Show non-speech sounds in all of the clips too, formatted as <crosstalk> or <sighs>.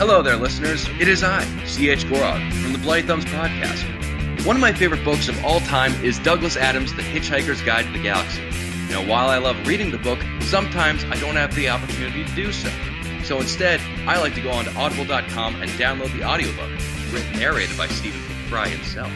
Hello there, listeners. It is I, C.H. Gorog, from the Bloody Thumbs podcast. One of my favorite books of all time is Douglas Adams' The Hitchhiker's Guide to the Galaxy. Now, while I love reading the book, sometimes I don't have the opportunity to do so. So instead, I like to go on to audible.com and download the audiobook, written narrated by Stephen Fry himself.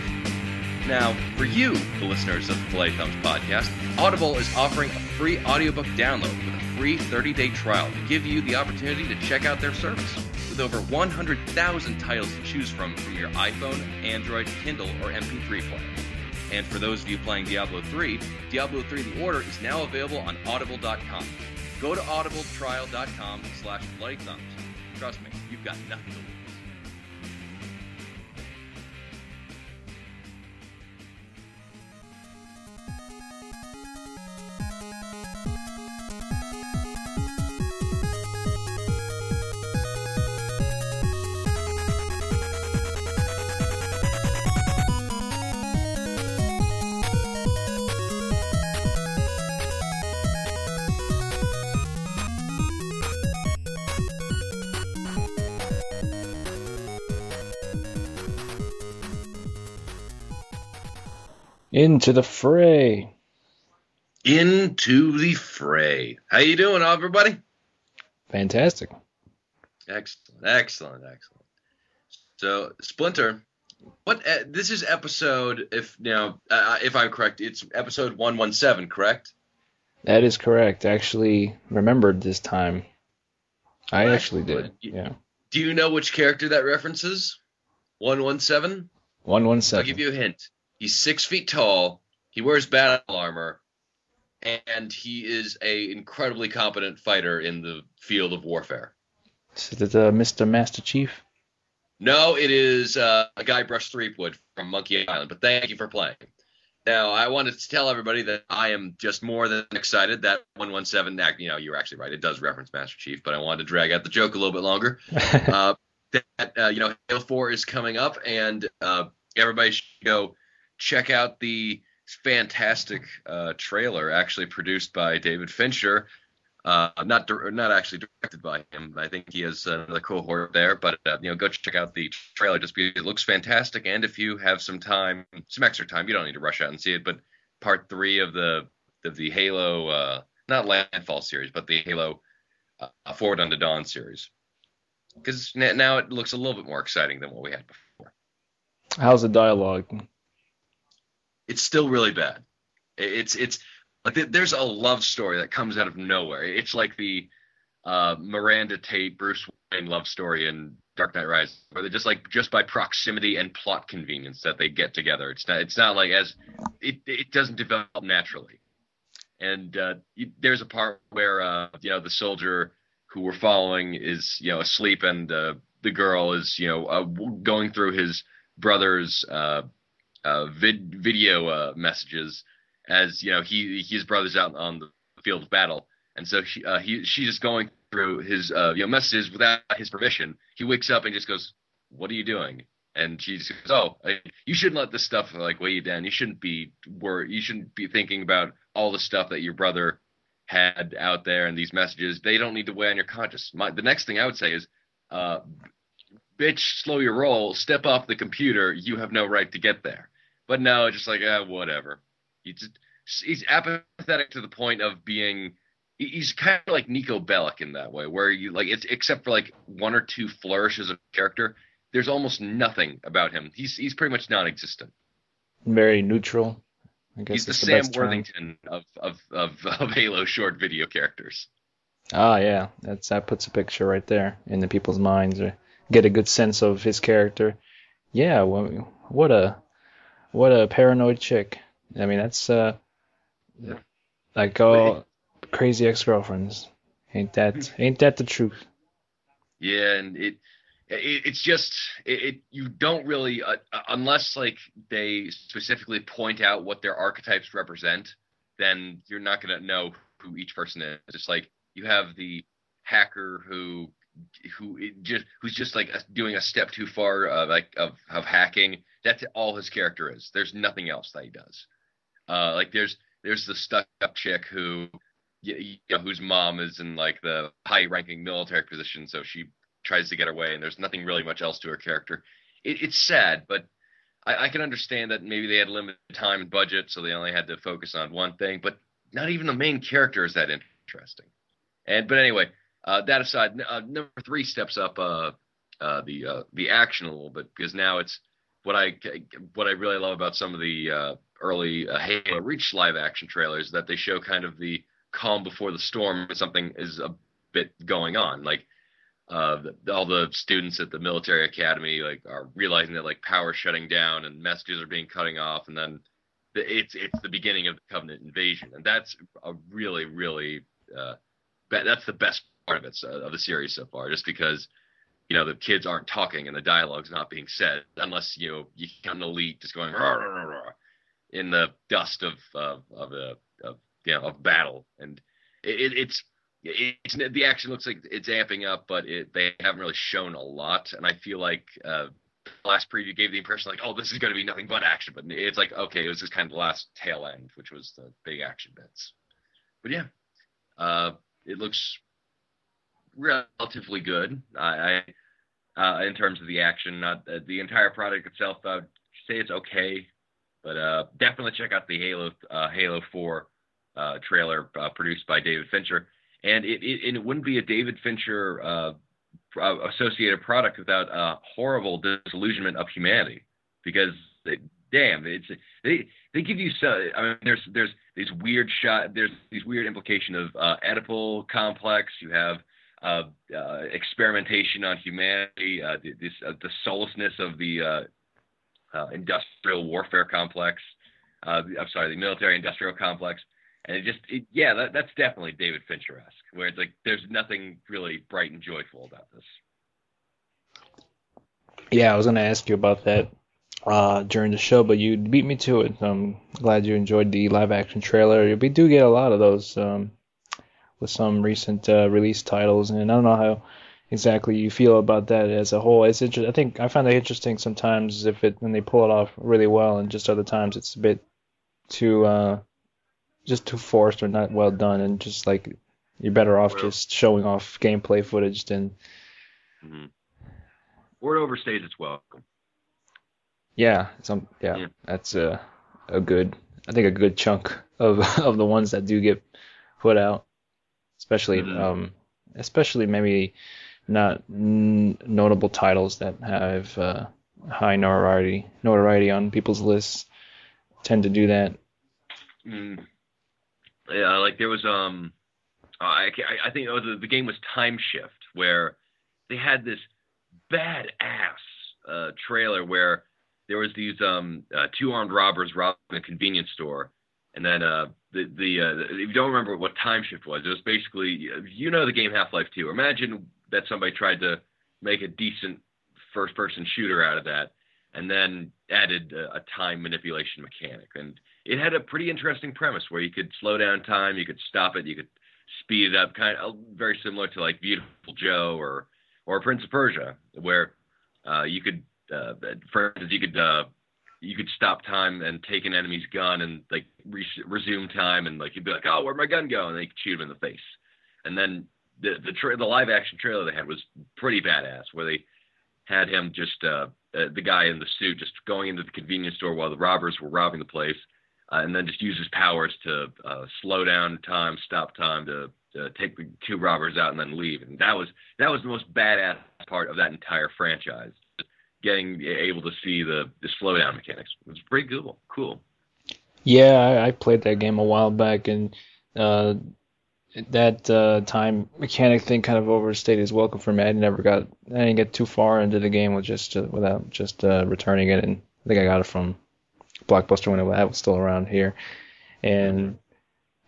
Now, for you, the listeners of the Bloody Thumbs podcast, Audible is offering a free audiobook download with a free 30-day trial to give you the opportunity to check out their service. With over 100,000 titles to choose from from your iPhone, Android, Kindle, or MP3 player. And for those of you playing Diablo 3, Diablo 3 The Order is now available on audible.com. Go to audibletrial.com slash bloody thumbs. Trust me, you've got nothing to lose. Into the fray. Into the fray. How you doing, everybody? Fantastic. Excellent, excellent, excellent. So, Splinter, what? Uh, this is episode, if you know, uh, if I'm correct, it's episode one one seven, correct? That is correct. I actually remembered this time. I actually did. You- Yeah. Do you know which character that references? One one seven. One one I'll give you a hint. He's six feet tall. He wears battle armor, and he is a incredibly competent fighter in the field of warfare. Is it uh, Mr. Master Chief? No, it is uh, a Guybrush Threepwood from Monkey Island. But thank you for playing. Now, I wanted to tell everybody that I am just more than excited that 117. act- You know, you're actually right. It does reference Master Chief, but I wanted to drag out the joke a little bit longer. <laughs> uh, that uh, you know Halo 4 is coming up, and uh, everybody should go check out the fantastic uh, trailer, actually produced by David Fincher. Uh, not not actually directed by him. I think he has another cohort there, but uh, you know, go check out the trailer just because it looks fantastic. And if you have some time, some extra time, you don't need to rush out and see it. But part three of the of the Halo, uh, not Landfall series, but the Halo uh, Forward Unto Dawn series because now it looks a little bit more exciting than what we had before. How's the dialogue? It's still really bad. It's it's like there's a love story that comes out of nowhere. It's like the uh, Miranda Tate Bruce Wayne love story in Dark Knight Rises, where they're just like just by proximity and plot convenience that they get together. It's not it's not like as it it doesn't develop naturally. And uh, there's a part where uh, you know the soldier who we're following is you know asleep and uh, the girl is you know uh, going through his brother's uh, vid- video uh, messages as you know he his brother's out on the field of battle. And so she uh, he she's just going through his uh, you know messages without his permission. He wakes up and just goes what are you doing? And she just goes oh you shouldn't let this stuff like weigh you down. You shouldn't be worried you shouldn't be thinking about all the stuff that your brother had out there and these messages. They don't need to weigh on your conscience. My, the next thing i would say is uh bitch slow your roll. Step off the computer. You have no right to get there but no just like uh, whatever he just he's apathetic to the point of being he's kind of like Niko Bellic in that way, where you like it's except for like one or two flourishes of character, there's almost nothing about him. He's he's pretty much non-existent. Very neutral. I guess He's the Sam. Worthington of, of of of Halo short video characters. Ah, yeah, that's that puts a picture right there in the people's minds. Or get a good sense of his character. Yeah, well, what a what a paranoid chick. I mean, that's uh, like all crazy ex-girlfriends. Ain't that ain't that the truth? Yeah, and it, it it's just it, it you don't really uh, uh, unless like they specifically point out what their archetypes represent, then you're not gonna know who each person is. It's like you have the hacker who who it just who's just like doing a step too far uh, like of of hacking. That's all his character is. There's nothing else that he does. Uh, like there's there's the stuck up chick who you know, whose mom is in like the high ranking military position, so she tries to get away, and there's nothing really much else to her character. It, it's sad, but I, I can understand that maybe they had limited time and budget, so they only had to focus on one thing. But not even the main character is that interesting. And but anyway, uh, that aside, uh, number three steps up uh, uh, the uh, the action a little bit because now it's what I what I really love about some of the uh, early uh, Halo Reach live action trailers that they show kind of the calm before the storm when something is a bit going on. Like uh, the, all the students at the military academy like are realizing that like power shutting down and messages are being cutting off, and then the, it's it's the beginning of the Covenant invasion, and that's a really really uh, be- that's the best part of it uh, of the series so far, just because you know the kids aren't talking and the dialogue's not being said unless you know you got an elite just going in the dust of uh, of a of, you know of battle, and it, it's it's the action looks like it's amping up, but it, they haven't really shown a lot. And I feel like uh, the last preview gave the impression like, oh, this is going to be nothing but action. But it's like, okay, it was just kind of the last tail end, which was the big action bits. But yeah, uh, it looks relatively good. I, I uh, in terms of the action, not uh, the entire product itself. I would say it's okay, but uh, definitely check out the Halo uh, Halo 4 uh, trailer produced by David Fincher and it, it, it wouldn't be a David Fincher uh, uh, associated product without a horrible disillusionment of humanity. Because damn, it's they they give you so. I mean, there's there's these weird shot. There's these weird implication of uh, Oedipal complex. You have uh, uh, experimentation on humanity. Uh, this uh, the soullessness of the uh, uh, industrial warfare complex. I'm sorry, the military industrial complex and it just it, yeah that, that's definitely david fincher-esque where it's like there's nothing really bright and joyful about this yeah i was going to ask you about that during the show but you beat me to it i'm glad you enjoyed the live action trailer we do get a lot of those um, with some recent uh, release titles and i don't know how exactly you feel about that as a whole it's interesting i think i find that interesting sometimes if it when they pull it off really well and just other times it's a bit too uh, just too forced or not well done, and just like you're better off just showing off gameplay footage than. Mm-hmm. Or it overstays its welcome. Yeah, some yeah, yeah, that's a a good I think a good chunk of <laughs> of the ones that do get put out, especially mm-hmm. um especially maybe not n- notable titles that have uh, high notoriety notoriety on people's lists tend to do that. Mm. Yeah, like there was um, I I think was, the game was Time Shift where they had this badass uh, trailer where there was these um uh, two armed robbers robbing a convenience store, and then uh the the uh, if you don't remember what Time Shift was, it was basically you know the game Half Life 2. Imagine that somebody tried to make a decent first person shooter out of that, and then added a, a time manipulation mechanic and it had a pretty interesting premise where you could slow down time, you could stop it, you could speed it up, kind of very similar to like Beautiful Joe or or Prince of Persia, where uh, you could, uh, for instance, you could uh, you could stop time and take an enemy's gun and like re- resume time, and like you'd be like, oh, where'd my gun go? And they could shoot him in the face. And then the the tra- the live action trailer they had was pretty badass, where they had him just uh, uh, the guy in the suit just going into the convenience store while the robbers were robbing the place uh, and then just use his powers to uh, slow down time, stop time to, take the two robbers out and then leave. And that was that was the most badass part of that entire franchise. Getting able to see the the slowdown mechanics it was pretty cool. Cool. Yeah, I, I played that game a while back, and uh, that uh, time mechanic thing kind of overstayed its welcome for me. I never got, I didn't get too far into the game with just uh, without just uh, returning it, and I think I got it from Blockbuster when that was still around here. And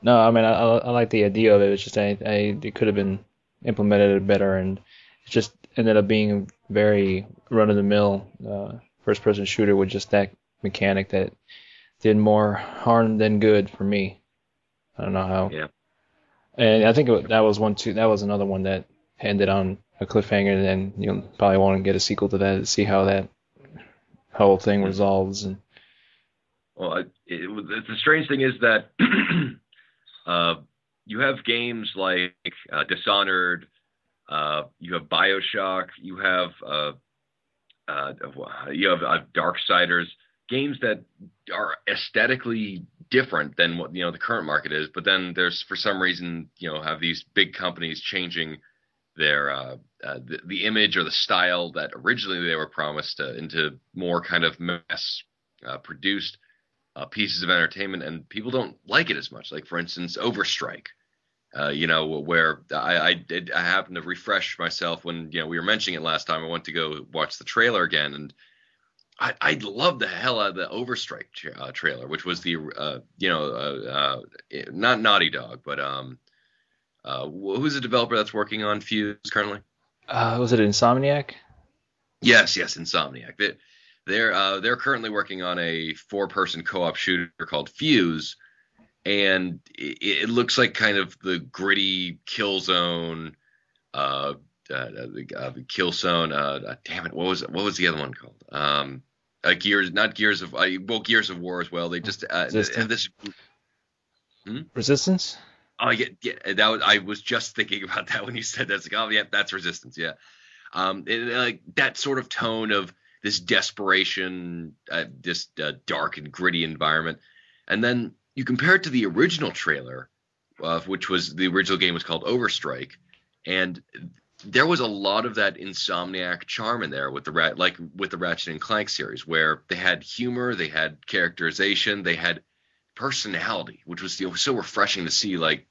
no, I mean I, I like the idea of it. It's just I, I it could have been implemented better, and it just ended up being very run of the mill uh, first person shooter with just that mechanic that did more harm than good for me. I don't know how. Yeah. And I think it, that was one too. That was another one that ended on a cliffhanger, and then you'll probably want to get a sequel to that to see how that whole thing resolves. And well, it, it, the strange thing is that <clears throat> uh, you have games like uh, Dishonored, uh, you have Bioshock, you have uh, uh, you have uh, Darksiders, games that are aesthetically different than what you know the current market is. But then there's for some reason you know have these big companies changing their uh, uh, the, the, image or the style that originally they were promised uh, into more kind of mass uh, produced uh, pieces of entertainment, and people don't like it as much. Like for instance, Overstrike. Uh, you know, where I, I did, I happened to refresh myself when you know we were mentioning it last time. I went to go watch the trailer again, and I, I love the hell out of the Overstrike tra- trailer, which was the you know not Naughty Dog, but um uh, who's the developer that's working on Fuse currently? Uh, was it Insomniac? Yes, yes, Insomniac. They, they're uh, they're currently working on a four-person co-op shooter called Fuse, and it, it looks like kind of the gritty Killzone, uh, uh, the uh, Killzone. Uh, damn it, what was what was the other one called? Um, uh, Gears, not Gears of uh, well, Gears of War as well. They just uh, Resistance. this. Hmm? Resistance. Oh yeah, yeah. That was I was just thinking about that when you said that. It's like, oh yeah, that's resistance. Yeah. Um, it, like that sort of tone of this desperation, uh, this uh, dark and gritty environment, and then you compare it to the original trailer, uh, which was the original game was called Overstrike, and there was a lot of that insomniac charm in there with the rat like with the Ratchet and Clank series, where they had humor, they had characterization, they had personality, which was you know, so refreshing to see. Like,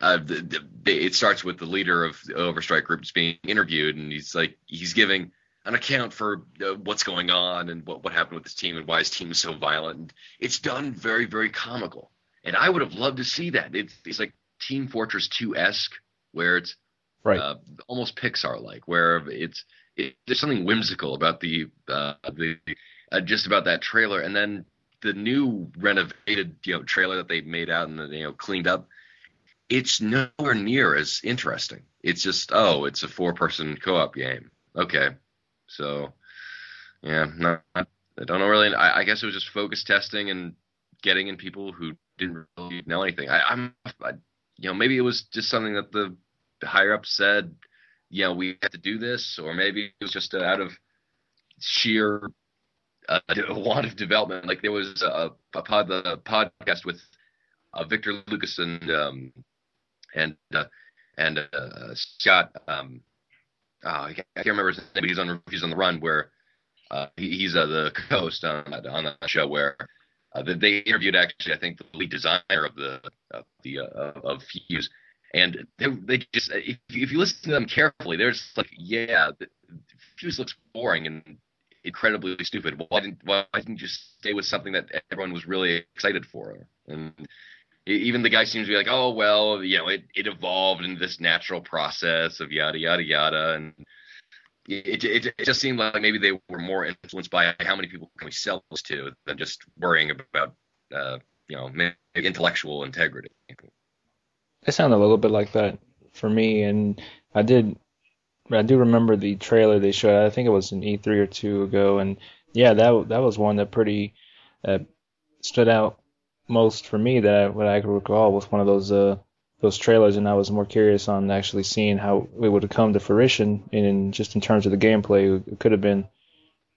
uh, the, the, it starts with the leader of the Overstrike groups being interviewed, and he's like, he's giving an account for uh, what's going on and what, what happened with his team and why his team is so violent. And it's done very, very comical. And I would have loved to see that. It's, it's like Team Fortress 2 esque, where it's right. uh, almost Pixar like, where it's it, there's something whimsical about the uh, the uh, just about that trailer, and then the new renovated you know trailer that they made out and you know cleaned up it's nowhere near as interesting it's just oh it's a four person co-op game okay so yeah not, i don't know really I, I, guess it was just focus testing and getting in people who didn't really know anything I, I, you know maybe it was just something that the higher up said you know we have to do this or maybe it was just out of sheer uh, <laughs> lot of development. Like there was a, a pod, the podcast with uh, Victor Lucas and um, and uh, and uh, Scott. Um, uh, I, can't, remember his name, but he's on he's on the run where uh, he, he's uh, the host on on the show where uh, they interviewed actually I think the lead designer of the of the uh, of Fuse, and they, they just if, if you listen to them carefully, they're just like yeah, Fuse looks boring and incredibly stupid. Why didn't why didn't you stay with something that everyone was really excited for? And even the guy seems to be like, oh well, you know, it it evolved in this natural process of yada yada yada, and it, it, it just seemed like maybe they were more influenced by how many people can we sell this to than just worrying about uh, you know intellectual integrity. It sounded a little bit like that for me, and I did I do remember the trailer they showed. I think it was an E3 or two ago, and yeah, that that was one that pretty uh, stood out most for me that I, what I could recall was one of those uh, those trailers, and I was more curious on actually seeing how it would have come to fruition, in just in terms of the gameplay. It could have been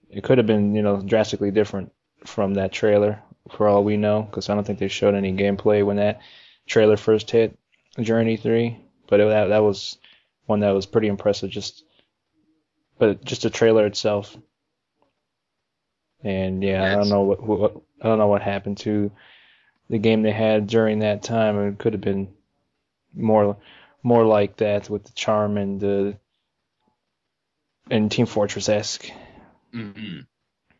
it could have been you know drastically different from that trailer for all we know, because I don't think they showed any gameplay when that trailer first hit Journey 3. But it, that that was one that was pretty impressive. Just, but just the trailer itself. And yeah, I don't know what, what I don't know what happened to the game they had during that time. It could have been more more like that with the charm and the and Team Fortress esque. Mm-hmm.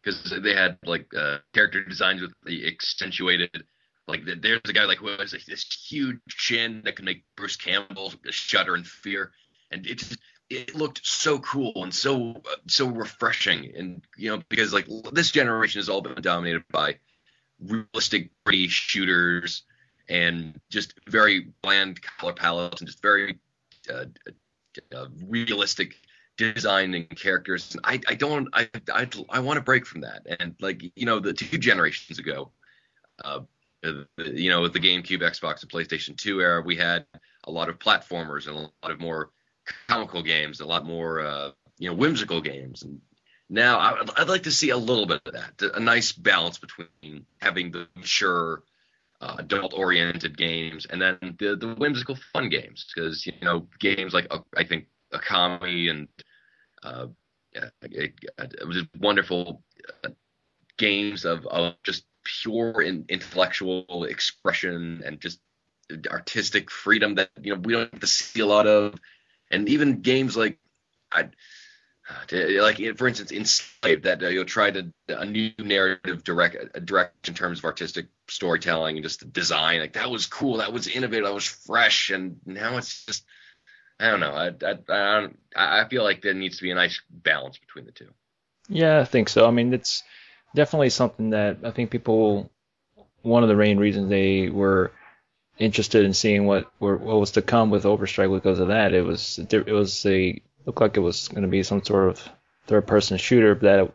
Because they had like uh, character designs with the accentuated like there's a guy like who has like, this huge chin that can make Bruce Campbell shudder in fear and it just it looked so cool and so uh, so refreshing and you know because like this generation has all been dominated by realistic pretty shooters and just very bland color palettes and just very uh, uh, realistic design and characters. And I, I don't I I, I want to break from that. And like you know the two generations ago uh, you know with the GameCube Xbox and PlayStation 2 era we had a lot of platformers and a lot of more comical games, a lot more uh, you know whimsical games, and now I, I'd like to see a little bit of that, a nice balance between having the mature, uh, adult-oriented games and then the the whimsical, fun games, because you know games like uh, I think Okami and uh, yeah, it, it was wonderful uh, games of, of just pure in, intellectual expression and just artistic freedom that you know we don't get to see a lot of, and even games like I. Like for instance, enslaved that uh, you'll try to a new narrative direct direct in terms of artistic storytelling and just design like that was cool, that was innovative, that was fresh, and now it's just I don't know. I I I, I feel like there needs to be a nice balance between the two. Yeah, I think so. I mean, it's definitely something that I think people. One of the main reasons they were interested in seeing what what was to come with Overstrike because of that. It was it was a looked like it was going to be some sort of third person shooter, but that it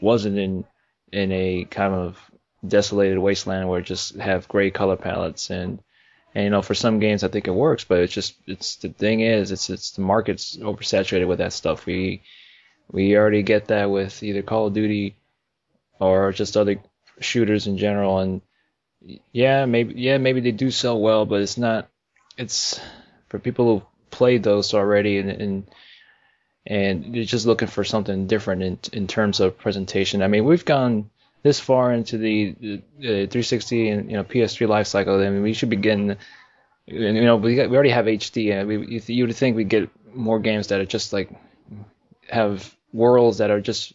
wasn't in in a kind of desolated wasteland where it just have gray color palettes and and you know for some games I think it works, but it's just it's the thing is it's it's the market's oversaturated with that stuff. We we already get that with either Call of Duty or just other shooters in general and yeah, maybe yeah, maybe they do sell well, but it's not. It's for people who played those already and and and you're just looking for something different in in terms of presentation. I mean, we've gone this far into the, the, the 360 and you know PS3 life cycle. I mean, we should begin. You know, we got, we already have HD, and we, you would think we get more games that are just like have worlds that are just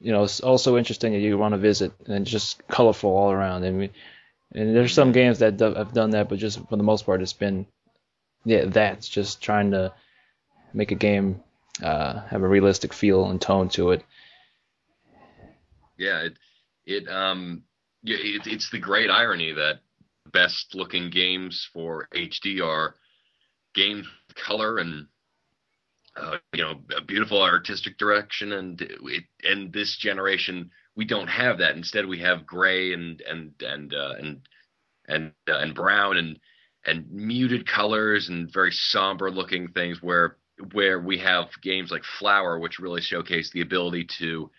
you know also interesting that you want to visit and just colorful all around. And we, and there's some games that do, have done that, but just for the most part, it's been yeah, that's just trying to make a game uh, have a realistic feel and tone to it. Yeah, it it um yeah, it, it's the great irony that best looking games for HD are games with color and uh, you know a beautiful artistic direction and it, and this generation we don't have that. Instead, we have gray and and and uh, and and uh, and brown and and muted colors and very somber looking things. Where where we have games like Flower, which really showcase the ability to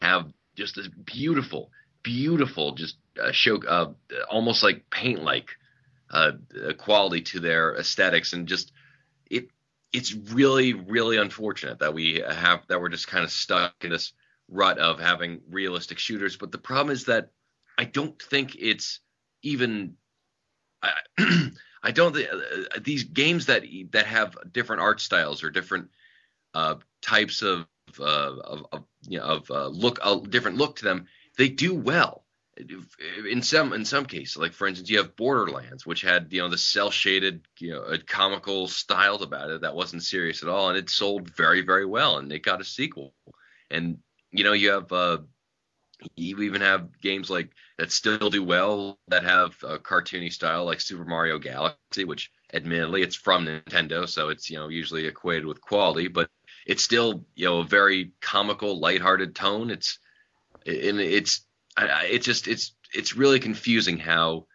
have just this beautiful, beautiful, just uh, show uh, almost like paint like uh, quality to their aesthetics and just it it's really really unfortunate that we have that we're just kind of stuck in this rut of having realistic shooters. But the problem is that I don't think it's even. I, <clears throat> I don't uh, these games that that have different art styles or different uh, types of uh, of, of, you know, of uh, look a different look to them. They do well in some in some cases. Like for instance, you have Borderlands, which had you know the cell shaded you know comical styles about it that wasn't serious at all, and it sold very very well, and it got a sequel. And you know, you have uh, you even have games like that still do well that have a cartoony style like Super Mario Galaxy, which admittedly it's from Nintendo, so it's you know usually equated with quality, but it's still you know a very comical, lighthearted tone. It's and it's it's just it's it's really confusing how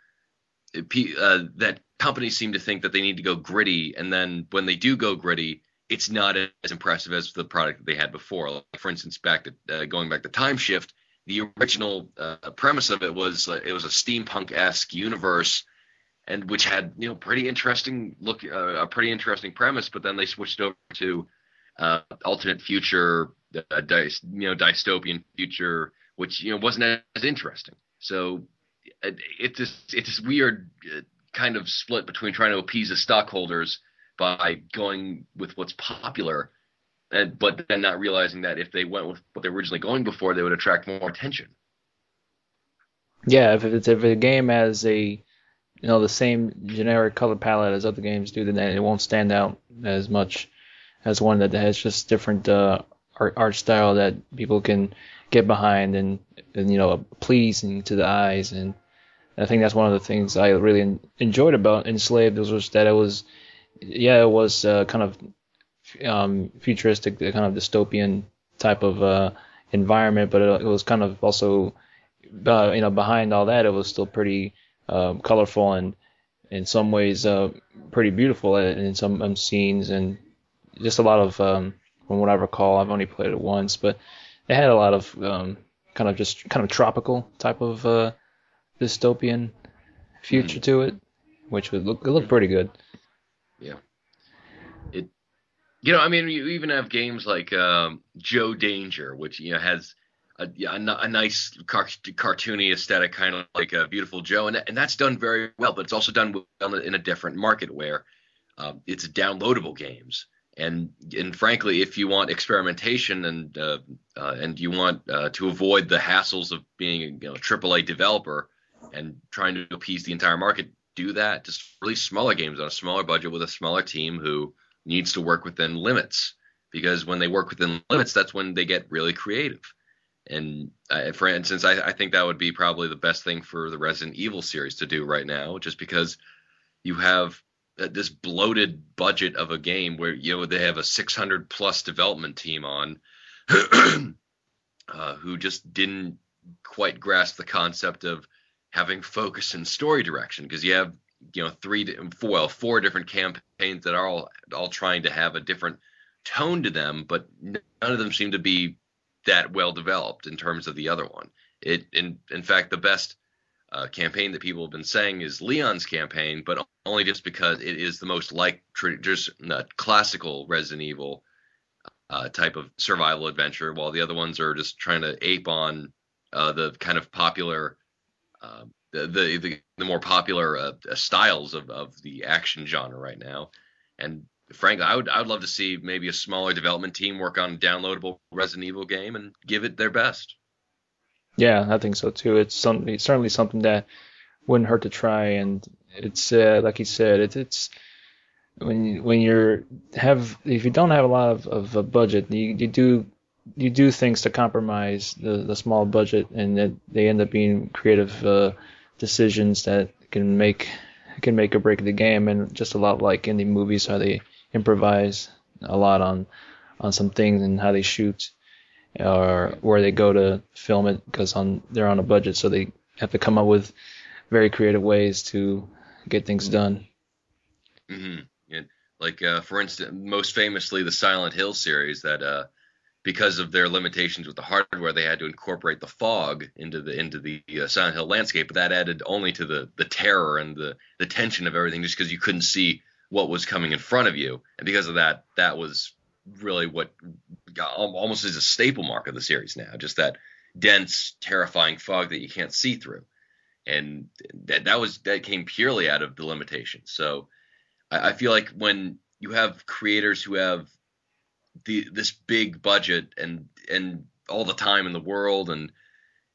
uh, that companies seem to think that they need to go gritty, and then when they do go gritty, it's not as impressive as the product that they had before. Like for instance, back to uh, going back to Time Shift, the original uh, premise of it was uh, it was a steampunk esque universe, and which had you know pretty interesting look, uh, a pretty interesting premise. But then they switched over to uh, alternate future, uh, dy- you know, dystopian future, which you know wasn't as interesting. So it, it's just it's this weird kind of split between trying to appease the stockholders by going with what's popular, and, but then not realizing that if they went with what they were originally going before, they would attract more attention. Yeah, if it's if a game has a you know the same generic color palette as other games do, then it won't stand out as much as one that has just different uh, art, art style that people can get behind and, and you know pleasing to the eyes and I think that's one of the things I really enjoyed about Enslaved was that it was yeah, it was uh, kind of um, futuristic, kind of dystopian type of uh, environment, but it, it, was kind of also, uh, you know, behind all that, it was still pretty um, colorful and in some ways uh, pretty beautiful in some um, scenes and just a lot of um, from what I recall. I've only played it once, but it had a lot of um, kind of just kind of tropical type of uh, dystopian future mm. to it, which would look it looked pretty good. Yeah. It, you know, I mean, you even have games like um, Joe Danger, which you know has a, a, nice car- cartoony aesthetic, kind of like a Beautiful Joe, and and that's done very well. But it's also done in a different market where um, it's downloadable games. And and frankly, if you want experimentation and uh, uh, and you want uh, to avoid the hassles of being you know, a AAA developer and trying to appease the entire market, do that. Just release smaller games on a smaller budget with a smaller team who needs to work within limits. Because when they work within limits, that's when they get really creative. And for instance, I, I, think that would be probably the best thing for the Resident Evil series to do right now, just because you have uh, this bloated budget of a game where you know they have a 600 plus development team on, <clears throat> uh, who just didn't quite grasp the concept of having focus and story direction because you have you know three four well four different campaigns that are all all trying to have a different tone to them, but none of them seem to be that well developed in terms of the other one. It in in fact the best uh, campaign that people have been saying is Leon's campaign, but only just because it is the most like just uh, classical Resident Evil uh, type of survival adventure, while the other ones are just trying to ape on uh, the kind of popular, um, the, the, the more popular uh, styles of of the action genre right now. And frankly, I would I would love to see maybe a smaller development team work on a downloadable Resident Evil game and give it their best. Yeah, I think so too. It's it's certainly something that wouldn't hurt to try, and it's uh, like you said, it's it's when you, when you're have if you don't have a lot of, of a budget, you, you do you do things to compromise the, the small budget, and that they end up being creative uh, decisions that can make can make or break the game, and just a lot like in the movies how they improvise a lot on on some things and how they shoot or where they go to film it because on they're on a budget, so they have to come up with very creative ways to get things done. Mm-hmm. Yeah. Like uh, for instance, most famously the Silent Hill series that uh, because of their limitations with the hardware, they had to incorporate the fog into the into the uh, Silent Hill landscape, but that added only to the the terror and the the tension of everything, just because you couldn't see what was coming in front of you, and because of that, that was really what almost is a staple mark of the series now. Just that dense, terrifying fog that you can't see through, and that that was that came purely out of the limitations. So I, I feel like when you have creators who have the this big budget and and all the time in the world and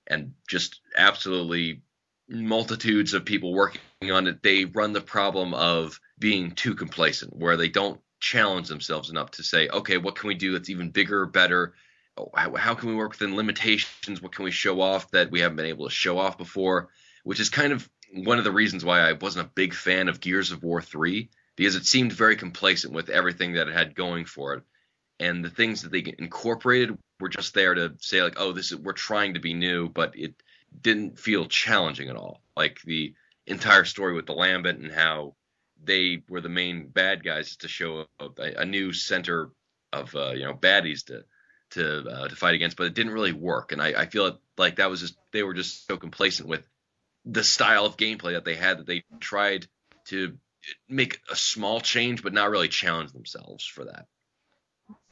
and just absolutely multitudes of people working on it, they run the problem of being too complacent, where they don't challenge themselves enough to say, okay, what can we do that's even bigger, better? Oh, how, how, can we work within limitations? What can we show off that we haven't been able to show off before? Which is kind of one of the reasons why I wasn't a big fan of Gears of War 3 because it seemed very complacent with everything that it had going for it. And the things that they incorporated were just there to say like, oh, this is we're trying to be new, but it didn't feel challenging at all. Like the entire story with the Lambent and how they were the main bad guys to show a, a new center of uh, you know baddies to to uh, to fight against, but it didn't really work. And I, I feel like that was just they were just so complacent with the style of gameplay that they had that they tried to make a small change, but not really challenge themselves for that.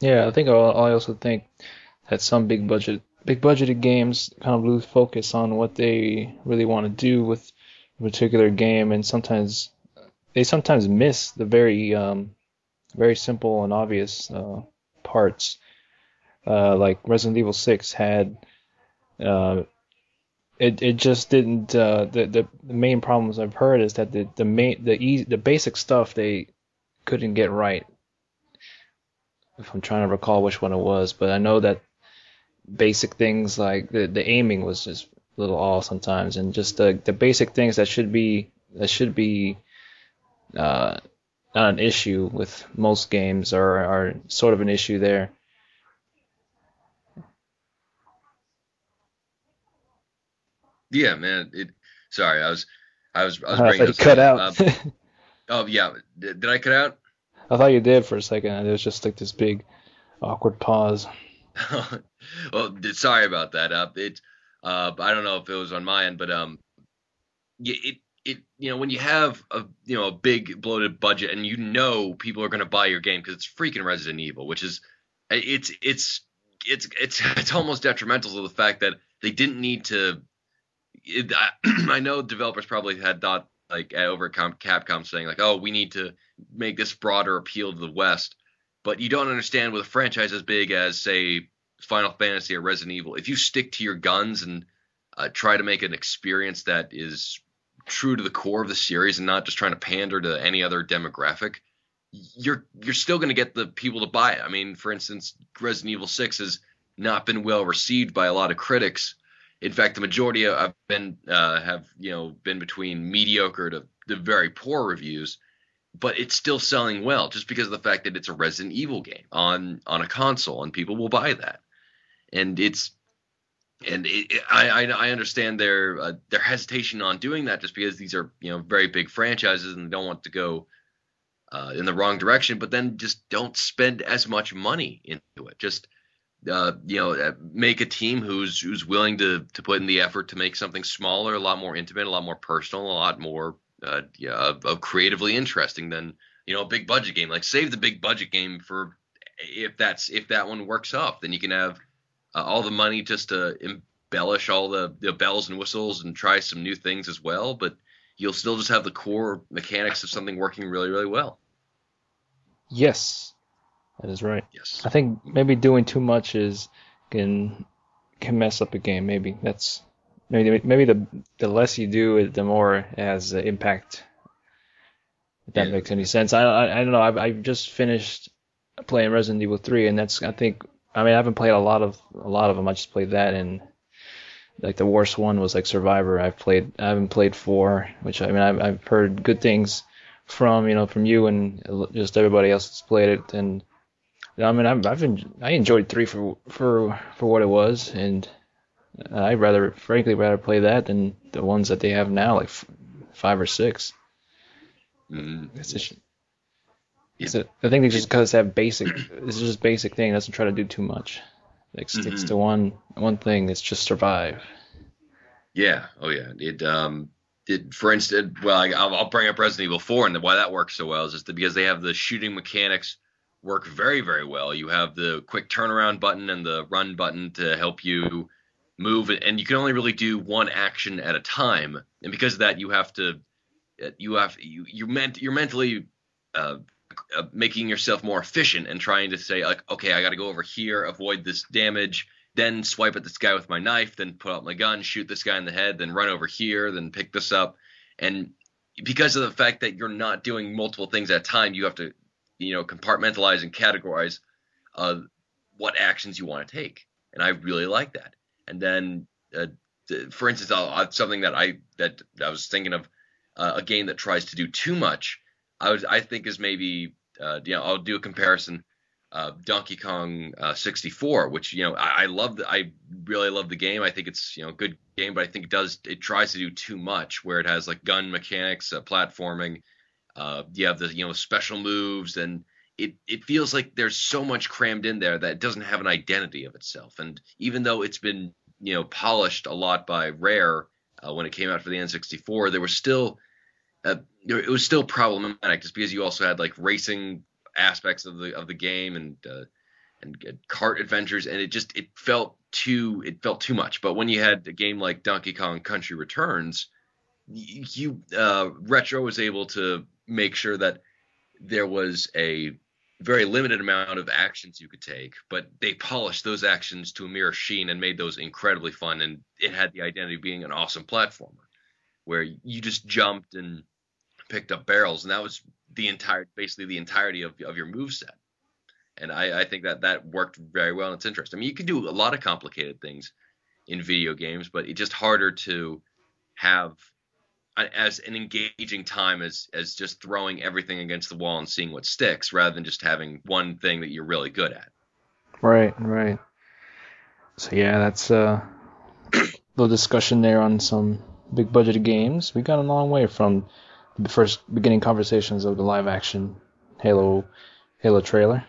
Yeah, I think I also think that some big budget big budgeted games kind of lose focus on what they really want to do with a particular game, and sometimes they sometimes miss the very um, very simple and obvious uh, parts. Uh, like Resident Evil 6 had uh, it it just didn't uh, the, the the main problems I've heard is that the the main the easy, the basic stuff they couldn't get right. If I'm trying to recall which one it was, but I know that basic things like the the aiming was just a little off sometimes, and just the the basic things that should be that should be uh, not an issue with most games are are sort of an issue there. Yeah, man. It. Sorry, I was, I was, I was <laughs> bringing. Uh, cut out. Um, <laughs> oh yeah, did, did, I cut out? I thought you did for a second, and it was just like this big, awkward pause. <laughs> well, sorry about that. Uh, it, uh, I don't know if it was on my end, but um, it it you know when you have a you know a big bloated budget and you know people are going to buy your game because it's freaking Resident Evil, which is it's it's it's it's <laughs> it's almost detrimental to the fact that they didn't need to. It, I, <clears throat> I know developers probably had thought like over Capcom saying like, oh, we need to make this broader appeal to the West, but you don't understand with a franchise as big as say Final Fantasy or Resident Evil, if you stick to your guns and uh, try to make an experience that is true to the core of the series and not just trying to pander to any other demographic, you're you're still going to get the people to buy it. I mean, for instance, Resident Evil 6 has not been well received by a lot of critics. In fact, the majority have been uh, have you know been between mediocre to the very poor reviews, but it's still selling well just because of the fact that it's a Resident Evil game on on a console and people will buy that. And it's and it, I, I understand their uh, their hesitation on doing that just because these are you know very big franchises and they don't want to go uh, in the wrong direction. But then just don't spend as much money into it. Just uh, you know uh, make a team who's who's willing to to put in the effort to make something smaller, a lot more intimate, a lot more personal, a lot more uh, yeah, of, of creatively interesting than you know a big budget game. Like save the big budget game for if that's if that one works up, then you can have uh, all the money just to embellish all the, the bells and whistles and try some new things as well. But you'll still just have the core mechanics of something working really, really well. Yes, that is right. Yes. I think maybe doing too much is can can mess up a game. Maybe that's maybe maybe the the less you do, it, the more it has impact. If that yeah. makes any sense. I, I I don't know. I've I've just finished playing Resident Evil 3, and that's I think I mean, I haven't played a lot of a lot of them. I just played that, and like the worst one was like Survivor. I've played. I haven't played four, which I mean, I've, I've heard good things from you know from you and just everybody else that's played it. And I mean, I've, I've been, I enjoyed three for for for what it was, and I'd rather, frankly, rather play that than the ones that they have now, like f- five or 6 mm It's just, yeah. I think they just because have basic. This is just basic thing. It doesn't try to do too much. Like sticks mm-hmm. to one one thing. It's just survive. Yeah. Oh yeah. It um. It, for instance, well, I, I'll bring up Resident Evil 4 and why that works so well is just because they have the shooting mechanics work very, very well. You have the quick turnaround button and the run button to help you move, and you can only really do one action at a time. And because of that, you have to, you have you you meant you're mentally uh, uh, making yourself more efficient and trying to say like, okay, I got to go over here, avoid this damage, then swipe at this guy with my knife, then put out my gun, shoot this guy in the head, then run over here, then pick this up, and because of the fact that you're not doing multiple things at a time, you have to, you know, compartmentalize and categorize uh, what actions you want to take, and I really like that. And then, uh, for instance, I'll, something that I that I was thinking of uh, a game that tries to do too much I would I think is maybe uh, you know I'll do a comparison. Uh, Donkey Kong uh, 64, which you know I, I love. The, I really love the game. I think it's you know a good game, but I think it does it tries to do too much, where it has like gun mechanics, uh, platforming. Uh, you have the you know special moves, and it it feels like there's so much crammed in there that it doesn't have an identity of itself. And even though it's been you know polished a lot by Rare uh, when it came out for the N64, there was still uh, it was still problematic just because you also had like racing aspects of the of the game and uh, and cart adventures and it just it felt too it felt too much. But when you had a game like donkey kong country returns you uh, retro was able to make sure that there was a very limited amount of actions you could take but they polished those actions to a mere sheen and made those incredibly fun and it had the identity of being an awesome platformer where you just jumped and picked up barrels, and that was the entire, basically the entirety of, of your move set. And I, I think that that worked very well. And it's interesting. I mean, you can do a lot of complicated things in video games, but it's just harder to have as an engaging time as as just throwing everything against the wall and seeing what sticks, rather than just having one thing that you're really good at. Right, right. So yeah, that's uh, a <clears throat> little discussion there on some big budget games. We got a long way from the first beginning conversations of the live action Halo Halo trailer.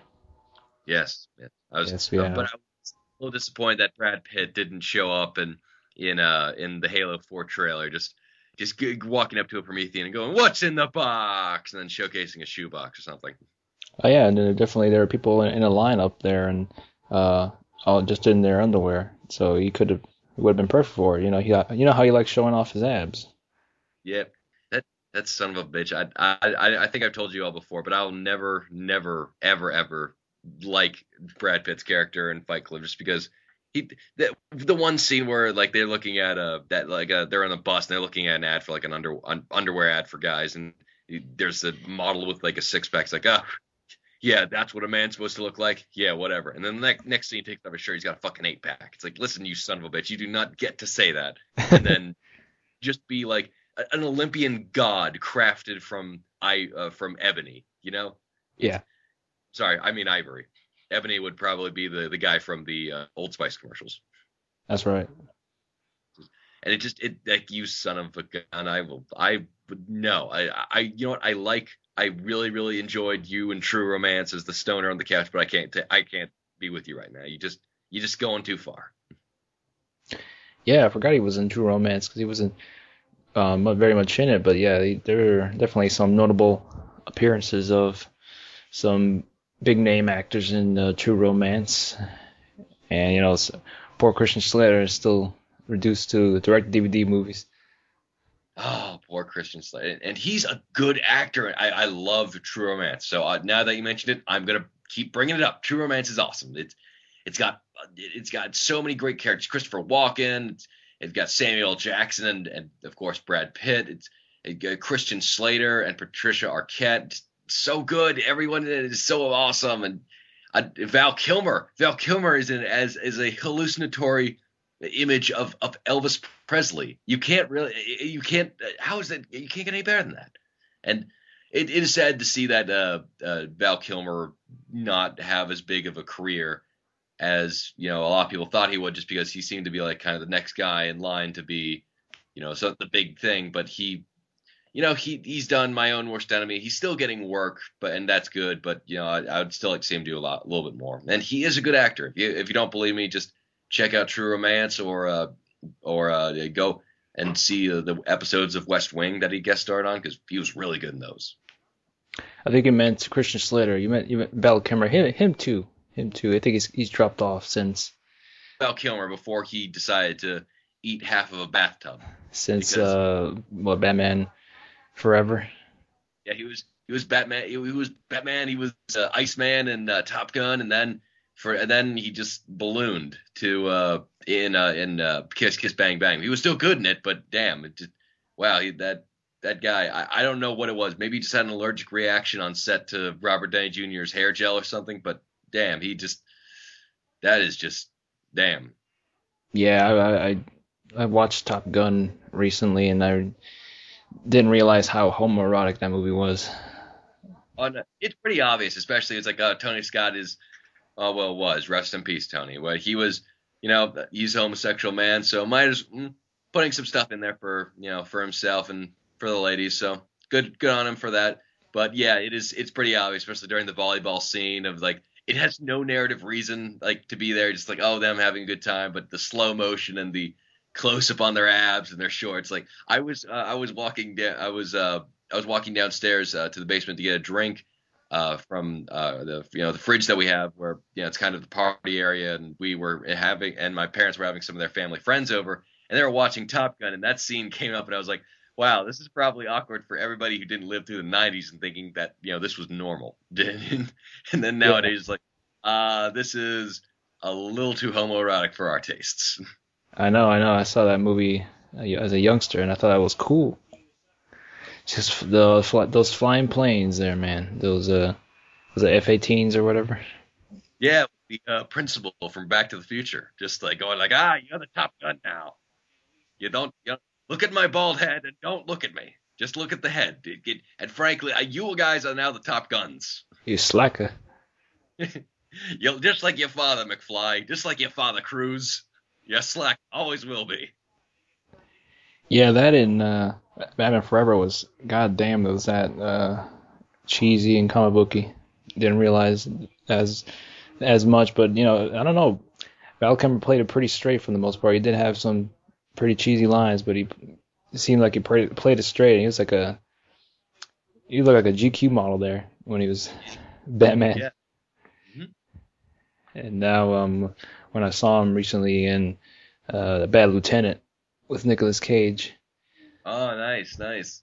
Yes, yes. I was, Yes, yeah. but I was a little disappointed that Brad Pitt didn't show up in in uh in the Halo 4 trailer. Just just g- walking up to a Promethean and going, "What's in the box?" and then showcasing a shoebox or something. Oh yeah, and then definitely there are people in, in a lineup there and uh all just in their underwear. So he could have would have been perfect for it. You know, he got, you know how he likes showing off his abs. Yep. That that son of a bitch. I I I- I think I've told you all before, but I'll never never ever ever like Brad Pitt's character in Fight Club just because he the, the one scene where like they're looking at a that like uh they're on a bus and they're looking at an ad for like an under un, underwear ad for guys and he- there's a model with like a six pack. It's like ah. Yeah, that's what a man's supposed to look like. Yeah, whatever. And then the next, next scene, he takes off his shirt. He's got a fucking eight pack. It's like, listen, you son of a bitch, you do not get to say that. And then <laughs> just be like a- an Olympian god crafted from I uh, from ebony. You know? Yeah. Sorry, I mean ivory. Ebony would probably be the the guy from the uh, Old Spice commercials. That's right. And it just it like you son of a gun. I will. I would no. I I you know what I like. I really really enjoyed you and True Romance as the stoner on the couch, but I can't. I can't be with you right now. You just you're just going too far. Yeah, I forgot he was in True Romance because he wasn't um, very much in it. But yeah, he- there are definitely some notable appearances of some big name actors in uh, True Romance. And you know, poor Christian Slater is still reduced to direct DVD movies. Oh, poor Christian Slater, and, he's a good actor. I, I love True Romance. So uh, now that you mentioned it, I'm gonna keep bringing it up. True Romance is awesome. It's it's got it's got so many great characters. Christopher Walken. It's, it's got Samuel Jackson and and of course Brad Pitt. It's it got Christian Slater and Patricia Arquette. So good. Everyone in it is so awesome. And uh, Val Kilmer. Val Kilmer is in as as a hallucinatory image of of Elvis Presley. You can't really, you can't. How is that? You can't get any better than that. And it, it is sad to see that uh, uh, Val Kilmer not have as big of a career as you know a lot of people thought he would, just because he seemed to be like kind of the next guy in line to be, you know, so the big thing. But he, you know, he he's done my own worst enemy. He's still getting work, but and that's good. But you know, I, I would still like to see him do a lot, a little bit more. And he is a good actor. If you if you don't believe me, just check out True Romance or uh, or uh, go and see uh, the episodes of West Wing that he guest starred on because he was really good in those. I think you meant Christian Slater. You meant you meant Val Kilmer. Him, him too. Him too. I think he's he's dropped off since Val Kilmer before he decided to eat half of a bathtub. since uh what Batman Forever. Yeah, he was he was Batman. He was Batman. He was uh, Iceman and uh, Top Gun, and then for and then he just ballooned to uh, in uh, in uh, Kiss Kiss Bang Bang. He was still good in it, but damn, it just wow, he, that that guy. I, I don't know what it was. Maybe he just had an allergic reaction on set to Robert Downey Jr.'s hair gel or something. But damn, he just that is just damn. Yeah, I, I I- I watched Top Gun recently and I didn't realize how homoerotic that movie was. on it's pretty obvious, especially it's like uh, Tony Scott is, uh, well, was rest in peace, Tony. Well, he was, you know, he's a homosexual man, so might as mm, putting some stuff in there for you know for himself and for the ladies. So good, good on him for that. But yeah, it is it's pretty obvious, especially during the volleyball scene of like it has no narrative reason like to be there, just like oh them having a good time, but the slow motion and the close up on their abs and their shorts. Like I was uh, I was walking down I was uh I was walking downstairs uh, to the basement to get a drink uh, from uh, the you know the fridge that we have, where you know it's kind of the party area, and we were having and my parents were having some of their family friends over, and they were watching Top Gun, and that scene came up, and I was like, wow, this is probably awkward for everybody who didn't live through the '90s and thinking that you know this was normal, <laughs> and then nowadays like, uh, this is a little too homoerotic for our tastes. <laughs> I know, I know. I saw that movie uh, as a youngster and I thought that was cool. Just the those flying planes there, man. Those uh, was it F-18s or whatever? Yeah, the uh, principal from Back to the Future, just like going like, ah, you're the Top Gun now. You don't, you don't look at my bald head and don't look at me. Just look at the head. It- it- and frankly, uh, you guys are now the Top Guns. You slacker. <laughs> You just like your father, McFly. Just like your father, Cruise. You're slack. Always will be. Yeah, that in uh, Batman Forever was goddamn. It was that uh, cheesy and comic booky. Didn't realize as as much, but you know, I don't know. Val Kilmer played it pretty straight for the most part. He did have some pretty cheesy lines, but he seemed like he played, it straight. He was like a he looked like a GQ model there when he was Batman. Yeah. Mhm. And now, um, when I saw him recently in uh, Bad Lieutenant with Nicolas Cage, Oh, nice, nice.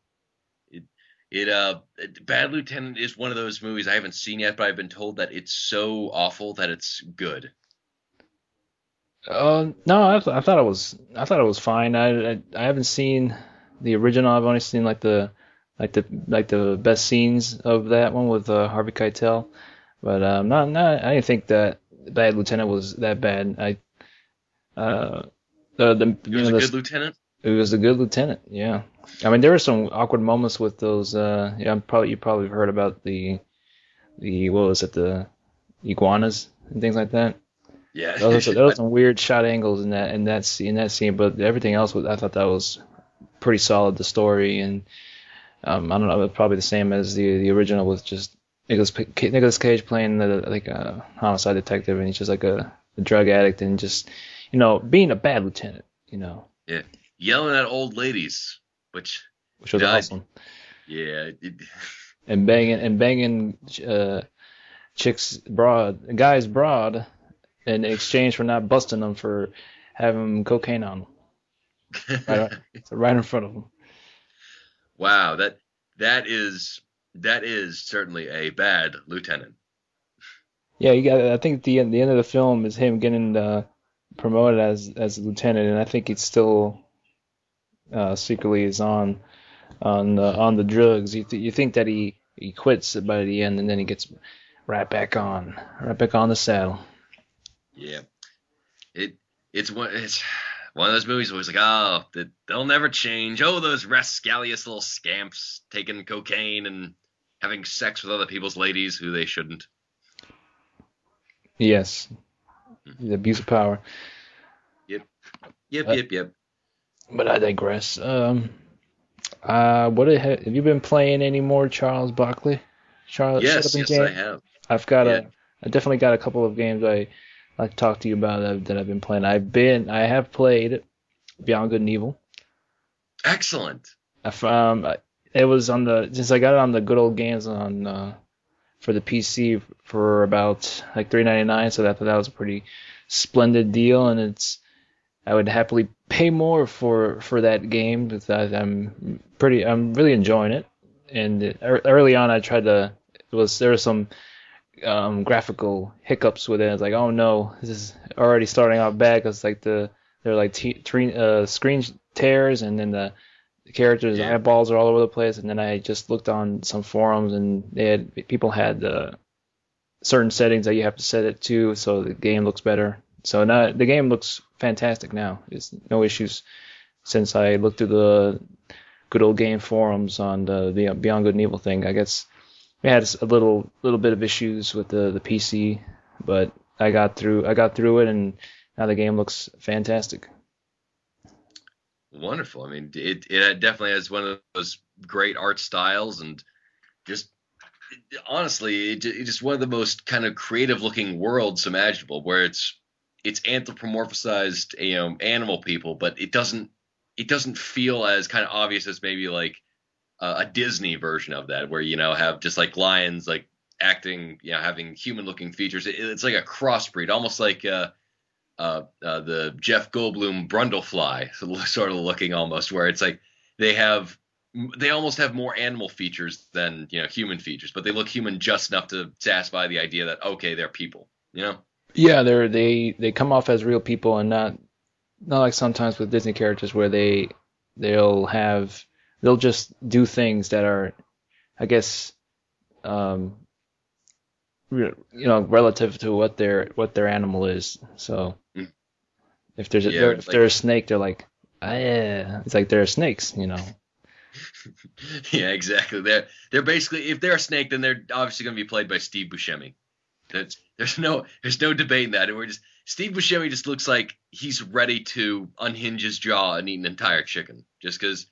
It, it, uh, Bad Lieutenant is one of those movies I haven't seen yet, but I've been told that it's so awful that it's good. Uh, no, I, th- I thought it was I thought it was fine. I, I I haven't seen the original. I've only seen like the like the like the best scenes of that one with uh, Harvey Keitel. But um, not not I didn't think that Bad Lieutenant was that bad. I uh the the It you was know, a the- good lieutenant. it was a good lieutenant. Yeah, I mean there were some awkward moments with those. Uh, yeah, I'm probably you probably heard about the the what was it the iguanas and things like that. Yeah. There was, there was <laughs> some weird shot angles in that in that scene, in that scene, but everything else was I thought that was pretty solid. The story and um, I don't know, probably the same as the the original with just Nicolas Nicolas Cage playing the like a homicide detective, and he's just like a, a drug addict and just you know being a bad lieutenant, you know, Yelling at old ladies, which, which was Yeah, I- awesome, yeah, <laughs> and banging and banging uh, chicks broad guys broad in exchange for not busting them for having cocaine on them. <laughs> Right, right in front of them. wow, that that is that is certainly a bad lieutenant. Yeah, you got. I think the the end of the film is him getting uh, promoted as as a lieutenant, and I think it's still uh, secretly is on on uh, on the drugs. You th- you think that he he quits by the end, and then he gets right back on, right back on the saddle. Yeah, it it's one it's one of those movies where it's like, oh, they'll never change. Oh, those rascalious little scamps taking cocaine and having sex with other people's ladies who they shouldn't. Yes, the abuse of power. Yep, Uh, yep, yep. But I digress. Um, uh, what ha- have you been playing any more, Charles Buckley? Charles, Yes, yes, I have. I've got Yeah. a, I definitely got a couple of games I like to talk to you about that, that I've been playing. I've been, I have played Beyond Good and Evil. Excellent. I found it was on the since I got it on the good old games on uh, for the PC for about like three ninety nine. So that that was a pretty splendid deal, and it's I would happily pay more for for that game. I, I'm pretty, I'm really enjoying it. And early on, I tried to it was there was some um, graphical hiccups with it. It's like, oh no, this is already starting out bad because like the they're like t- tre- uh, screen tears, and then the, the characters' Yeah. eyeballs are all over the place. And then I just looked on some forums, and they had people had uh, certain settings that you have to set it to, so the game looks better. So now the game looks fantastic now. It's no issues since I looked through the good old game forums on the, the Beyond Good and Evil thing. I guess we had a little little bit of issues with the the PC, but I got through I got through it, and now the game looks fantastic. Wonderful. I mean, it it definitely has one of those great art styles and just honestly, it, it's just one of the most kind of creative looking worlds imaginable, where it's it's anthropomorphized, you know, animal people, but it doesn't it doesn't feel as kind of obvious as maybe like a Disney version of that, where you know have just like lions like acting, you know, having human looking features. It, it's like a crossbreed, almost like. Uh, uh, uh, the Jeff Goldblum Brundlefly <laughs> sort of looking almost, where it's like they have they almost have more animal features than you know human features, but they look human just enough to satisfy the idea that okay, they're people. You know? Yeah, they're they they come off as real people and not not like sometimes with Disney characters where they they'll have they'll just do things that are I guess um you know relative to what their what their animal is. So. If there's a, Yeah, they're, if like- they're a snake, they're like ah, yeah. It's like they're snakes, you know. <laughs> yeah, exactly. They're they're basically if they're a snake, then they're obviously going to be played by Steve Buscemi. That's there's no there's no debating that. And we're just Steve Buscemi just looks like he's ready to unhinge his jaw and eat an entire chicken, just because.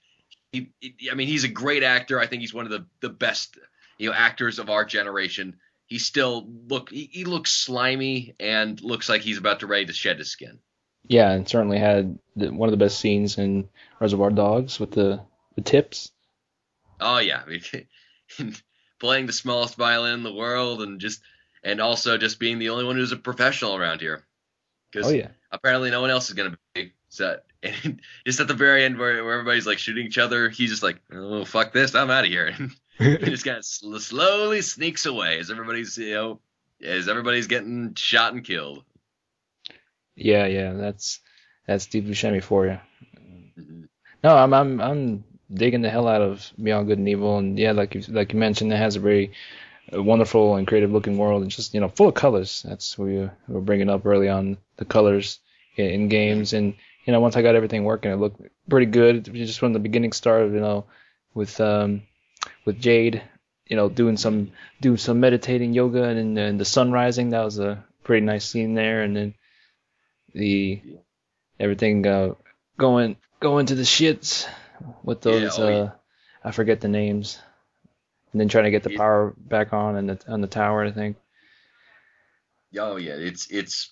He, he- I mean, he's a great actor. I think he's one of the the best you know actors of our generation, he still look he, he looks slimy and looks like he's about to ready to shed his skin. Yeah, and certainly had the, one of the best scenes in Reservoir Dogs with the the tips. Oh yeah, <laughs> I mean, playing the smallest violin in the world, and just and also just being the only one who's a professional around here. Because oh yeah, apparently no one else is gonna be. So <laughs> and just at the very end where, where everybody's like shooting each other, he's just like, oh fuck this, I'm out of here. <laughs> And he just kind of sl- slowly sneaks away as everybody's you know as everybody's getting shot and killed. Yeah, yeah, that's that's Steve Buscemi for you. Mm-hmm. No, I'm I'm I'm digging the hell out of Beyond Good and Evil, and yeah, like you like you mentioned, it has a very wonderful and creative looking world, and just you know full of colors. That's what we were bringing up early on the colors in, in games, and you know once I got everything working, it looked pretty good. Just from the beginning started, you know, with um with Jade, you know, doing some doing some meditating yoga and, and the sun rising. That was a pretty nice scene there, and then the everything uh, going going to the shits with those yeah, oh, uh. I forget the names, and then trying to get the power back on and the on the tower. I think. Oh yeah, it's it's.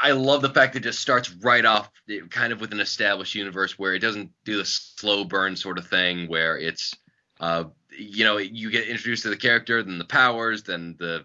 I love the fact that it just starts right off, kind of with an established universe where it doesn't do the slow burn sort of thing where it's, uh, you know, you get introduced to the character, then the powers, then the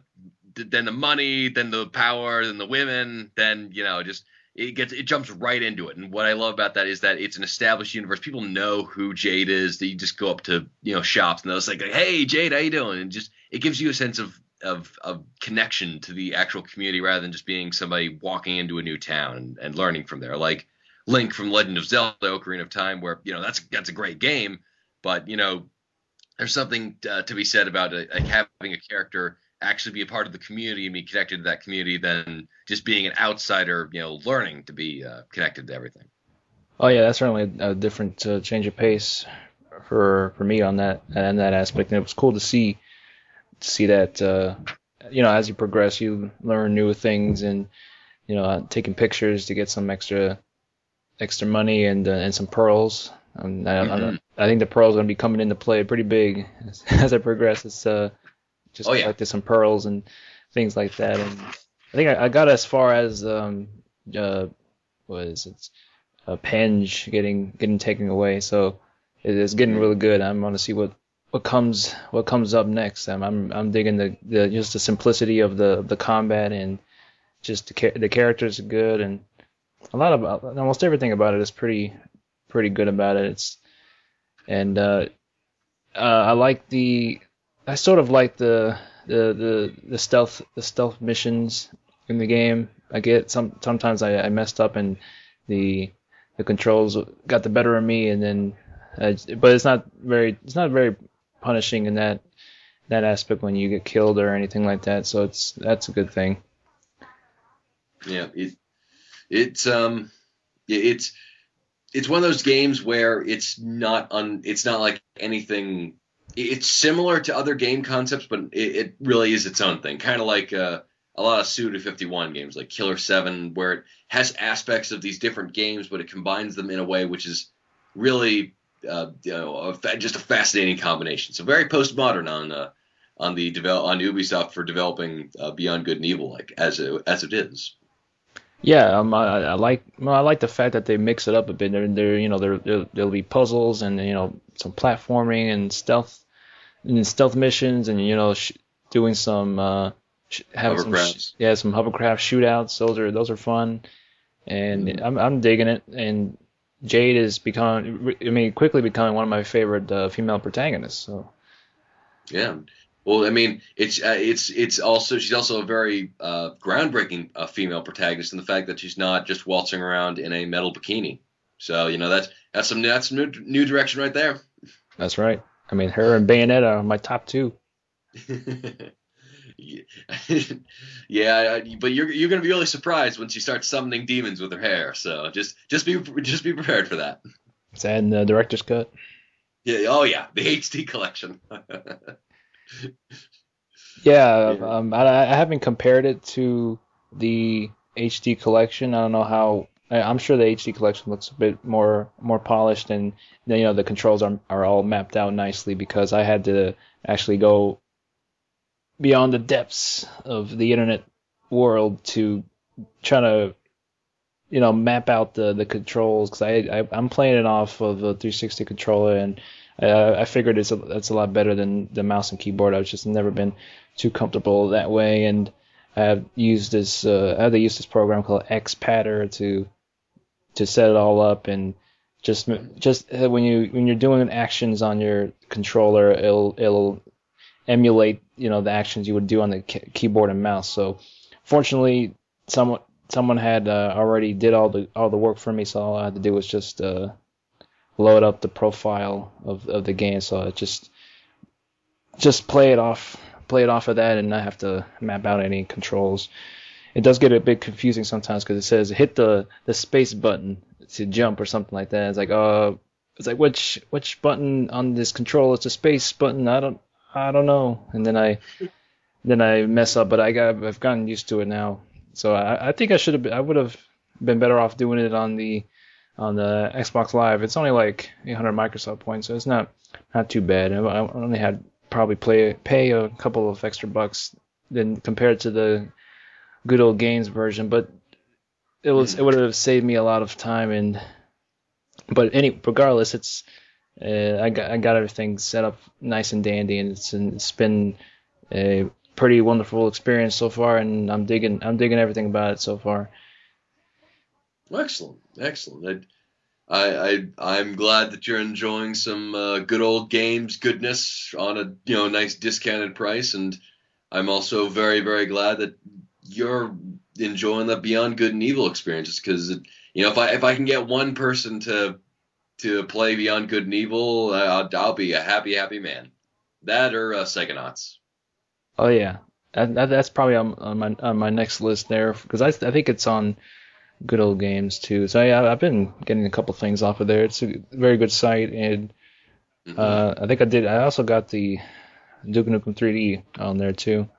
then the money, then the power, then the women, then you know just it gets it jumps right into it. And what I love about that is that it's an established universe. People know who Jade is. They just go up to you know shops and they'll say, "Hey Jade, how you doing?" And just it gives you a sense of of of connection to the actual community rather than just being somebody walking into a new town and, and learning from there. Like Link from Legend of Zelda: Ocarina of Time, where you know that's that's a great game, but you know there's something uh, to be said about uh, like having a character actually be a part of the community and be connected to that community than just being an outsider, you know, learning to be uh, connected to everything. Oh yeah, that's certainly a different uh, change of pace for for me on that and that aspect. And it was cool to see to see that uh, you know as you progress, you learn new things and you know taking pictures to get some extra extra money and uh, and some pearls. I, mm-hmm. I, I, think the pearls are gonna be coming into play pretty big <laughs> as, as I progress. It's uh just oh, yeah. collected some pearls and things like that. And I think I, I got as far as um uh what is it uh, Pey'j getting getting taken away. So it is getting really good. I'm going to see what what comes what comes up next. I'm I'm, I'm digging the, the just the simplicity of the the combat and just the the characters are good and a lot of almost everything about it is pretty pretty good about it. It's and uh, uh, I like the I sort of like the the the, the stealth the stealth missions in the game. I get some sometimes I, I messed up and the the controls got the better of me, and then but it's not very it's not very punishing in that that aspect when you get killed or anything like that. So it's that's a good thing. Yeah, it it's um it's it's one of those games where it's not un it's not like anything it's similar to other game concepts, but it, it really is its own thing. Kind of like uh, a lot of Suda 51 games, like Killer 7, where it has aspects of these different games, but it combines them in a way which is really uh, you know a, just a fascinating combination. So very postmodern on uh, on the develop on Ubisoft for developing uh, Beyond Good and Evil, like as it, as it is. Yeah, um, I, I like well, I like the fact that they mix it up a bit. There, there, you know, there there'll be puzzles and you know some platforming and stealth and stealth missions and you know sh- doing some uh, sh- having some sh- yeah some hovercraft shootouts. Those are those are fun, and mm-hmm. I'm I'm digging it. And Jade is becoming I mean quickly becoming one of my favorite uh, female protagonists. So yeah. Well, I mean, it's uh, it's it's also she's also a very uh, groundbreaking uh, female protagonist in the fact that she's not just waltzing around in a metal bikini. So you know that's that's some that's some new, new direction right there. That's right. I mean, her and Bayonetta are my top two. <laughs> yeah, but you're you're gonna be really surprised when she starts summoning demons with her hair. So just just be just be prepared for that. Is that in the director's cut? Yeah. Oh yeah, the HD collection. <laughs> yeah, um, I, I haven't compared it to the HD collection. I don't know how I'm sure the HD collection looks a bit more more polished, and you know the controls are are all mapped out nicely because I had to actually go beyond the depths of the internet world to try to you know map out the the controls because I, I I'm playing it off of a 360 controller and uh, I figured it's a, it's a lot better than the mouse and keyboard. I've just never been too comfortable that way, and I've used this uh, I had to use this program called Xpadder to to set it all up and just just uh, when you when you're doing actions on your controller, it'll it'll emulate you know the actions you would do on the keyboard and mouse. So fortunately, someone someone had uh, already did all the all the work for me, so all I had to do was just uh, load up the profile of, of the game. So it just just play it off play it off of that and not have to map out any controls. It does get a bit confusing sometimes because it says hit the the space button to jump or something like that. It's like uh it's like which which button on this control is the space button? I don't I don't know. And then I then I mess up, but I got I've gotten used to it now. So I, I think I should have I would have been better off doing it on the on the Xbox Live. It's only like 800 Microsoft points, so it's not not too bad. I only had probably play pay a couple of extra bucks than compared to the good old games version, but it was it would have saved me a lot of time and but any regardless, it's uh, I got I got everything set up nice and dandy, and it's, it's been a pretty wonderful experience so far, and I'm digging I'm digging everything about it so far. Excellent, excellent. I, I I'm glad that you're enjoying some uh, good old games goodness on a you know nice discounted price, and I'm also very very glad that you're enjoying the Beyond Good and Evil experiences because you know if I if I can get one person to to play Beyond Good and Evil, I'll, I'll, be a happy happy man. That or uh, Psychonauts. Oh yeah, that, that, that's probably on, on, my on my next list there because I I think it's on good old games too. So yeah, I've been getting a couple things off of there. It's a very good site, and mm-hmm. uh, I think I did. I also got the Duke Nukem 3D on there too,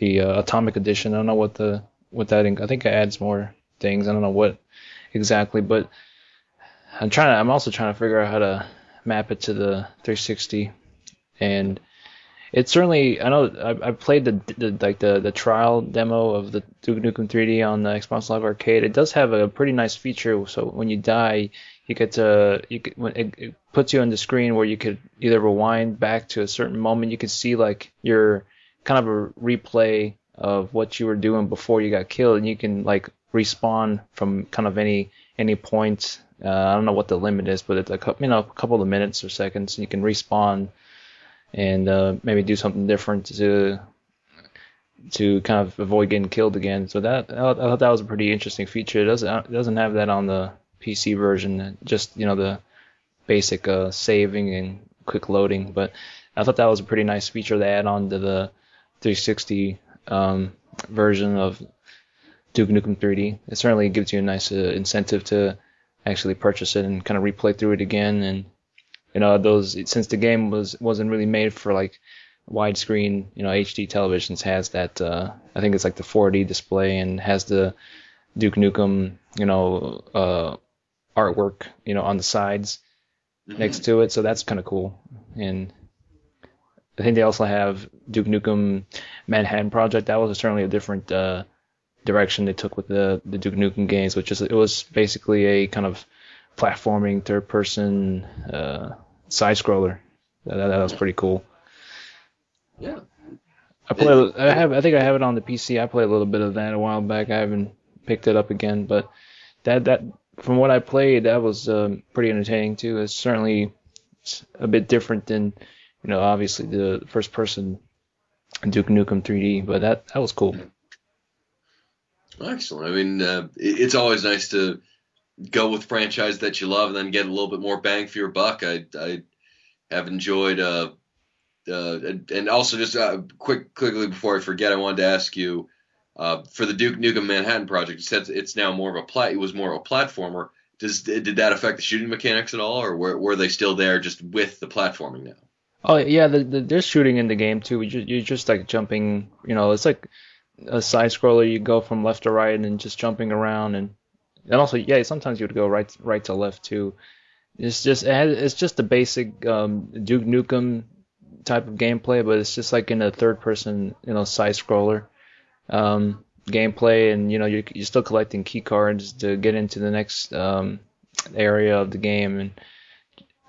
the uh, Atomic Edition. I don't know what the what that. I think it adds more things. I don't know what exactly, but I'm trying. To, I'm also trying to figure out how to map it to the 360, and it's certainly I know I, I played the, the, like the the trial demo of the Duke Nukem 3D on the Xbox Live Arcade. It does have a pretty nice feature. So when you die, you get to you get, when it, it puts you on the screen where you could either rewind back to a certain moment. You could see like your kind of a replay of what you were doing before you got killed, and you can like respawn from kind of any any point. Uh, I don't know what the limit is, but it's a you know a couple of minutes or seconds. You can respawn and uh, maybe do something different to to kind of avoid getting killed again. So that I thought that was a pretty interesting feature. It doesn't it doesn't have that on the PC version. Just you know the basic uh, saving and quick loading. But I thought that was a pretty nice feature to add on to the 360 um, version of Duke Nukem 3D. It certainly gives you a nice uh, incentive to actually purchase it and kind of replay through it again and you know those since the game was wasn't really made for like widescreen you know HD televisions has that uh, I think it's like the 4D display and has the Duke Nukem you know uh, artwork you know on the sides mm-hmm. next to it so that's kind of cool and I think they also have Duke Nukem Manhattan Project that was certainly a different uh, direction they took with the the Duke Nukem games which is it was basically a kind of platforming third person uh, side scroller. That, that, was pretty cool. Yeah. I play. I have. I think I have it on the PC. I played a little bit of that a while back. I haven't picked it up again, but that that from what I played, that was um, pretty entertaining too. It's certainly a bit different than you know, obviously the first person Duke Nukem 3D, but that that was cool. Excellent. I mean, uh, it's always nice to go with franchise that you love and then get a little bit more bang for your buck. I I have enjoyed uh, uh and also just uh, quick quickly before I forget, I wanted to ask you uh, for the Duke Nukem Manhattan project. You said it's now more of a plat. It was more of a platformer. Does did that affect the shooting mechanics at all, or were were they still there just with the platforming now? Oh yeah, the, the, there's shooting in the game too. You you're just like jumping. You know, it's like a side scroller. You go from left to right and just jumping around and and also yeah, sometimes you would go right right to left too. It's just it has, it's just the basic um, Duke Nukem type of gameplay, but it's just like in a third person you know side scroller um, gameplay, and you know you're, you're still collecting key cards to get into the next um, area of the game, and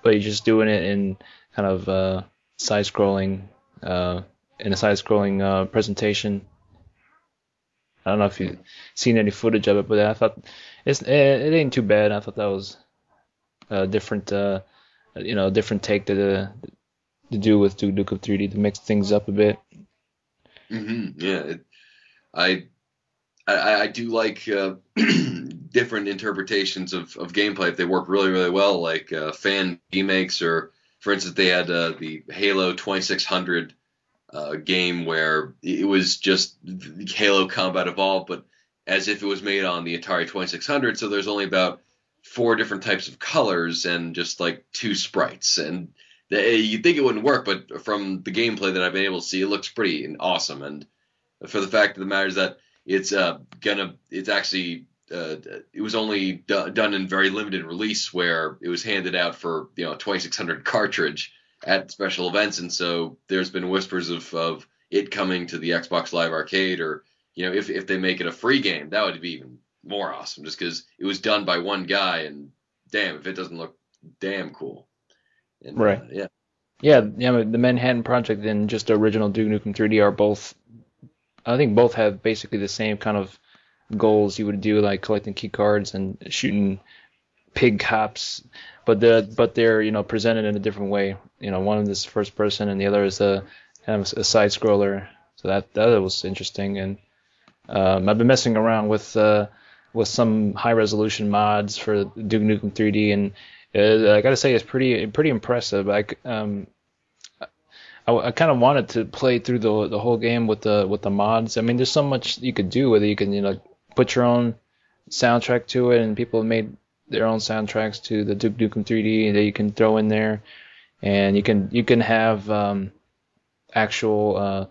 but you're just doing it in kind of uh, side scrolling uh, in a side scrolling uh, presentation. I don't know if you've seen any footage of it, but I thought it's it, it ain't too bad. I thought that was a different, uh, you know, different take to to do with Duke Nukem 3D to mix things up a bit. Mm-hmm. Yeah, it, I, I I do like uh, <clears throat> different interpretations of, of gameplay if they work really really well, like uh, fan remakes or, for instance, they had uh, the Halo 2600 uh, game where it was just Halo Combat Evolved, but as if it was made on the Atari 2600. So there's only about four different types of colors and just like two sprites. And you'd think it wouldn't work, but from the gameplay that I've been able to see, it looks pretty awesome. And for the fact of the matter is that it's uh, gonna, it's actually. Uh, it was only d- done in very limited release where it was handed out for you know 2600 cartridge at special events, and so there's been whispers of, of it coming to the Xbox Live Arcade, or you know, if if they make it a free game, that would be even more awesome, just because it was done by one guy, and damn, if it doesn't look damn cool, and, right? Uh, yeah, yeah, yeah. The Manhattan Project and just original Duke Nukem 3D are both, I think, both have basically the same kind of goals you would do, like collecting key cards and shooting pig cops but the but they're you know presented in a different way. You know, one is first person and the other is a kind of a side scroller. So that that was interesting, and um, I've been messing around with uh, with some high resolution mods for Duke Nukem 3D, and uh, I gotta say it's pretty pretty impressive. I um, I, I kind of wanted to play through the the whole game with the with the mods. I mean, there's so much you could do with it. You can you know put your own soundtrack to it, and people have made their own soundtracks to the Duke Nukem 3D that you can throw in there, and you can you can have um, actual uh,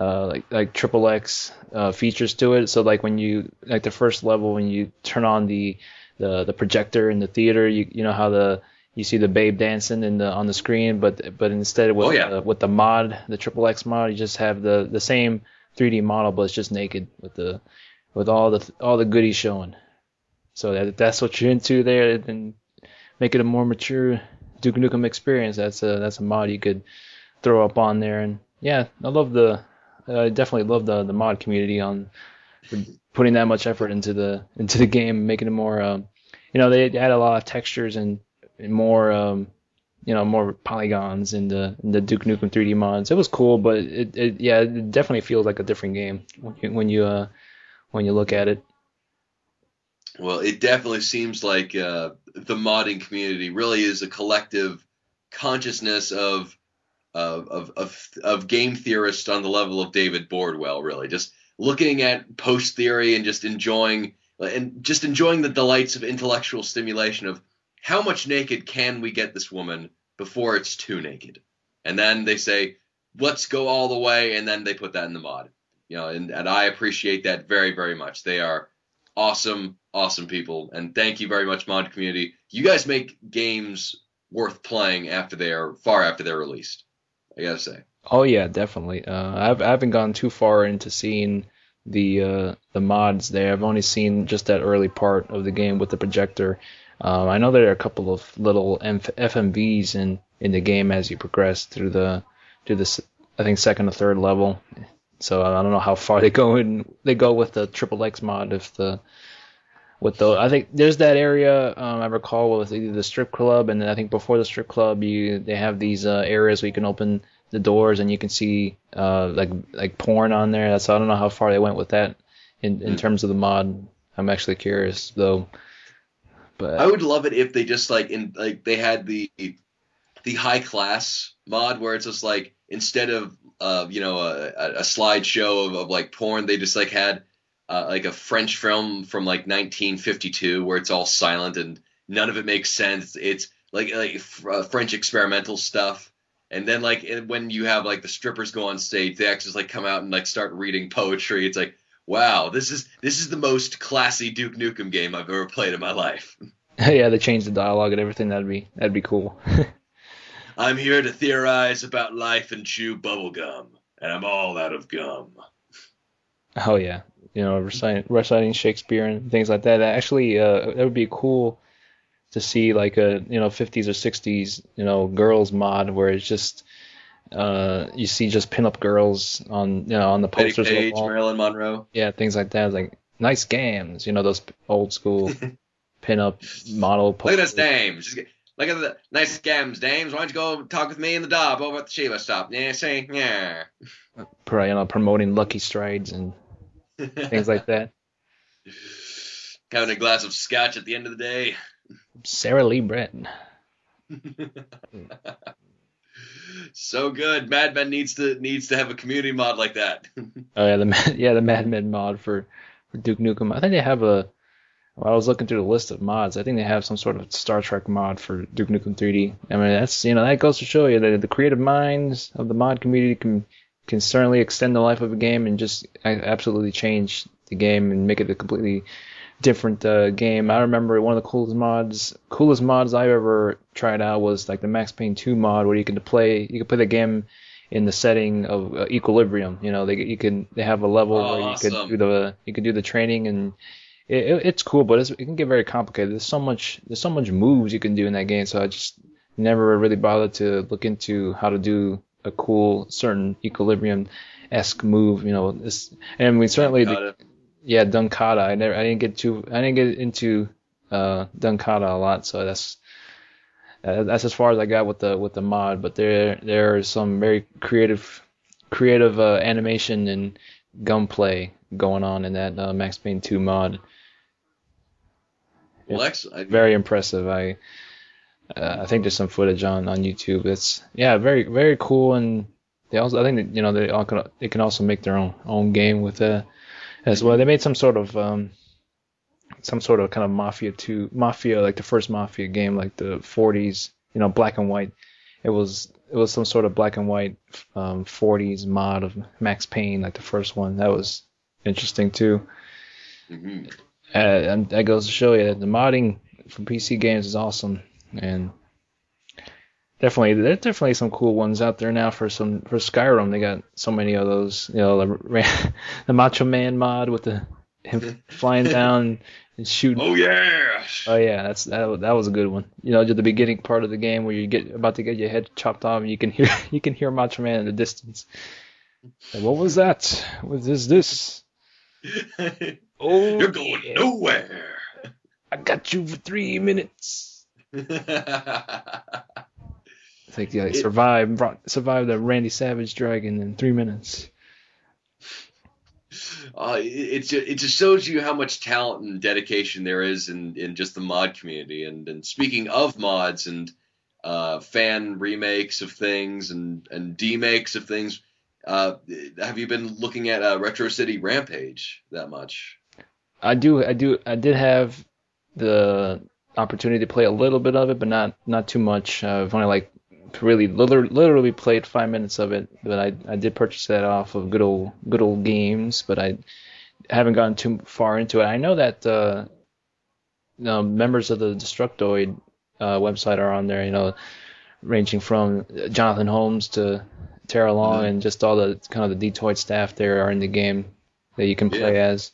uh, like like triple X uh, features to it. So like when you like the first level when you turn on the the, the projector in the theater, you you know how the you see the babe dancing in the on the screen, but but instead with oh, yeah. the, with the mod, the triple X mod, you just have the the same 3D model, but it's just naked with the with all the all the goodies showing. So that that's what you're into there, then make it a more mature Duke Nukem experience. That's a that's a mod you could throw up on there, and yeah, I love the I definitely love the the mod community on putting that much effort into the into the game, making it more. Um, you know, they add a lot of textures and, and more. Um, you know, more polygons in the in the Duke Nukem 3D mods. It was cool, but it, it yeah, it definitely feels like a different game when you when you uh when you look at it. Well, it definitely seems like uh, the modding community really is a collective consciousness of, of of of game theorists on the level of David Bordwell. Really, just looking at post theory and just enjoying and just enjoying the delights of intellectual stimulation of how much naked can we get this woman before it's too naked, and then they say let's go all the way, and then they put that in the mod. You know, and, and I appreciate that very very much. They are awesome, awesome people. And thank you very much, Mod Community. You guys make games worth playing after they are far after they're released. I gotta say. Oh yeah, definitely. Uh, I've I haven't gone too far into seeing the uh, the mods there. I've only seen just that early part of the game with the projector. Um, I know there are a couple of little FMVs in in the game as you progress through the through the I think second or third level. So I don't know how far <laughs> they go in. They go with the triple X mod if the with the I think there's that area um, I recall with either the strip club and then I think before the strip club you they have these uh, areas where you can open the doors and you can see uh, like like porn on there. So I don't know how far they went with that in in mm. terms of the mod. I'm actually curious though. But I would love it if they just like in like they had the the high class mod where it's just like instead of uh, you know a, a slideshow of, of like porn. They just like had uh, like a French film from like 1952 where it's all silent and none of it makes sense. It's like like uh, French experimental stuff. And then like when you have like the strippers go on stage, they actually just like come out and like start reading poetry. It's like wow, this is this is the most classy Duke Nukem game I've ever played in my life. <laughs> yeah, they changed the dialogue and everything. That'd be that'd be cool. <laughs> I'm here to theorize about life and chew bubblegum, and I'm all out of gum. Oh yeah, you know, reciting, reciting Shakespeare and things like that. Actually, uh, that would be cool to see like a you know 50s or 60s you know girls mod where it's just uh, you see just pinup girls on you know on the posters. Bettie Page, Marilyn Monroe. Yeah, things like that. Like nice games, you know those old school <laughs> pinup model. Posters. Look at this names. Just, look at the nice games, dames. Why don't you go talk with me in the dog over at the Shiva stop? Yeah, see, yeah. <laughs> You know, promoting Lucky Strikes and things like that. <laughs> Having a glass of scotch at the end of the day. Sarah Lee Brett. <laughs> so good. Mad Men needs to needs to have a community mod like that. oh yeah, the yeah the Mad Men mod for, for Duke Nukem. I think they have a. Well, I was looking through the list of mods. I think they have some sort of Star Trek mod for Duke Nukem 3D. I mean, that's you know that goes to show you that the creative minds of the mod community can can certainly extend the life of a game and just absolutely change the game and make it a completely different uh, game. I remember one of the coolest mods, coolest mods I ever tried out was like the Max Payne 2 mod, where you can play, you can play the game in the setting of uh, equilibrium. You know, they you can they have a level oh, where you awesome. can do the you can do the training and it, it, it's cool, but it's, it can get very complicated. There's so much there's so much moves you can do in that game, so I just never really bothered to look into how to do a cool certain equilibrium esque move. You know, this and we certainly the, yeah, gun kata. I never, I didn't get too, I didn't get into uh, gun kata a lot, so that's uh, that's as far as I got with the with the mod. But there there is some very creative creative uh, animation and gunplay going on in that uh, Max Payne 2 mod. Lex, I, very impressive. I uh, I think there's some footage on on YouTube. It's yeah, very very cool, and they also I think that, you know they all can they can also make their own own game with uh as well. They made some sort of um, some sort of kind of Mafia 2, Mafia like the first Mafia game, like the 40s, you know, black and white. It was it was some sort of black and white um, 40s mod of Max Payne, like the first one. That was interesting too. Mm-hmm. Uh, and that goes to show you that the modding for PC games is awesome, and definitely there's definitely some cool ones out there now for some for Skyrim. They got so many of those. You know, the, <laughs> the Macho Man mod with the him <laughs> flying down and shooting. Oh yeah. Oh yeah, that's that. That was a good one. You know, just the beginning part of the game where you get about to get your head chopped off and you can hear <laughs> you can hear Macho Man in the distance. Like, what was that? What is this? Oh, you're going yeah. nowhere. I got you for three minutes. <laughs> It's like yeah, survive survive the Randy Savage dragon in three minutes. Uh, it, just, it just shows you how much talent and dedication there is in, in just the mod community. And, and speaking of mods and uh, fan remakes of things and, and demakes of things, uh, have you been looking at uh, Retro City Rampage that much? I do. I do. I did have the opportunity to play a little bit of it, but not not too much. Uh, I've only like really literally played five minutes of it, but I I did purchase that off of good old good old games, but I haven't gotten too far into it. I know that uh, you know, members of the Destructoid uh, website are on there, you know, ranging from Jonathan Holmes to Tara Long mm-hmm. and just all the kind of the Dtoid staff there are in the game that you can play yeah. as.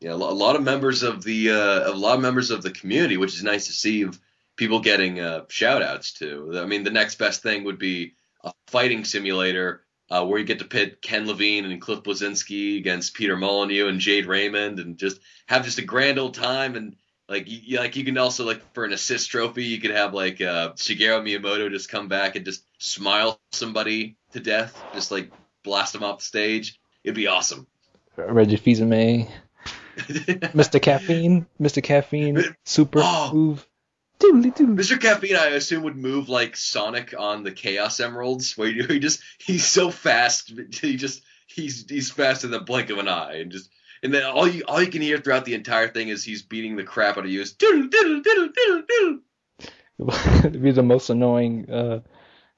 Yeah, a lot of members of the uh, a lot of members of the community, which is nice to see. Of people getting uh, shout outs to. I mean, the next best thing would be a fighting simulator uh, where you get to pit Ken Levine and Cliff Bleszinski against Peter Molyneux and Jade Raymond and just have just a grand old time. And like you, like you can also like for an assist trophy, you could have like uh, Shigeru Miyamoto just come back and just smile somebody to death, just like blast them off the stage. It'd be awesome. Reggie Fils-Aimé. <laughs> Mr. Caffeine, Mr. Caffeine, super oh, move. Doodly doo. Mr. Caffeine, I assume, would move like Sonic on the Chaos Emeralds, where he just he's so fast, he just he's he's faster than the blink of an eye, and just and then all you all you can hear throughout the entire thing is he's beating the crap out of you. Is doodle doodle doodle doodle doodle. <laughs> It'd be the most annoying uh,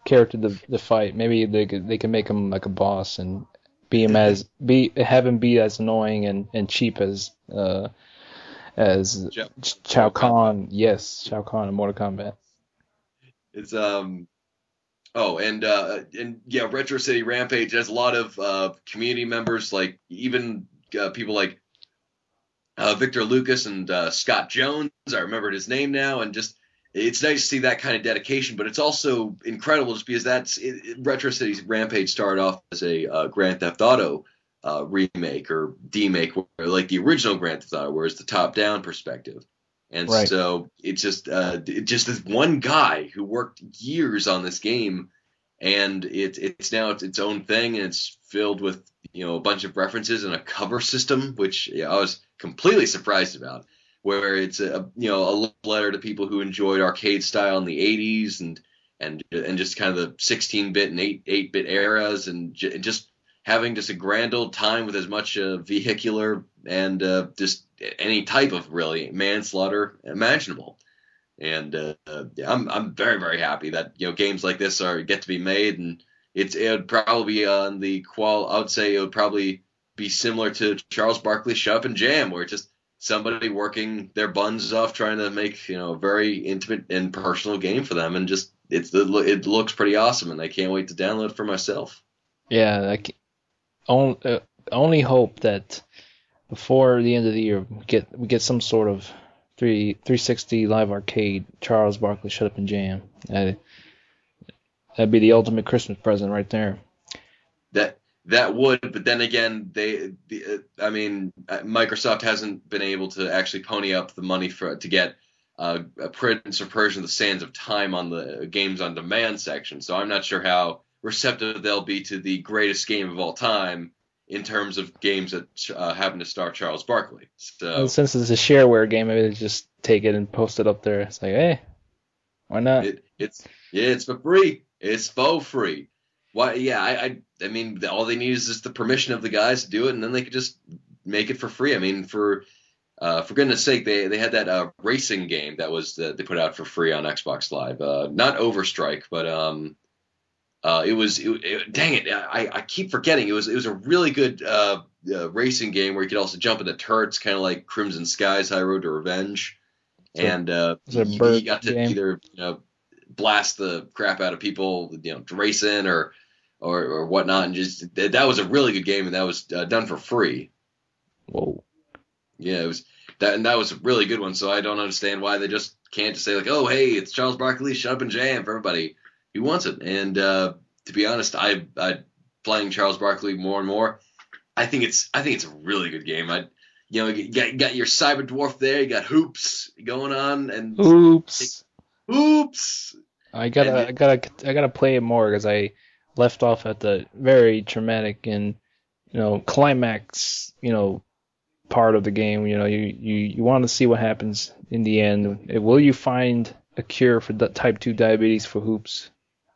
character to, to fight. Maybe they could they can make him like a boss and be him as be have him be as annoying and, and cheap as uh as Shao- Shao Kahn. Yes, Shao Kahn in Mortal Kombat. It's um oh and uh and yeah Retro City Rampage has a lot of uh community members like even uh, people like uh, Victor Lucas and uh, Scott Jones. I remembered his name now and just it's nice to see that kind of dedication, but it's also incredible just because that's it, Retro City Rampage started off as a uh, Grand Theft Auto uh, remake or demake, where, like the original Grand Theft Auto, where it's the top-down perspective. And Right. so it's just uh, it just this one guy who worked years on this game, and it, it's now its, its own thing, and it's filled with you know a bunch of references and a cover system, which yeah, I was completely surprised about. Where it's a you know a love letter to people who enjoyed arcade style in the 80s and and and just kind of the 16-bit and 8 8-bit eras, and j- just having just a grand old time with as much uh, vehicular and uh, just any type of really manslaughter imaginable. And uh, I'm I'm very very happy that you know games like this are get to be made, and it's it would probably be on the qual. I would say it would probably be similar to Charles Barkley's Up and Jam, where it's just somebody working their buns off trying to make you know a very intimate and personal game for them, and just it's the it looks pretty awesome, and I can't wait to download for myself. Yeah, like only uh, only hope that before the end of the year we get we get some sort of three 360 live arcade Charles Barkley Shut Up and Jam. That'd be the ultimate Christmas present right there. That would but then again they the, uh, i mean uh, microsoft hasn't been able to actually pony up the money for to get uh, a prince of persia the sands of time on the games on demand section so i'm not sure how receptive they'll be to the greatest game of all time in terms of games that uh, happen to star charles barkley so And since it's a shareware game, maybe they just take it and post it up there. It's like, hey, why not? It, it's yeah, it's for free. It's for free. Why? Yeah, I, I, I mean, all they need is just the permission of the guys to do it, and then they could just make it for free. I mean, for uh, for goodness sake, they they had that uh, racing game that was uh, they put out for free on Xbox Live. Uh, not Overstrike, but um, uh, it was. It, it, dang it, I, I keep forgetting. It was it was a really good uh, uh, racing game where you could also jump into turrets, kind of like Crimson Skies High Road to Revenge. So- and uh, is it a you, you got to game? either you know blast the crap out of people, you know, racing or or or whatnot, and just that, that was a really good game, and that was uh, done for free. Whoa. Yeah, it was that, and that was a really good one. So I don't understand why they just can't just say like, oh hey, it's Charles Barkley, shut up and jam for everybody who wants it. And uh, to be honest, I I playing Charles Barkley more and more. I think it's I think it's a really good game. I you know you got, you got your Cyberdwarf there, you got hoops going on, and Oops. hoops. I gotta, And I gotta, I gotta play it more because I left off at the very traumatic and you know climax, you know, part of the game. You know, you you you want to see what happens in the end. Will you find a cure for type two diabetes for hoops?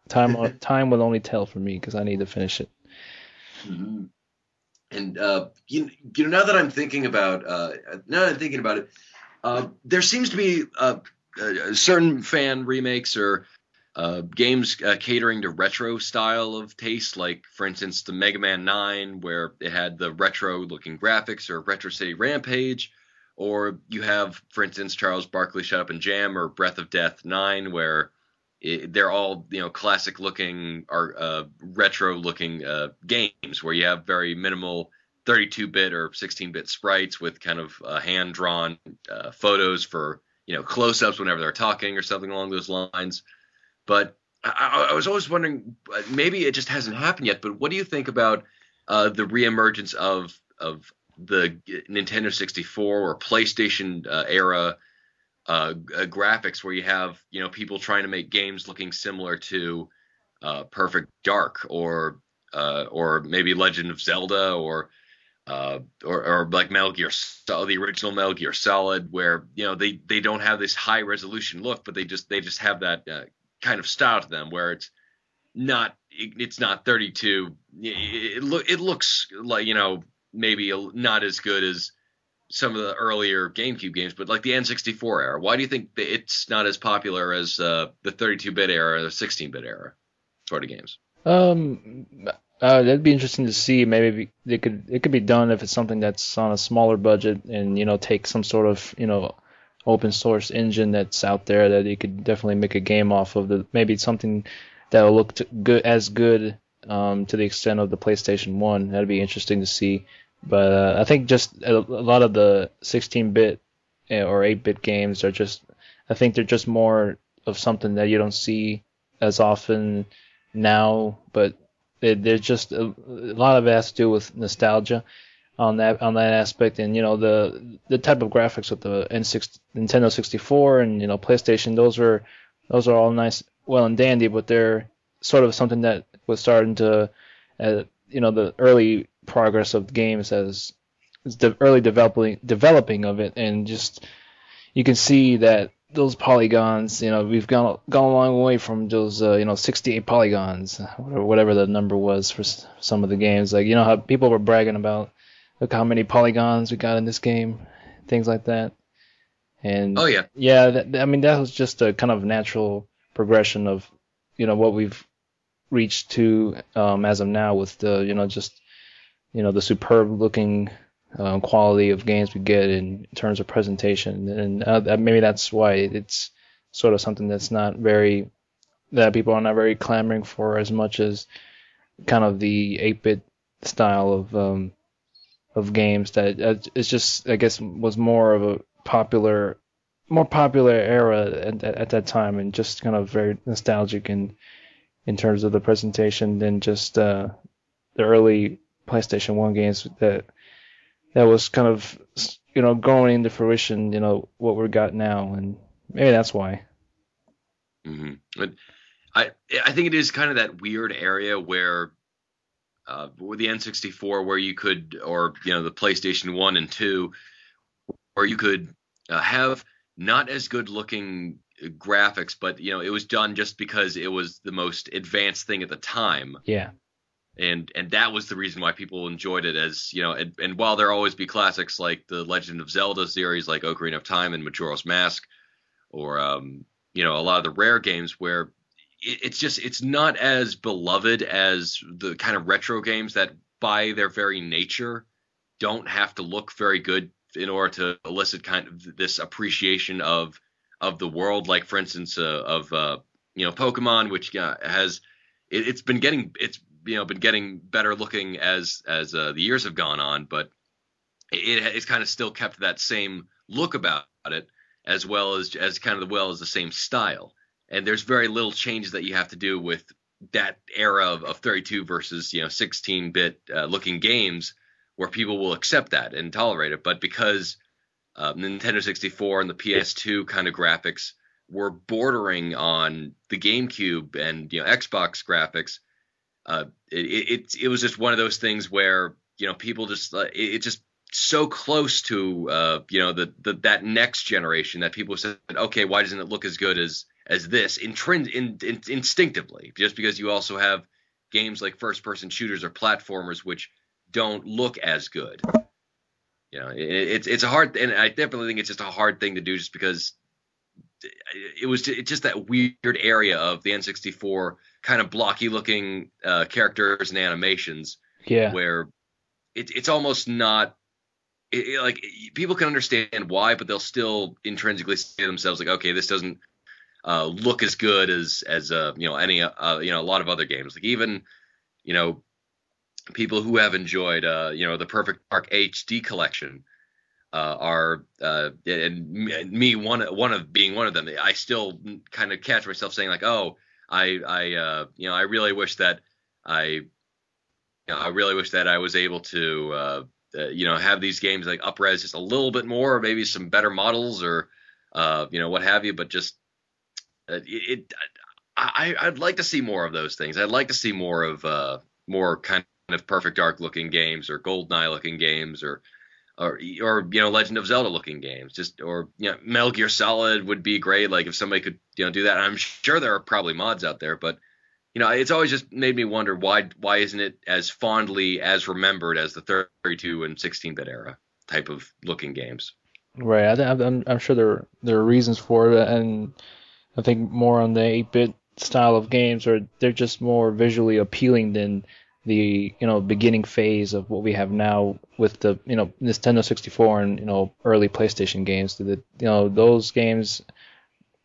Time <laughs> time will only tell for me because I need to finish it. Mhm. And uh, you, you know, now that I'm thinking about, uh, now that I'm thinking about it, uh, there seems to be uh, uh, certain fan remakes or uh, games uh, catering to retro style of taste, like for instance the Mega Man 9, where it had the retro-looking graphics, or Retro City Rampage, or you have, for instance, Charles Barkley Shut Up and Jam, or Breath of Death 9, where it, they're all you know classic looking or uh, retro looking uh, games where you have very minimal 32-bit or 16-bit sprites with kind of uh, hand drawn uh, photos for you know close-ups whenever they're talking or something along those lines. But I, I was always wondering, uh, maybe it just hasn't happened yet. But what do you think about uh, the reemergence of of the Nintendo 64 or PlayStation uh, era uh, uh, graphics where you have you know people trying to make games looking similar to uh, Perfect Dark or or maybe Legend of Zelda or uh, or, or like Metal Gear, the original Metal Gear Solid, where you know they they don't have this high resolution look, but they just they just have that uh, kind of style to them where it's not it's not 32. It, it, look it looks like you know maybe not as good as some of the earlier GameCube games, but like the N64 era. Why do you think it's not as popular as uh, the 32-bit era or the 16-bit era sort of games? Um, Uh, that'd be interesting to see. Maybe they could it could be done if it's something that's on a smaller budget and you know take some sort of you know open source engine that's out there that you could definitely make a game off of. The maybe something that will look good as good um, to the extent of the PlayStation One. That'd be interesting to see. But uh, I think just a, a lot of the 16-bit eh, or 8-bit games are just I think they're just more of something that you don't see as often now, but there's just a, a, lot of it has to do with nostalgia on that on that aspect, and you know the the type of graphics with the N6 Nintendo 64 and you know PlayStation, those are those are all nice, well and dandy, but they're sort of something that was starting to, uh, you know, the early progress of games as, as the early developing developing of it, and just you can see that those polygons, you know, we've gone gone a long way from those, uh, you know, 68 polygons, or whatever the number was for some of the games. Like, you know how people were bragging about, look how many polygons we got in this game, things like that. And oh yeah, yeah, that, I mean that was just a kind of natural progression of, you know, what we've reached to um, as of now with the, you know, just, you know, the superb looking um, quality of games we get in terms of presentation, and uh, maybe that's why it's sort of something that's not very that people are not very clamoring for as much as kind of the 8-bit style of um, of games that uh, it's just I guess was more of a popular more popular era at, at that time and just kind of very nostalgic in in terms of the presentation than just uh, the early PlayStation 1 games that that was kind of you know going into fruition. You know what we've got now, and maybe that's why. But I I think it is kind of that weird area where. Uh, with the N64, where you could, or you know, the PlayStation One and Two, where you could uh, have not as good looking graphics, but you know, it was done just because it was the most advanced thing at the time. Yeah and and that was the reason why people enjoyed it as you know and, and while there always be classics like the legend of zelda series like ocarina of time and majora's mask or um, you know a lot of the rare games where it's just it's not as beloved as the kind of retro games that by their very nature don't have to look very good in order to elicit kind of this appreciation of of the world like for instance uh, of uh, you know pokemon which uh, has it, it's been getting it's you know been getting better looking as as uh, the years have gone on, but it, it's kind of still kept that same look about it, as well as as kind of the well as the same style. And there's very little changes that you have to do with that era of, of 32 versus you know 16-bit uh, looking games where people will accept that and tolerate it. But because uh, Nintendo 64 and the PS2 kind of graphics were bordering on the GameCube and you know Xbox graphics, uh, it, it, it was just one of those things where you know people just uh, it, it just so close to uh, you know the, the that next generation that people said okay why doesn't it look as good as as this in, in, in, instinctively just because you also have games like first person shooters or platformers which don't look as good you know it, it's it's a hard and I definitely think it's just a hard thing to do just because it was it's just that weird area of the N64 kind of blocky looking uh, characters and animations. Yeah. Where it, it's almost not it, it, like people can understand why, but they'll still intrinsically say to themselves like, okay, this doesn't uh, look as good as as uh, you know any uh, you know a lot of other games. Like even you know people who have enjoyed uh, you know the Perfect Dark HD collection uh, are uh, and me one one of being one of them. I still kind of catch myself saying like, oh, I I uh, you know I really wish that I you know, I really wish that I was able to uh, uh, you know have these games like upres just a little bit more, or maybe some better models or uh, you know what have you. But just it, it I I'd like to see more of those things. I'd like to see more of uh, more kind of perfect dark looking games or Goldeneye looking games or or or you know Legend of Zelda looking games, just or you know Metal Gear Solid would be great. Like if somebody could you know do that. I'm sure there are probably mods out there, but you know it's always just made me wonder why why isn't it as fondly as remembered as the 32 and 16 bit era type of looking games. Right. I, I'm I'm sure there there are reasons for it, and I think more on the 8 bit style of games, or they're just more visually appealing than the you know beginning phase of what we have now with the you know Nintendo 64 and you know early PlayStation games. The you know those games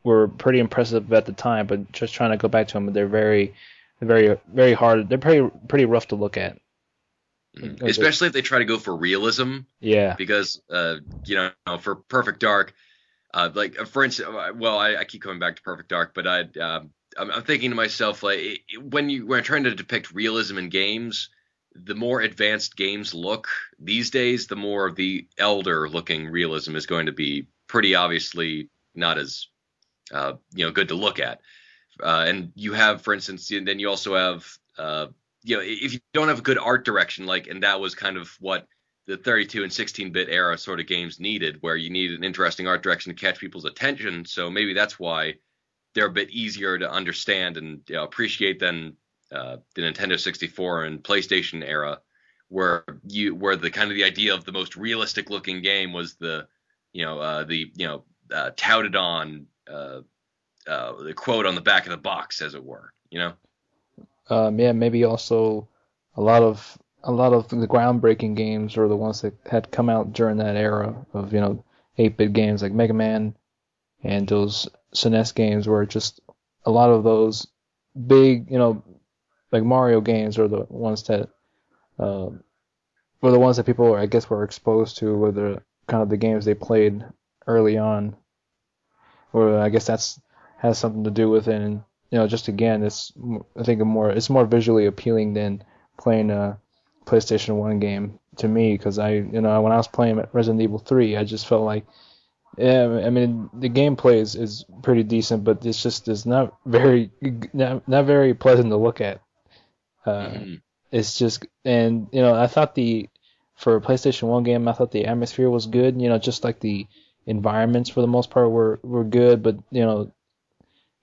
were pretty impressive at the time, but just trying to go back to them, they're very very very hard. They're pretty pretty rough to look at. Mm-hmm. Especially if they try to go for realism. Yeah. Because uh, you know, for Perfect Dark, uh, like for instance, uh, well, I, I, keep coming back to Perfect Dark, but I, um, I'm, I'm, thinking to myself like when you when trying to depict realism in games, the more advanced games look these days, the more the elder looking realism is going to be pretty obviously not as uh, you know good to look at. Uh, and you have, for instance, and then you also have, uh, you know, if you don't have a good art direction, like, and that was kind of what the 32 and 16 bit era sort of games needed, where you need an interesting art direction to catch people's attention. So maybe that's why they're a bit easier to understand and you know, appreciate than uh, the Nintendo 64 and PlayStation era, where you where the kind of the idea of the most realistic looking game was the, you know, uh, the you know uh, touted on uh, uh, the quote on the back of the box, as it were. You know. Um, yeah, maybe also a lot of a lot of the groundbreaking games were the ones that had come out during that era of you know 8-bit games like Mega Man and those SNES games were just a lot of those big you know like Mario games are the ones that uh, were the ones that people I guess were exposed to were the kind of the games they played early on. Or I guess that's has something to do with it. And you know, just again, it's I think more it's more visually appealing than playing a PlayStation One game to me because I you know when I was playing Resident Evil 3, I just felt like yeah, I mean the gameplay is, is pretty decent, but it's just it's not very not, not very pleasant to look at. Uh, mm-hmm. It's just and you know I thought the for a PlayStation One game I thought the atmosphere was good. You know just like the environments for the most part were were good, but you know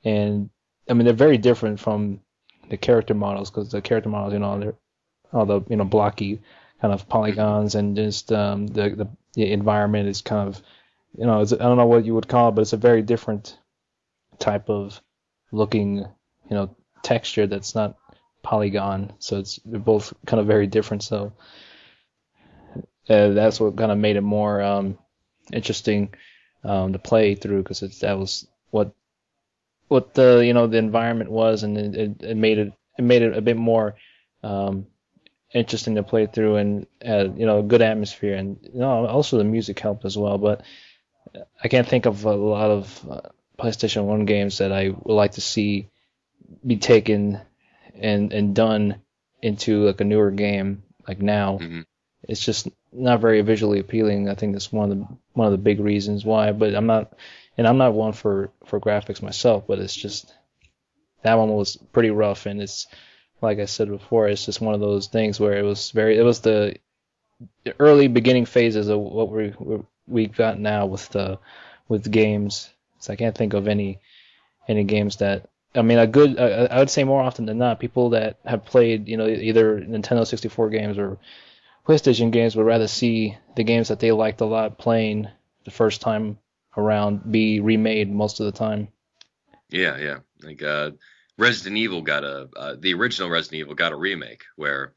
and I mean they're very different from the character models because the character models, you know, they're all the you know blocky kind of polygons and just um, the, the, the environment is kind of you know I don't know what you would call it, but it's a very different type of looking you know texture that's not polygon. So it's they're both kind of very different. So uh, that's what kind of made it more um, interesting um, to play through because that was what what the you know the environment was, and it, it made it it made it a bit more um, interesting to play through, and uh, you know, good atmosphere, and you know, also the music helped as well. But I can't think of a lot of uh, PlayStation One games that I would like to see be taken and and done into like a newer game like now. Mm-hmm. It's just not very visually appealing. I think that's one of the one of the big reasons why. But I'm not and I'm not one for for graphics myself, but it's just that one was pretty rough, and it's like I said before, it's just one of those things where it was very, it was the early beginning phases of what we we got now with the with games. So I can't think of any any games that I mean, a good. Uh, I would say more often than not, people that have played, you know, either Nintendo 64 games or PlayStation games would rather see the games that they liked a lot playing the first time around be remade most of the time. Yeah, yeah. Like uh, Resident Evil got a uh, the original Resident Evil got a remake where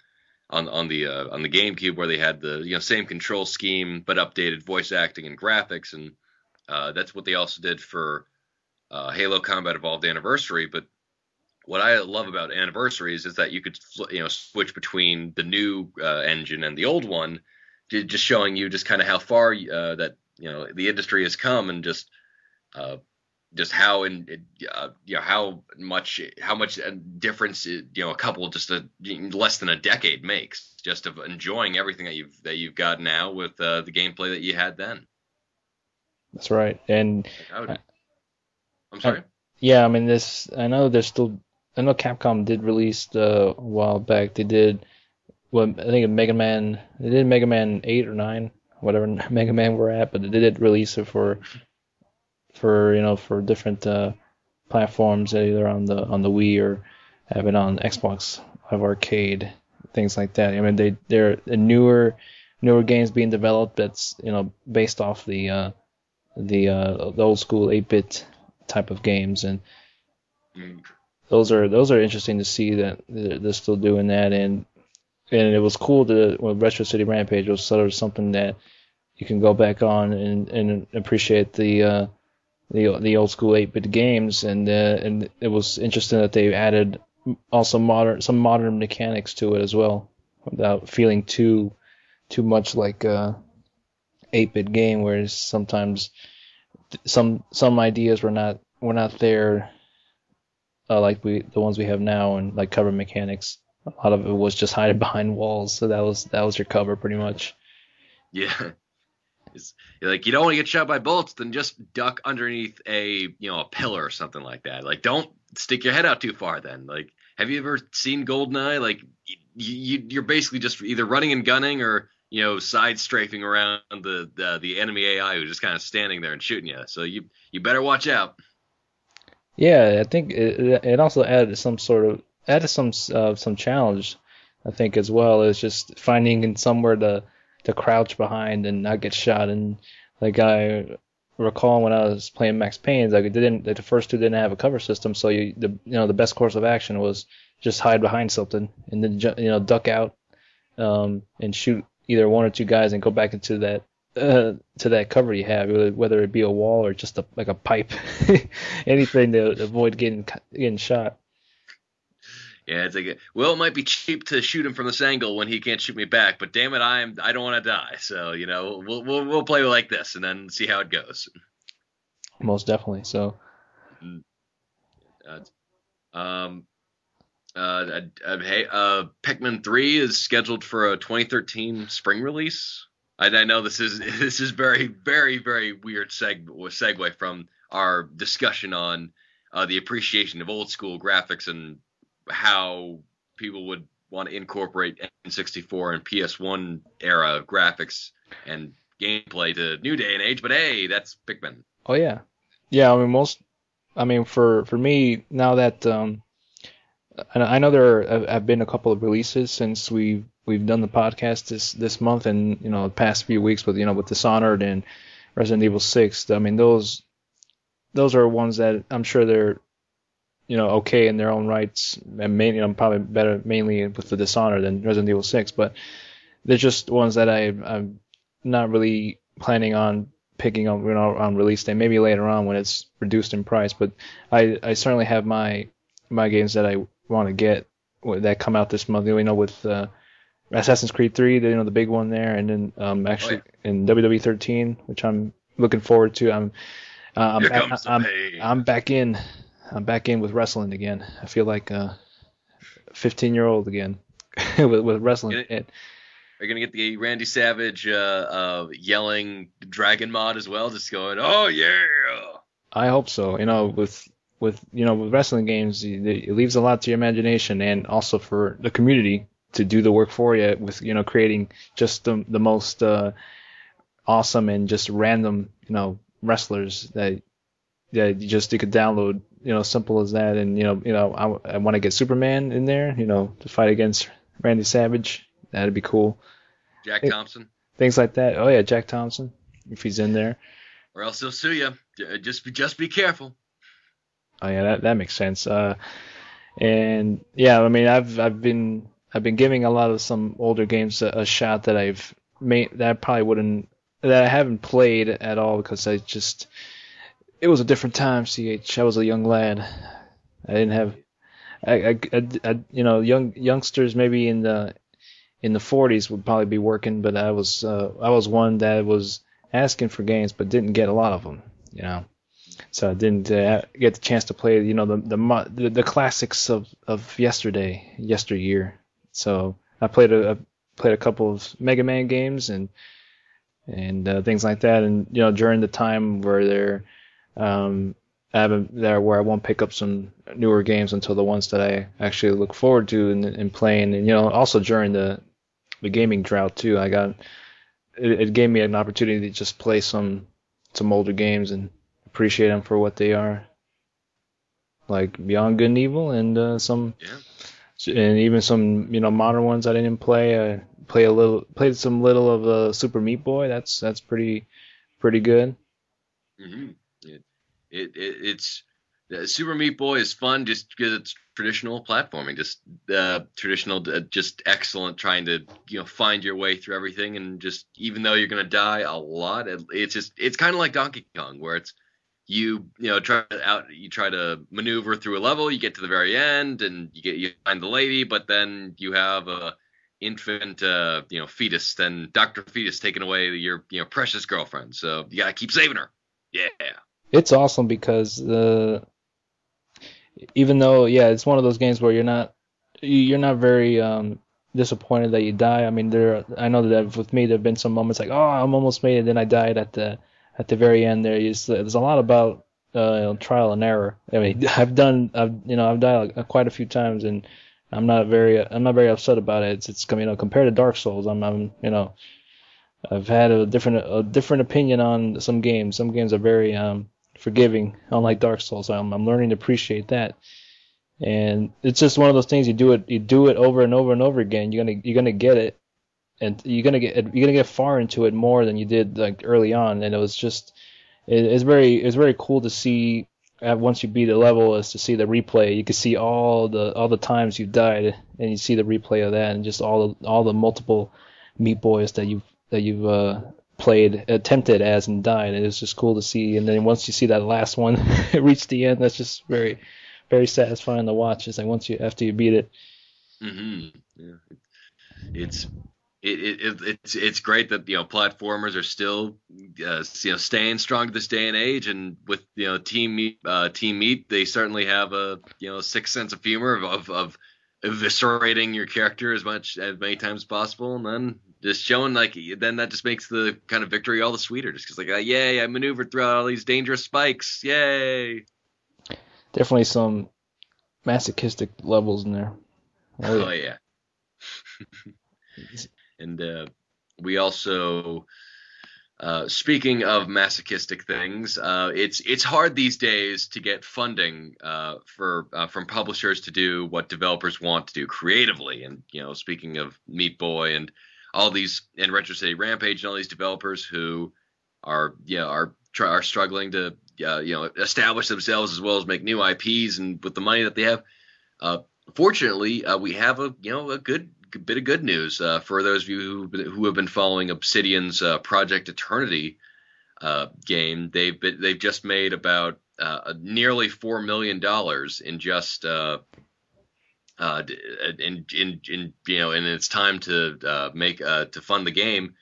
on on the uh, on the GameCube where they had the you know same control scheme but updated voice acting and graphics and uh, that's what they also did for uh, Halo Combat Evolved Anniversary. But what I love about Anniversaries is that you could you know switch between the new uh, engine and the old one, just showing you just kind of how far uh, that you know the industry has come and just just how in uh, you know how much how much difference you know a couple just a less than a decade makes just of enjoying everything that you've that you've got now with uh, the gameplay that you had then. That's right, and I, am sorry. I, yeah, I mean this. I know there's still. I know Capcom did release uh, a while back. They did. Well, I think Mega Man. They did Mega Man eight or nine, whatever <laughs> Mega Man we're at, but they did release it for for you know for different uh, platforms, either on the on the Wii or have it on Xbox Live Arcade, things like that. I mean, they they're newer newer games being developed that's you know based off the uh, the uh, the old school 8-bit type of games, and those are those are interesting to see that they're still doing that. And and it was cool to well, Retro City Rampage was sort of something that you can go back on and, and appreciate the uh, the the old school 8-bit games, and uh, and it was interesting that they added also modern some modern mechanics to it as well, without feeling too too much like a 8-bit game, whereas sometimes some some ideas were not were not there uh, like we the ones we have now and like cover mechanics. A lot of it was just <laughs> hiding behind walls, so that was that was your cover pretty much. Yeah. It's, like you don't want to get shot by bullets, then just duck underneath a you know a pillar or something like that. Like don't stick your head out too far. Then like have you ever seen Goldeneye? Like you, you're basically just either running and gunning or you know side strafing around the the, the enemy AI who's just kind of standing there and shooting you. So you you better watch out. Yeah, I think it, it also added some sort of added some uh, some challenge. I think as well as just finding somewhere to to crouch behind and not get shot. And like I recall when I was playing Max Payne, like it didn't like the first two didn't have a cover system, so you the you know the best course of action was just hide behind something and then you know duck out um, and shoot either one or two guys and go back into that uh, to that cover you have, whether it be a wall or just a, like a pipe, <laughs> anything to avoid getting getting shot. Yeah, it's like well, it might be cheap to shoot him from this angle when he can't shoot me back, but damn it, I am I don't want to die. So you know, we'll we'll we'll play like this and then see how it goes. Most definitely. So. Uh, um. Uh, uh, hey, uh, Pikmin 3 is scheduled for a 2013 spring release. I, I know this is <laughs> this is very very very weird seg- segue from our discussion on uh, the appreciation of old school graphics and how people would want to incorporate N64 and PS1 era graphics and gameplay to new day and age. But hey, that's Pikmin. Oh yeah, yeah. I mean most. I mean for for me now that um, I know there have been a couple of releases since we've we've done the podcast this this month and you know the past few weeks with you know with Dishonored and Resident Evil Six. I mean those those are ones that I'm sure they're you know, okay in their own rights, and mainly I'm probably better mainly with the Dishonored than Resident Evil 6, but they're just ones that I I'm not really planning on picking up you know, on release day. Maybe later on when it's reduced in price, but I I certainly have my my games that I want to get that come out this month. You know, with uh, Assassin's Creed 3, you know, the big one there, and then um, actually oh, yeah. in WWE 13, which I'm looking forward to. I'm uh, I'm, back, I'm, I'm back in I'm back in with wrestling again. I feel like a 15 year old again <laughs> with, with wrestling. Are you gonna get the Randy Savage uh, uh, yelling dragon mod as well? Just going, oh yeah. I hope so. You know, with with you know with wrestling games, it leaves a lot to your imagination and also for the community to do the work for you with you know creating just the the most uh, awesome and just random you know wrestlers that that you just you could download you know, simple as that. And you know, you know, I, I want to get Superman in there, you know, to fight against Randy Savage. That'd be cool. Jack Thompson. Things like that. Oh yeah, Jack Thompson, if he's in there. Or else he'll sue you. Just be, just be careful. Oh yeah, that that makes sense. Uh, and yeah, I mean, I've I've been I've been giving a lot of some older games a, a shot that I've made that I probably wouldn't that I haven't played at all because I just it was a different time, ch. I was a young lad. I didn't have, I, I, I, I, you know, young youngsters maybe in the in the 40s would probably be working, but I was uh, I was one that was asking for games but didn't get a lot of them, you know. So I didn't uh, get the chance to play, you know, the the the, classics of, of yesterday, yesteryear. So I played a played a couple of Mega Man games and and uh, things like that, and you know during the time where they're um, I haven't there where I won't pick up some newer games until the ones that I actually look forward to and, and playing. And you know, also during the the gaming drought too, I got it, it gave me an opportunity to just play some some older games and appreciate them for what they are, like Beyond Good and Evil and uh, some. Yeah. And even some, you know, modern ones I didn't play. I play a little, played some little of uh, Super Meat Boy. That's that's pretty, pretty good. Mm-hmm. It, it, it's uh, Super Meat Boy is fun just because it's traditional platforming, just uh, traditional, uh, just excellent. Trying to you know find your way through everything, and just even though you're gonna die a lot, it, it's just it's kind of like Donkey Kong, where it's you you know try out you try to maneuver through a level, you get to the very end, and you get you find the lady, but then you have a infant uh, you know fetus, then Doctor Fetus taking away your you know precious girlfriend, so you gotta keep saving her. Yeah. It's awesome because uh, even though yeah, it's one of those games where you're not you're not very um, disappointed that you die. I mean, there I know that with me there've been some moments like oh I'm almost made it, then I died at the at the very end. There is there's a lot about uh, trial and error. I mean, <laughs> I've done I've you know I've died like, quite a few times and I'm not very I'm not very upset about it. It's it's you know compared to Dark Souls, I'm I'm you know I've had a different a different opinion on some games. Some games are very um forgiving, unlike Dark Souls. I'm, I'm learning to appreciate that. And it's just one of those things you do it you do it over and over and over again. You're gonna you're gonna get it, and you're gonna get you're gonna get far into it more than you did like early on. And it was just it, it's very it's very cool to see uh, once you beat a level is to see the replay. You can see all the all the times you died, and you see the replay of that, and just all the all the multiple meat boys that you've that you've uh, played, attempted as, and died. It was just cool to see. And then once you see that last one <laughs> reach the end, that's just very, very satisfying to watch. It's like once you after you beat it. Mm-hmm. Yeah. It's it, it, it's it's great that you know platformers are still uh, you know staying strong this day and age, and with you know Team Meat, uh, Team Meat, they certainly have a you know sixth sense of humor of, of, of eviscerating your character as much as many times as possible, and then just showing like then that just makes the kind of victory all the sweeter. Just because like uh, yay I maneuvered through all these dangerous spikes. Yay! Definitely some masochistic levels in there. Oh, oh yeah, <laughs> and uh, we also uh, speaking of masochistic things, uh, it's it's hard these days to get funding uh, for uh, from publishers to do what developers want to do creatively. And you know, speaking of Meat Boy and all these in Retro City Rampage and all these developers who are yeah are are struggling to you know establish themselves as well as make new IPs and with the money that they have. Uh, fortunately, uh, we have a you know a good bit of good news uh, for those of you who, who have been following Obsidian's uh, Project Eternity uh, game. They've been, they've just made about nearly four million dollars in just uh, in, in, in, you know, and it's time to uh, make uh, to fund the game.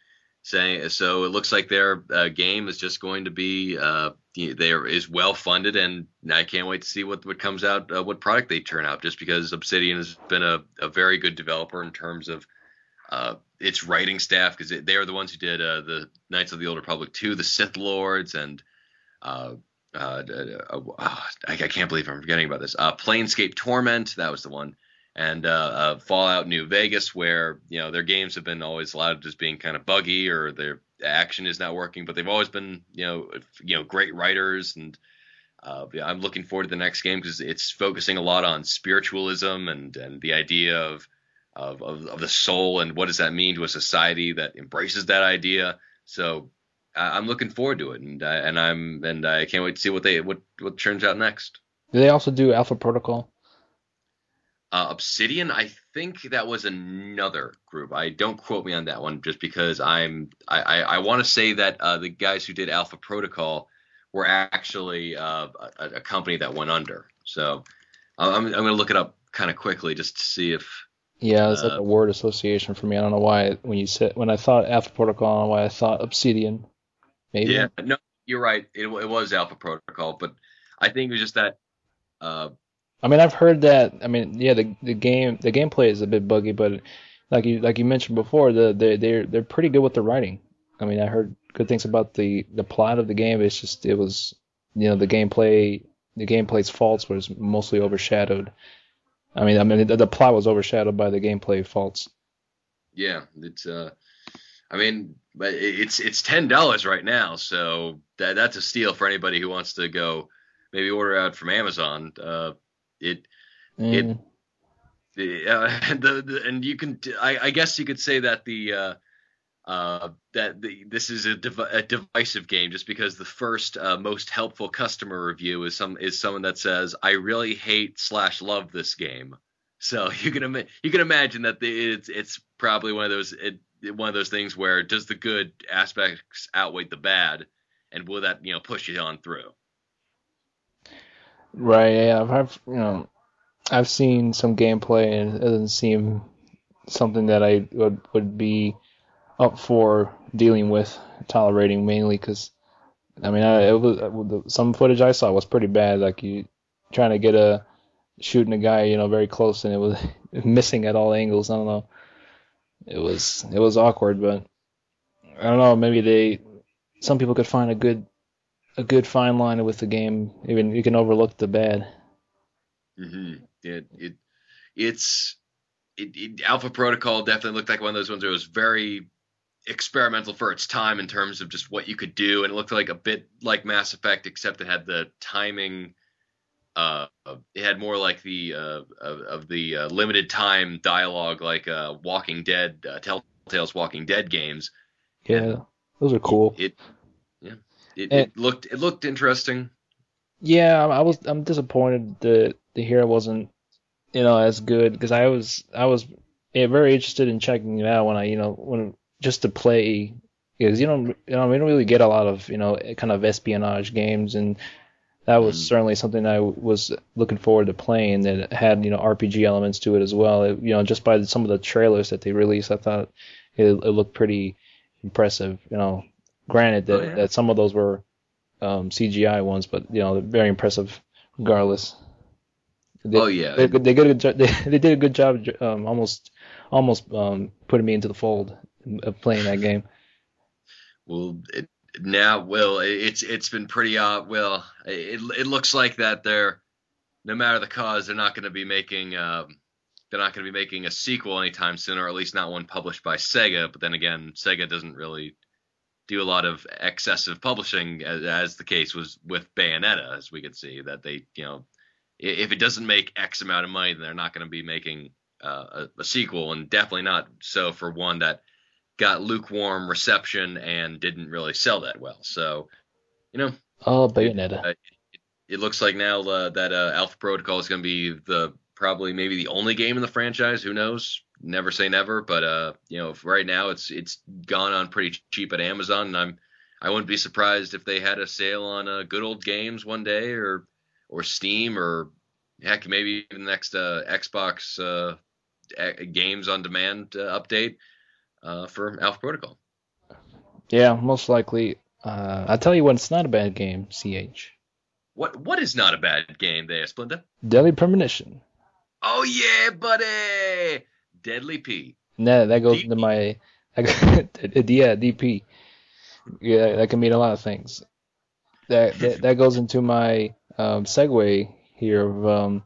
So, it looks like their uh, game is just going to be uh, there is well funded, and I can't wait to see what what comes out, uh, what product they turn out. Just because Obsidian has been a, a very good developer in terms of uh, its writing staff, because they are the ones who did uh, the Knights of the Old Republic 2, the Sith Lords, and uh, uh, uh, uh I, I, can't believe I'm forgetting about this. Planescape Torment, that was the one and Fallout New Vegas, where you know their games have been always lauded as being kind of buggy or their action is not working, but they've always been you know you know great writers, and uh, I'm looking forward to the next game because it's focusing a lot on spiritualism and and the idea of, of of, of the soul and what does that mean to a society that embraces that idea. So I'm looking forward to it, and I, and I'm and I can't wait to see what they what what turns out next. Do they also do Alpha Protocol? Uh, Obsidian, I think that was another group. I don't quote me on that one, just because I'm I I, I want to say that uh, the guys who did Alpha Protocol were actually uh, a, a, company that went under. So I'm I'm going to look it up kind of quickly just to see if. Yeah, it's like uh, a word association for me. I don't know why when you said when I thought Alpha Protocol, I don't know why I thought Obsidian. Maybe. Yeah, no, you're right. It, it was Alpha Protocol, but I think it was just that uh, I mean, I've heard that. I mean, yeah, the the game the gameplay is a bit buggy, but like you like you mentioned before, the they they're they're pretty good with the writing. I mean, I heard good things about the the plot of the game. It's just it was you know the gameplay the gameplay's faults was mostly overshadowed. I mean, I mean the, the plot was overshadowed by the gameplay faults. Yeah, it's uh, I mean, but it's it's ten dollars right now, so that that's a steal for anybody who wants to go maybe order out from Amazon. Uh, it mm. it uh, <laughs> the, the, and you can I, I guess you could say that the uh, uh, that the, this is a, div- a, divisive game just because the first uh, most helpful customer review is some is someone that says I really hate slash love this game. So <laughs> you can Im- you can imagine that the, it's it's probably one of those it, one of those things where does the good aspects outweigh the bad, and will that you know push you on through? Right. Yeah. I've you know I've seen some gameplay and it doesn't seem something that I would would be up for dealing with, tolerating mainly because I mean, I, it was uh, some footage I saw was pretty bad. Like you trying to get a shooting a guy, you know, very close, and it was <laughs> missing at all angles. I don't know. It was it was awkward, but I don't know. Maybe they some people could find a good a good fine line with the game. Even you can overlook the bad. Mm-hmm. It it it's it, it, Alpha Protocol definitely looked like one of those ones that was very experimental for its time in terms of just what you could do, and it looked like a bit like Mass Effect, except it had the timing. Uh, it had more like the uh, of, of the uh, limited time dialogue, like uh, Walking Dead, uh, Telltale's Walking Dead games. Yeah, those are cool. It, it, and, it looked it looked interesting. Yeah, I was I'm disappointed that the hero wasn't you know as good because I was I was yeah, very interested in checking it out when I you know when just to play because you don't you know we don't really get a lot of you know kind of espionage games and that was mm. certainly something I was looking forward to playing that had you know RPG elements to it as well. It, you know just by some of the trailers that they released, I thought it, it looked pretty impressive. You know, granted that, oh, yeah. that some of those were um, CGI ones, but you know very impressive regardless. They, oh yeah, they, they, did a good <laughs> they, they did a good job um, almost almost um, putting me into the fold of playing that game. Well, it, now, Will, it's it's been pretty uh, well. It it looks like that they're no matter the cause, they're not going to be making um, they're not going to be making a sequel anytime soon, or at least not one published by Sega. But then again, Sega doesn't really do a lot of excessive publishing, as, as the case was with Bayonetta, as we could see that they, you know, if it doesn't make X amount of money, then they're not going to be making uh, a, a, sequel, and definitely not so for one that got lukewarm reception and didn't really sell that well. So, you know, oh Bayonetta. It, it, it looks like now uh, that uh, Alpha Protocol is going to be the probably maybe the only game in the franchise. Who knows? Never say never, but uh, you know, right now it's it's gone on pretty cheap at Amazon, and I'm I wouldn't be surprised if they had a sale on uh, good old games one day, or or Steam, or heck, maybe even the next uh, Xbox uh, games on demand uh, update uh, for Alpha Protocol. Yeah, most likely. Uh, I tell you what, it's not a bad game. Ch. What what is not a bad game there, Splinter? Deadly Premonition. Oh yeah, buddy. Deadly P. No, that goes DP. into my. <laughs> yeah, DP. Yeah, that can mean a lot of things. That that, that <laughs> goes into my um, segue here of um,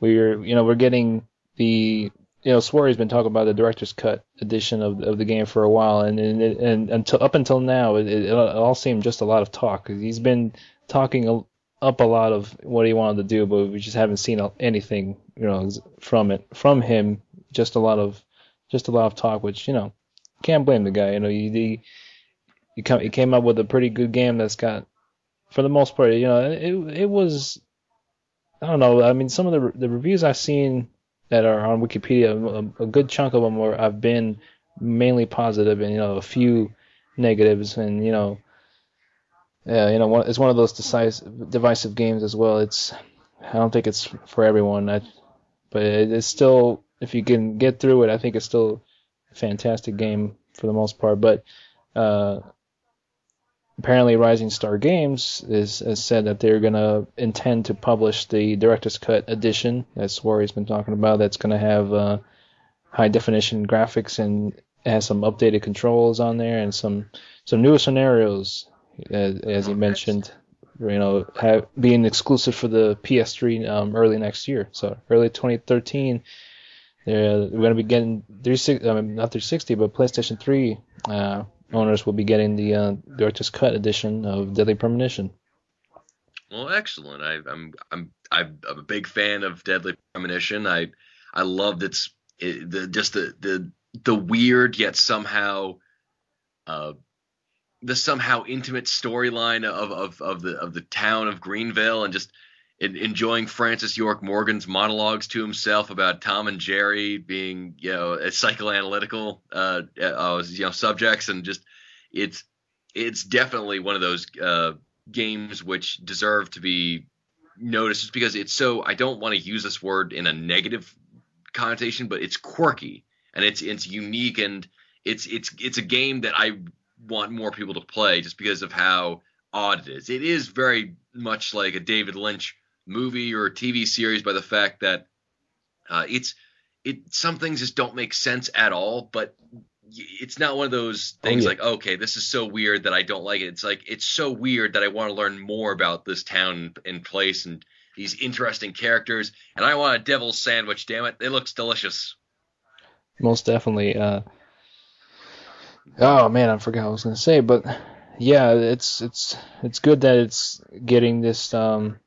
we're you know we're getting the you know, Swery's been talking about the director's cut edition of of the game for a while, and and, and until up until now, it, it, all seemed just a lot of talk. He's been talking up a lot of what he wanted to do, but we just haven't seen anything, you know, from it from him. Just a lot of just a lot of talk, which you know, can't blame the guy. You know, he come, he came up with a pretty good game that's got, for the most part, you know, it it was. I don't know. I mean, some of the the reviews I've seen that are on Wikipedia, a, a good chunk of them were have been mainly positive, and you know a few negatives, and you know, yeah, you know, it's one of those decisive, divisive games as well. It's I don't think it's for everyone, I, but it's still if you can get through it, I think it's still a fantastic game for the most part. But uh, apparently Rising Star Games is, has said that they're to intend to publish the director's cut edition that Swery's been talking about. That's to have uh, high definition graphics and has some updated controls on there and some some newer scenarios, as, as he mentioned. You know, have, being exclusive for the PS3 um, early next year, so early 2013. They're, we're going to be getting 360, I mean, not 360, but PlayStation 3 uh, owners will be getting the uh, director's cut edition of Deadly Premonition. Well, excellent. I, I'm I'm I'm a big fan of Deadly Premonition. I I loved its it, the just the the the weird yet somehow uh, the somehow intimate storyline of, of of the of the town of Greenvale and just enjoying Francis York Morgan's monologues to himself about Tom and Jerry being you know psychoanalytical uh, uh, you know subjects and just it's it's definitely one of those uh, games which deserve to be noticed because it's so I don't want to use this word in a negative connotation but it's quirky and it's it's unique and it's it's it's a game that I want more people to play just because of how odd it is. It is very much like a David Lynch movie or TV series by the fact that uh, it's it some things just don't make sense at all, but it's not one of those oh, things oh, yeah. like okay this is so weird that i don't like it. It's like it's so weird that i want to learn more about this town and place and these interesting characters and i want a devil's sandwich damn it. It looks delicious. Most definitely uh oh man i forgot what i was going to say but yeah it's it's it's good that it's getting this um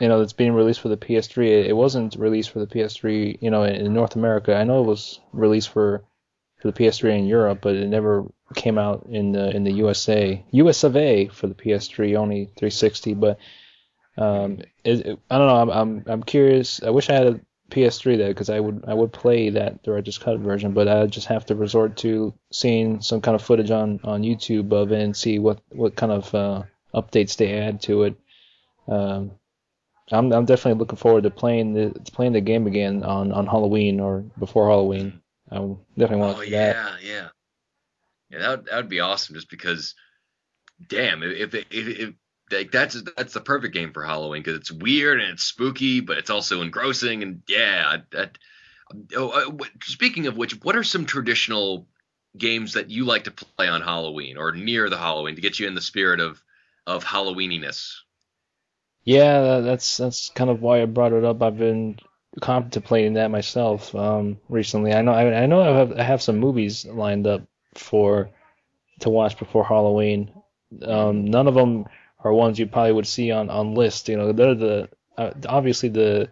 you know, it's being released for the PS3. It, wasn't released for the PS3, you know, in, North America. I know it was released for for the PS3 in Europe, but it never came out in the in the USA. US of A for the PS3, only 360. But um, it, it, I don't know. I'm, I'm I'm curious. I wish I had a PS3 there because I would I would play that director's cut version, but I just have to resort to seeing some kind of footage on on YouTube of it and see what what kind of uh, updates they add to it. Um, I'm I'm definitely looking forward to playing the to playing the game again on, on Halloween or before Halloween. I definitely want oh, to do yeah, that. Yeah, yeah, that would, that would be awesome. Just because, damn, if if, if, if like that's that's the perfect game for Halloween because it's weird and it's spooky, but it's also engrossing and yeah. That, oh, uh, speaking of which, what are some traditional games that you like to play on Halloween or near the Halloween to get you in the spirit of of Halloweeniness? Yeah, that's that's kind of why I brought it up. I've been contemplating that myself um, recently. I know I, I know I have I have some movies lined up for to watch before Halloween. Um, none of them are ones you probably would see on on list. You know, they're the uh, obviously the,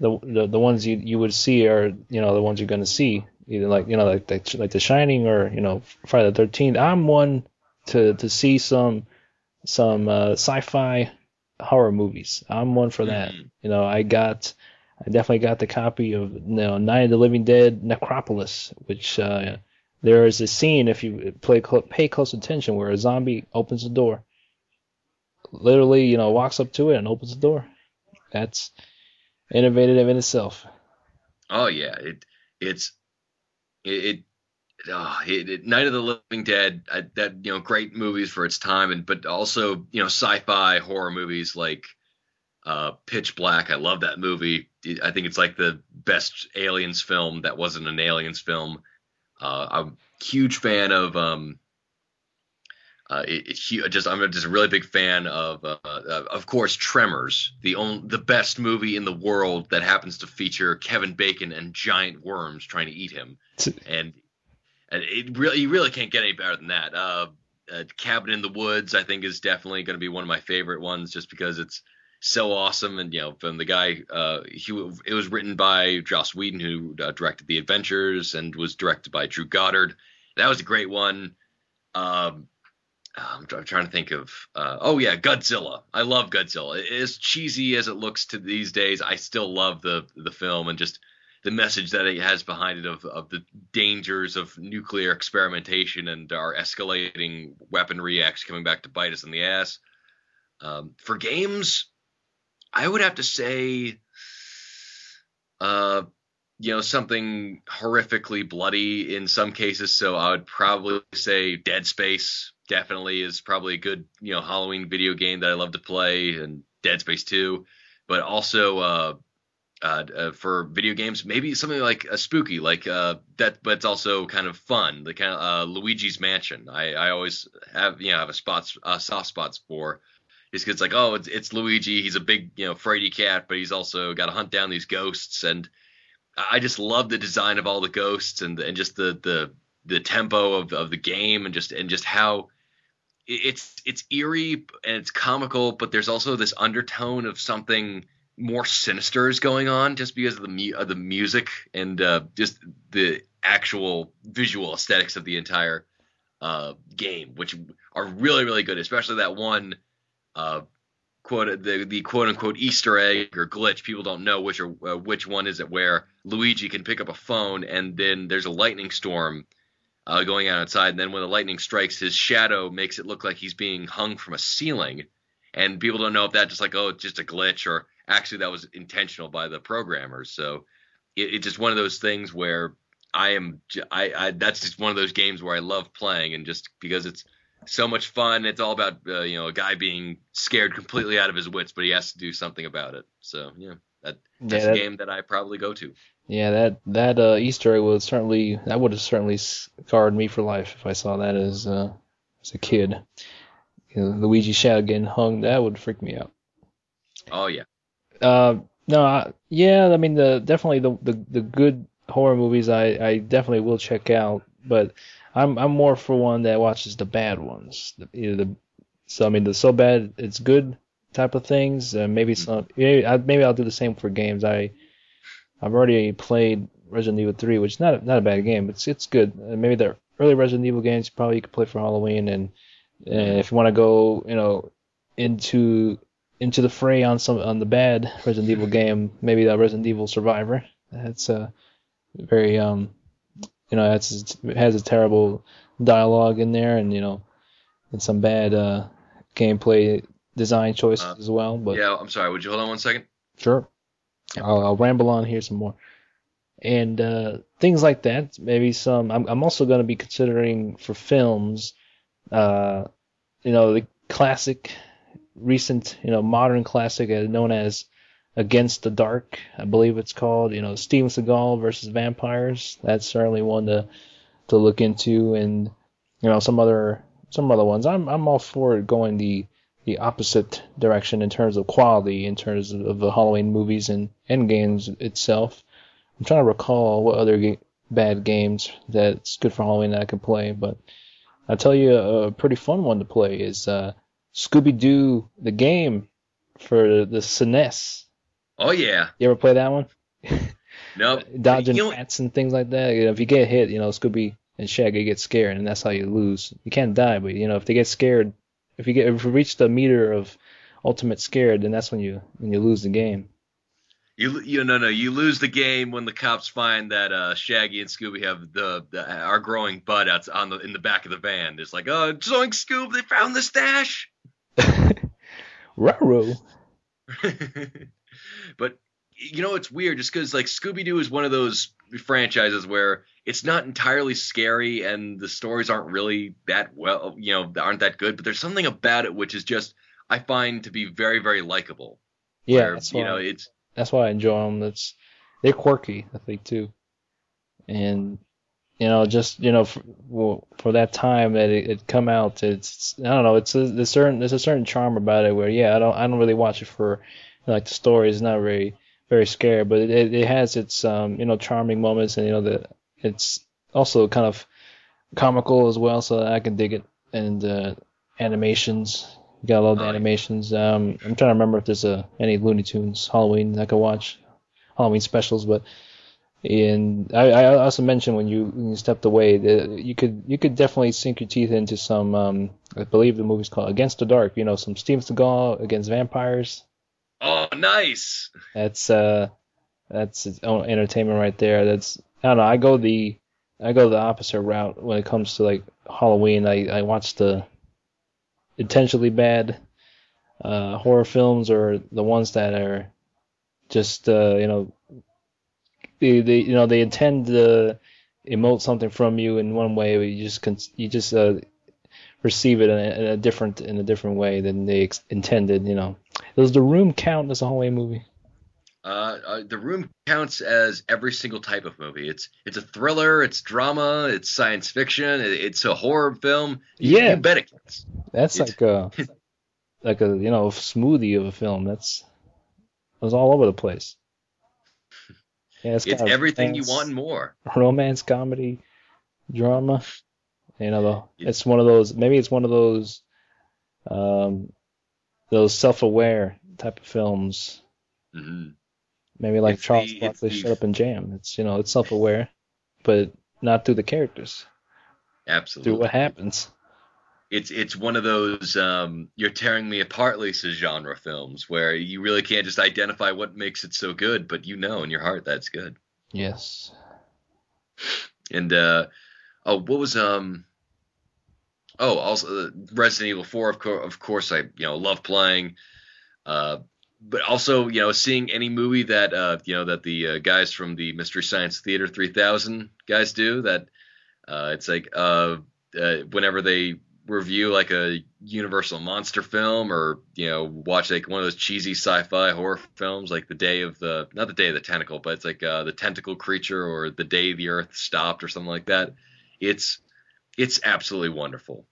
the the the ones you you would see are you know the ones you're gonna see either like you know like like, like The Shining or you know Friday the Thirteenth. I'm one to to see some some uh, sci-fi horror movies. I'm one for that. Mm-hmm. You know, I got, I definitely got the copy of you know Night of the Living Dead Necropolis, which uh, there is a scene if you play pay close attention where a zombie opens the door, literally you know walks up to it and opens the door. That's innovative in itself. Oh yeah, it it's it, it oh, it, it, Night of the Living Dead, I, that you know, great movies for its time, and but also you know, sci-fi horror movies like uh, Pitch Black. I love that movie. I think it's like the best aliens film that wasn't an aliens film. Uh, I'm a huge fan of um, uh, it, it, just I'm just a really big fan of uh, uh, of course Tremors, the only the best movie in the world that happens to feature Kevin Bacon and giant worms trying to eat him, and it really you really can't get any better than that. Uh, uh, Cabin in the Woods, I think, is definitely going to be one of my favorite ones, just because it's so awesome. And you know, from the guy, uh, he it was written by Joss Whedon, who uh, directed The Avengers, and was directed by Drew Goddard. That was a great one. Um, I'm, I'm, trying to think of. Uh, oh yeah, Godzilla. I love Godzilla. As cheesy as it looks to these days, I still love the the film and just the message that it has behind it of, of the dangers of nuclear experimentation and our escalating weaponry acts coming back to bite us in the ass. Um, for games, I would have to say, uh, you know, something horrifically bloody in some cases. So I would probably say Dead Space definitely is probably a good, you know, Halloween video game that I love to play, and Dead Space 2. But also, uh, uh, uh, for video games, maybe something like a spooky, like uh, that, but it's also kind of fun. The kind of uh, Luigi's Mansion. I, I always have you know have a spots uh, soft spots for. Just because it's like oh it's, it's Luigi, he's a big you know fraidy cat, but he's also got to hunt down these ghosts, and I just love the design of all the ghosts and and just the the the tempo of, of the game and just and just how it's it's eerie and it's comical, but there's also this undertone of something more sinister is going on just because of the mu- of the music and uh, just the actual visual aesthetics of the entire uh, game, which are really really good, especially that one uh, quote the the quote unquote Easter egg or glitch. People don't know which or uh, which one is it where Luigi can pick up a phone and then there's a lightning storm uh, going on outside, and then when the lightning strikes, his shadow makes it look like he's being hung from a ceiling, and people don't know if that's just like oh it's just a glitch or actually that was intentional by the programmers. So it, it's just one of those things where I am I, I that's just one of those games where I love playing and just because it's so much fun. It's all about uh, you know a guy being scared completely out of his wits, but he has to do something about it. So yeah, that that's Yeah, that- a game that I probably go to. Yeah, that that uh, Easter egg would certainly that would have certainly scarred me for life if I saw that as uh, as a kid. You know, Luigi Shadow getting hung, that would freak me out. Oh yeah, Uh, no, I, yeah, I mean the definitely the, the the good horror movies I I definitely will check out, but I'm I'm more for one that watches the bad ones. The, the so I mean the so bad it's good type of things. Uh, maybe some maybe, I, maybe I'll do the same for games. I I've already played Resident Evil 3, which is not a, not a bad game. It's it's good. Uh, maybe the early Resident Evil games probably you could play for Halloween, and, and if you want to go you know into into the fray on some on the bad Resident Evil game, maybe the Resident Evil Survivor. That's uh, very um, you know, it's it has a terrible dialogue in there, and you know, and some bad uh, gameplay design choices Uh, as well. But yeah. I'm sorry. Would you hold on one second? sure, I'll, I'll ramble on here some more. And uh, things like that. Maybe some. I'm I'm also going to be considering for films, uh, you know, the classic, recent, you know, modern classic uh, known as Against the Dark, I believe it's called. You know, Steven Seagal versus vampires. That's certainly one to to look into, and you know, some other some other ones. I'm I'm all for going the the opposite direction in terms of quality, in terms of, the Halloween movies and and games itself. I'm trying to recall what other ga- bad games that's good for Halloween that I can play, but I'll tell you a, a pretty fun one to play is uh, Scooby Doo the game for the SNES. Oh yeah. You ever play that one? <laughs> Nope. <laughs> Dodging You know- bats and things like that. You know, if you get hit, you know Scooby and Shaggy get scared, and that's how you lose. You can't die, but you know if they get scared, if you get if you reach the meter of ultimate scared, then that's when you when you lose the game. You you no no you lose the game when the cops find that uh, Shaggy and Scooby have the, the are growing bud outs on the in the back of the van. It's like oh Zoink Scoob they found the stash. <laughs> Raro. <laughs> but you know it's weird just because like Scooby Doo is one of those franchises where it's not entirely scary and the stories aren't really that well you know aren't that good but there's something about it which is just I find to be very very likable. Yeah, where, that's you why know it's that's why I enjoy them. That's they're quirky, I think too, and you know just you know for, well, for that time that it, it come out, it's I don't know, it's a, there's certain there's a certain charm about it where yeah I don't I don't really watch it for like the story is not very very scary, but it it has its um you know charming moments and you know the it's also kind of comical as well, so I can dig it and uh, animations. You got a lot of animations. Um, I'm trying to remember if there's a any Looney Tunes Halloween I could watch, Halloween specials. But and I, I also mentioned when you when you stepped away that you could you could definitely sink your teeth into some. Um, I believe the movie's called Against the Dark. You know, some Steven Seagal against vampires. oh nice. That's uh, that's its own entertainment right there. That's I don't know. I go the I go the opposite route when it comes to like Halloween. I I watch the intentionally bad uh, horror films or the ones that are just uh, you know they, they you know they intend to emote something from you in one way, but you just con- you just uh, receive it in a, in a different in a different way than they ex- intended. You know, does the room count as a Halloween movie? Uh, uh, the Room counts as every single type of movie. It's it's a thriller, it's drama, it's science fiction, it, it's a horror film. You, Yeah. you bet it counts. That's It's- like a <laughs> like a you know smoothie of a film. That's it was all over the place. Yeah, It's got everything you want and more. Romance, comedy, drama. You know, it's one of those. Maybe it's one of those, um, those self-aware type of films. hmm Maybe like It's Charles the- it's Barkley the- Shut Up and Jam. It's you know it's self-aware, but not through the characters. Absolutely. through what happens. It's it's one of those um, you're tearing me apart Lisa genre films where you really can't just identify what makes it so good, but you know in your heart that's good. Yes. And uh, oh, what was um oh also uh, Resident Evil 4 of course of course I you know love playing. Uh, but also you know seeing any movie that uh you know that the uh, guys from the Mystery Science Theater 3000 guys do that uh it's like uh, uh whenever they review like a universal monster film or you know watch like one of those cheesy sci-fi horror films like the day of the not the day of the tentacle but it's like uh, the tentacle creature or the day the earth stopped or something like that. It's it's absolutely wonderful.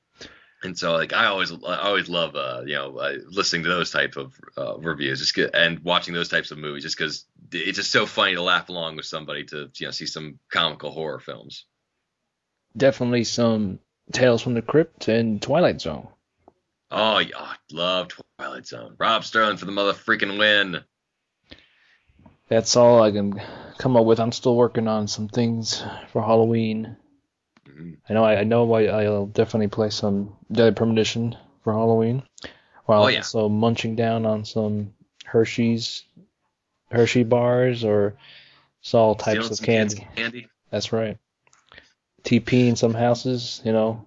And so like i always i always love uh you know uh, listening to those type of uh, reviews just and watching those types of movies just because it's just so funny to laugh along with somebody to you know see some comical horror films. Definitely some Tales from the Crypt and Twilight Zone. Oh, yeah, I love Twilight Zone. Rod Serling for the mother freaking win. That's all I can come up with. I'm still working on some things for Halloween. Mhm. I know I, I know I, I'll definitely play some Deadly Premonition for Halloween, while Oh, yeah. also munching down on some Hershey's Hershey bars or all types Stealing of candy. Candy. That's right. TP in some houses, you know.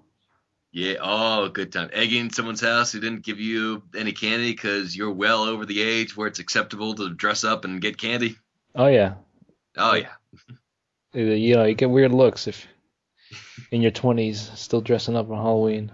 Yeah. Oh, good time. Egging someone's house who didn't give you any candy because you're well over the age where it's acceptable to dress up and get candy. Oh yeah, Oh yeah. <laughs> You know you get weird looks if in your 20s still dressing up on Halloween.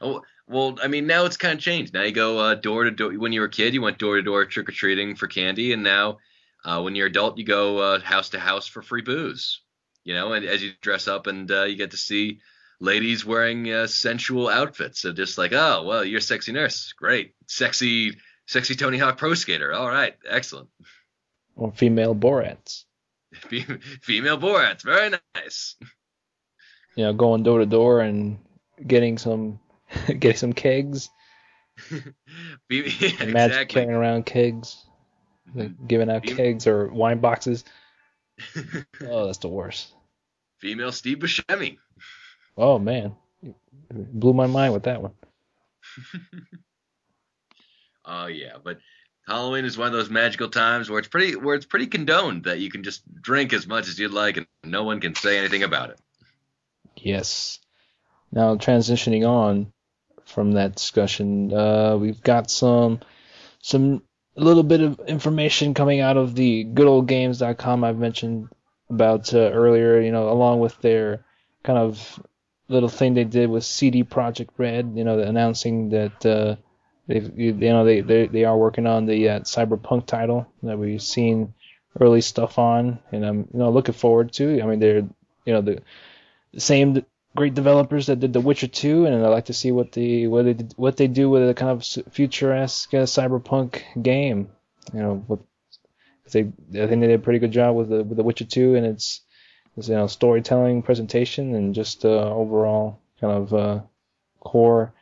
Oh well, I mean now it's kind of changed. Now you go uh, door to door. When you were a kid, you went door to door trick or treating for candy, and now uh, when you're adult, you go uh, house to house for free booze. You know, and as you dress up, and uh, you get to see ladies wearing uh, sensual outfits. So just like, oh well, you're a sexy nurse, great, sexy, sexy Tony Hawk pro skater. All right, excellent. Or female Borats. <laughs> Fe- Female Borats, very nice. You know, going door to door and getting some <laughs> getting some kegs. <laughs> Yeah, Imagine exactly. carrying around kegs, like giving out Fem- kegs or wine boxes. Oh, that's the worst. Female Steve Buscemi. Oh man, blew my mind with that one. <laughs> Oh yeah, but Halloween is one of those magical times where it's pretty where it's pretty condoned that you can just drink as much as you'd like and no one can say anything about it. Yes. Now transitioning on from that discussion, uh, we've got some some a little bit of information coming out of the good old goodoldgames.com I've mentioned about uh, earlier. You know, along with their kind of little thing they did with CD Projekt Red. You know, announcing that uh, they've you know they they they are working on the uh, Cyberpunk title that we've seen early stuff on, and I'm you know looking forward to. I mean, they're you know the same great developers that did The Witcher 2, and I like to see what the what they what they do with a kind of futuresque uh, cyberpunk game. You know, 'cause they I think they did a pretty good job with the with The Witcher 2 and its, its you know storytelling, presentation, and just uh, overall kind of uh, core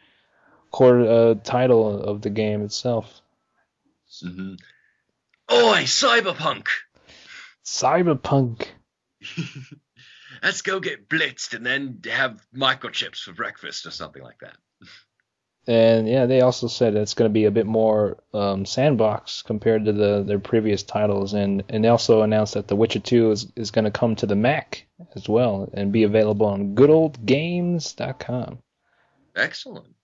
core uh, title of the game itself. Mm-hmm. Oi, Cyberpunk! Cyberpunk. <laughs> Let's go get blitzed and then have microchips for breakfast or something like that. <laughs> And yeah, they also said it's going to be a bit more um, sandbox compared to the their previous titles, and and they also announced that The Witcher 2 is is going to come to the Mac as well and be available on goodoldgames.com. Excellent.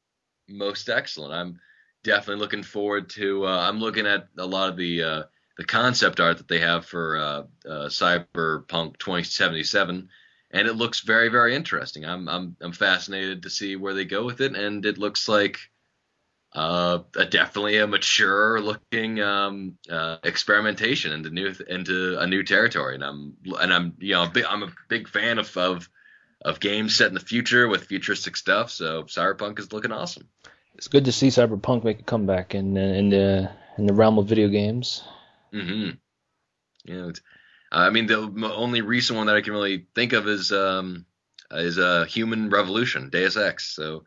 Most excellent. I'm definitely looking forward to. Uh, I'm looking at a lot of the uh, the concept art that they have for uh, uh, Cyberpunk 2077, and it looks very very interesting. I'm I'm I'm fascinated to see where they go with it, and it looks like uh, a, definitely a mature looking um, uh, experimentation into new into a new territory, and I'm and I'm you know a big, I'm a big fan of of of games set in the future with futuristic stuff. So Cyberpunk is looking awesome. It's good to see Cyberpunk make a comeback in in the in the realm of video games. Mm-hmm. Yeah, it's, I mean the only recent one that I can really think of is um is uh, Human Revolution, Deus Ex. So.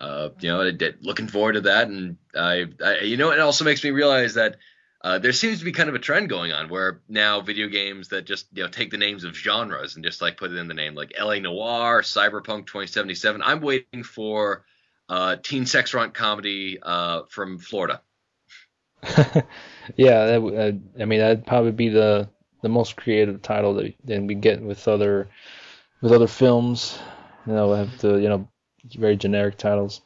Uh, you know, I did- looking forward to that, and I, I, you know, it also makes me realize that uh, there seems to be kind of a trend going on where now video games that just you know take the names of genres and just like put it in the name like LA Noire, Cyberpunk 2077. I'm waiting for uh, teen sex rant comedy uh, from Florida. <laughs> yeah, that, uh, I mean that'd probably be the the most creative title that then we get with other with other films. You know, have the you know very generic titles,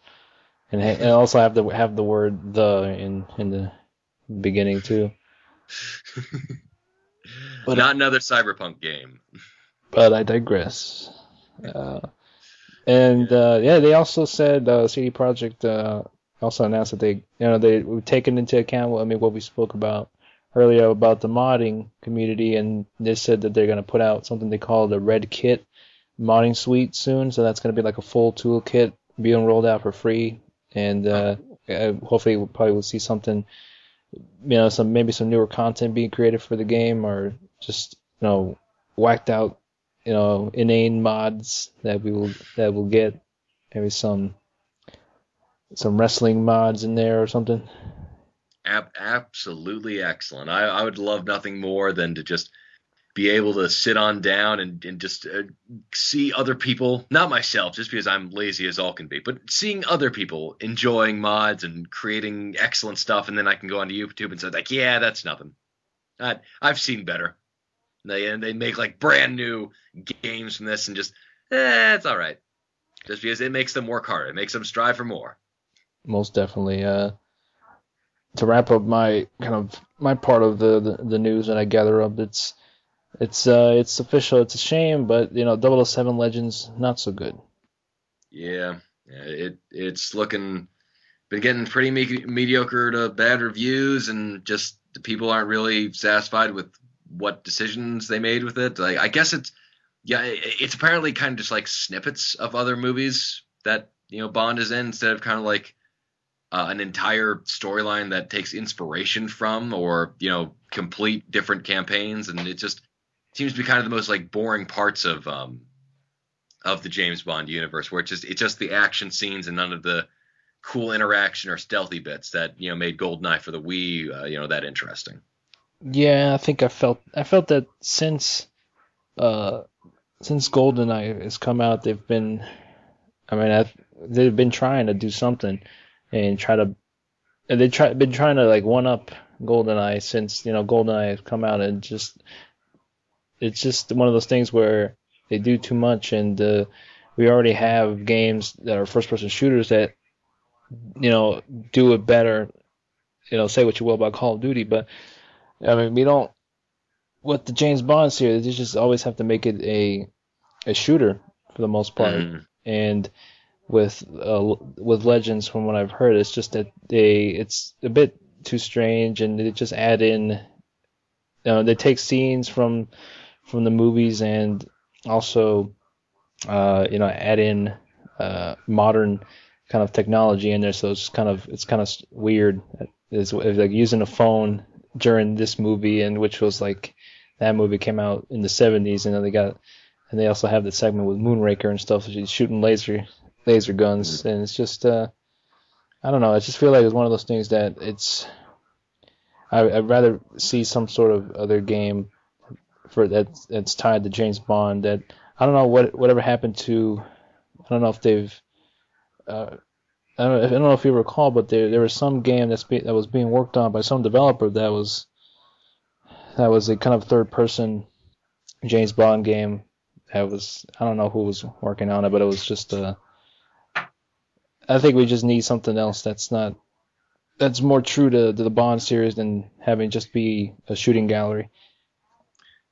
and, and also have the have the word the in in the beginning too. <laughs> but not another cyberpunk game. But I digress. Uh, and uh, yeah, they also said uh, CD Projekt uh, also announced that they you know they were taken into account. I mean, what we spoke about earlier about the modding community, and they said that they're going to put out something they call the Red Kit modding suite soon. So that's going to be like a full toolkit being rolled out for free, and uh, hopefully we'll probably will see something you know some maybe some newer content being created for the game or just you know whacked out you know inane mods that we will that will get maybe some some wrestling mods in there or something Ab- absolutely excellent I, I would love nothing more than to just be able to sit on down and, and just uh, see other people, not myself, just because I'm lazy as all can be, but seeing other people enjoying mods and creating excellent stuff. And then I can go onto YouTube and say, like, yeah, that's nothing. I, I've seen better. They, and they make like brand new games from this and just, eh, it's all right. Just because it makes them work harder. It makes them strive for more. Most definitely. Uh, to wrap up my kind of my part of the, the, the news that I gather up, it's it's uh, it's official. It's a shame, but you know, 007 Legends not so good. Yeah, it it's looking been getting pretty me- mediocre to bad reviews, and just the people aren't really satisfied with what decisions they made with it. Like, I guess it's yeah, it's apparently kind of just like snippets of other movies that you know Bond is in instead of kind of like uh, an entire storyline that takes inspiration from or you know complete different campaigns, and it just seems to be kind of the most like boring parts of um of the James Bond universe, where it's just it's just the action scenes and none of the cool interaction or stealthy bits that you know made Goldeneye for the Wii uh, you know that interesting. Yeah, I think I felt I felt that since uh since Goldeneye has come out, they've been I mean I've, they've been trying to do something and try to they try been trying to like one up Goldeneye since you know Goldeneye has come out and just it's just one of those things where they do too much, and uh, we already have games that are first-person shooters that you know do it better. You know, say what you will about Call of Duty, but I mean, we don't. With the James Bond series, they just always have to make it a a shooter for the most part, mm-hmm. and with uh, with Legends, from what I've heard, it's just that they it's a bit too strange, and they just add in. You know, they take scenes from from the movies and also uh, you know add in uh, modern kind of technology in there. So it's kind of it's kind of weird. It's, it's like using a phone during this movie and which was like that movie came out in the 70s and then they got and they also have the segment with Moonraker and stuff. She's shooting laser laser guns mm-hmm. and it's just uh I don't know I just feel like it's one of those things that it's I, I'd rather see some sort of other game for that that's tied to James Bond. That I don't know what whatever happened to. I don't know if they've. Uh, I don't, I don't know if you recall, but there there was some game that's be, that was being worked on by some developer that was that was a kind of third person James Bond game. That was I don't know who was working on it, but it was just a. I think we just need something else that's not that's more true to, to the Bond series than having just be a shooting gallery.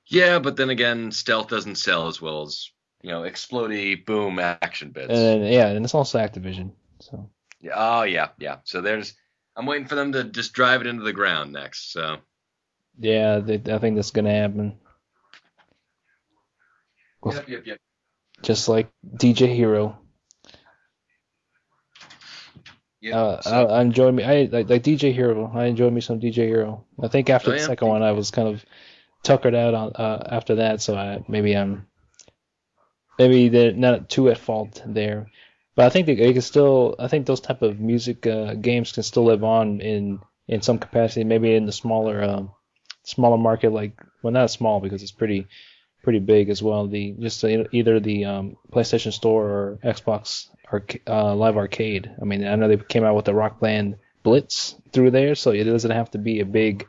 Yeah, but then again, stealth doesn't sell as well as you know, explody boom action bits. And yeah, and it's also Activision. So. Yeah, oh yeah, yeah. So there's, I'm waiting for them to just drive it into the ground next. So. Yeah, they, I think that's gonna happen. Yep, yep, yep. Just like DJ Hero. Yeah, uh, so. I, I enjoy me. I like, like DJ Hero. I enjoyed me some DJ Hero. I think after oh, the yeah. second one, I was kind of tuckered out on uh, after that, so I, maybe I'm maybe they're not too at fault there. But I think they, they can still. I think those type of music uh, games can still live on in in some capacity, maybe in the smaller um, smaller market, like well not small because it's pretty pretty big as well. The just either the um, PlayStation Store or Xbox uh, Live Arcade. I mean, I know they came out with the Rock Band Blitz through there, so it doesn't have to be a big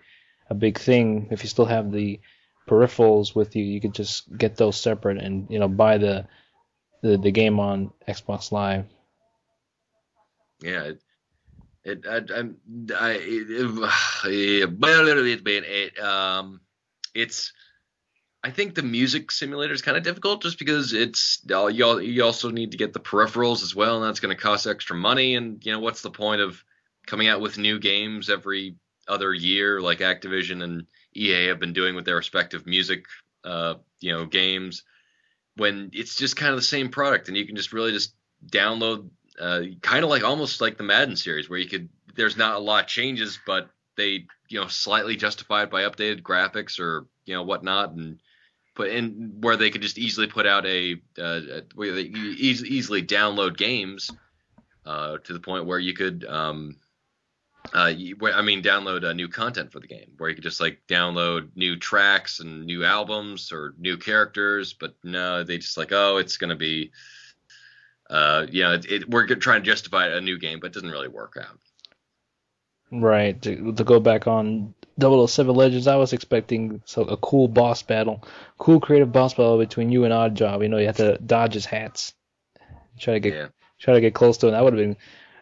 a big thing. If you still have the peripherals with you, you could just get those separate and you know buy the the, the game on Xbox Live. Yeah, it, it I, I'm I it, <sighs> it, um it's I think the music simulator is kind of difficult just because it's uh, you you also need to get the peripherals as well, and that's going to cost extra money. And you know what's the point of coming out with new games every other year like Activision and EA have been doing with their respective music uh, you know games when it's just kind of the same product and you can just really just download uh, kind of like almost like the Madden series where you could there's not a lot of changes but they you know slightly justified by updated graphics or you know whatnot and put in where they could just easily put out a, uh, where they easily, easily download games uh, to the point where you could um, uh, where, I mean, download uh, new content for the game, where you could just like download new tracks and new albums or new characters. But no, they just like, oh, it's gonna be, uh, you know, it, it, we're trying to justify a new game, but it doesn't really work out. Right. To, to go back on 007 Legends, I was expecting so a cool boss battle, cool creative boss battle between you and Oddjob. You know, you have to dodge his hats, try to get yeah. try to get close to him. That would have been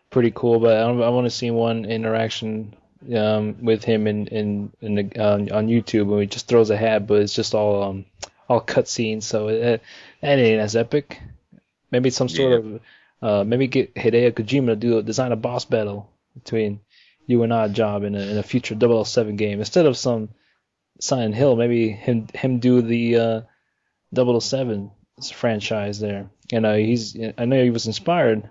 pretty cool. But I, I want to see one interaction um, with him in in, in the, uh, on YouTube when he just throws a hat, but it's just all um all cutscenes. So it, that ain't as epic. Maybe some sort yeah. of uh, maybe get Hideo Kojima to do design a boss battle between you and Oddjob in a, in a future 007 game instead of some Silent Hill. Maybe him him do the uh, 007 franchise there. And uh, he's I know he was inspired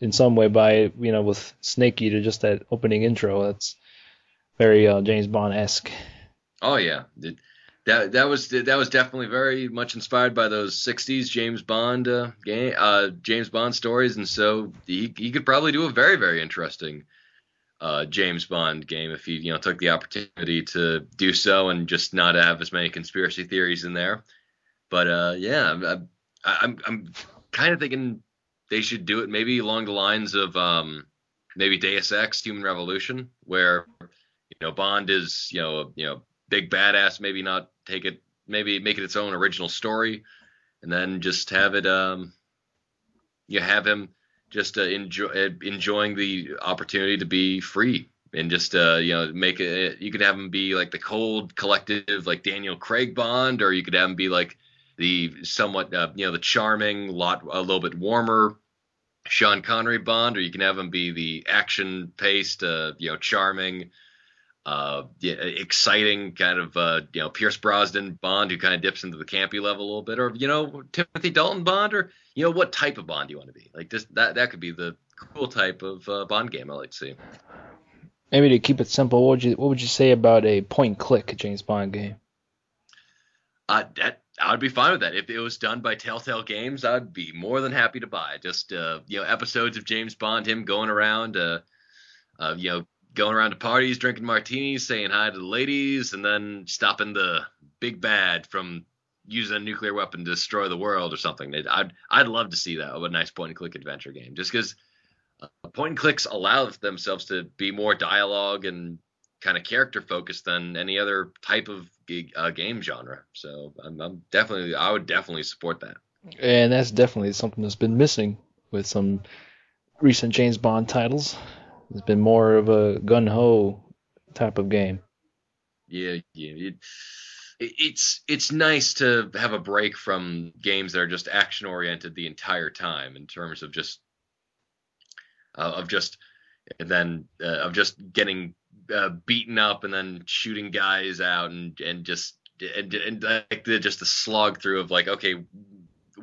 in some way by you know with Snake Eater, just that opening intro. That's very uh, James Bond esque. Oh yeah, that that was that was definitely very much inspired by those '60s James Bond uh, game, uh, James Bond stories, and so he he could probably do a very very interesting uh, James Bond game if he you know took the opportunity to do so and just not have as many conspiracy theories in there. But uh, yeah, I, I, I'm I'm kind of thinking they should do it maybe along the lines of um, maybe Deus Ex Human Revolution, where you know Bond is you know you know big badass, maybe not take it, maybe make it its own original story, and then just have it um, you have him just uh, enjoy uh, enjoying the opportunity to be free and just uh, you know make it. You could have him be like the cold, collective, like Daniel Craig Bond, or you could have him be like the somewhat uh, you know the charming, lot a little bit warmer Sean Connery Bond, or you can have him be the action paced, uh, you know, charming, uh, yeah, exciting kind of uh, you know Pierce Brosnan Bond who kind of dips into the campy level a little bit, or you know Timothy Dalton Bond, or you know what type of Bond do you want to be? Like this, that that could be the cool type of uh, Bond game I like to see. Maybe to keep it simple, what would you what would you say about a point click James Bond game? Uh, that I would be fine with that. If it was done by Telltale Games, I'd be more than happy to buy. Just uh, you know, episodes of James Bond, him going around, uh, uh, you know, going around to parties, drinking martinis, saying hi to the ladies, and then stopping the big bad from using a nuclear weapon to destroy the world or something. I'd I'd love to see that. Of a nice point and click adventure game, just because uh, point and clicks allow themselves to be more dialogue and kind of character focused than any other type of uh, game genre. So I'm, I'm definitely I would definitely support that. And that's definitely something that's been missing with some recent James Bond titles. It's been more of a gun ho type of game. Yeah, yeah. It, it's it's nice to have a break from games that are just action oriented the entire time in terms of just uh, of just and then uh, of just getting uh, beaten up and then shooting guys out and and just and, and like the, just the slog through of like okay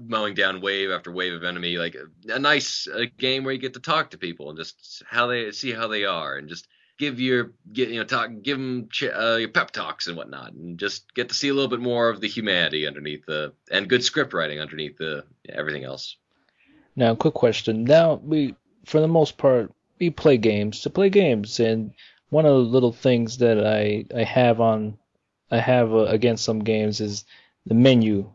mowing down wave after wave of enemy like a nice uh, game where you get to talk to people and just how they see how they are and just give your get you know talk give them ch- uh, your pep talks and whatnot and just get to see a little bit more of the humanity underneath the and good script writing underneath the everything else. Now quick question. Now we for the most part we play games to play games. And one of the little things that I I have on I have uh, against some games is the menu.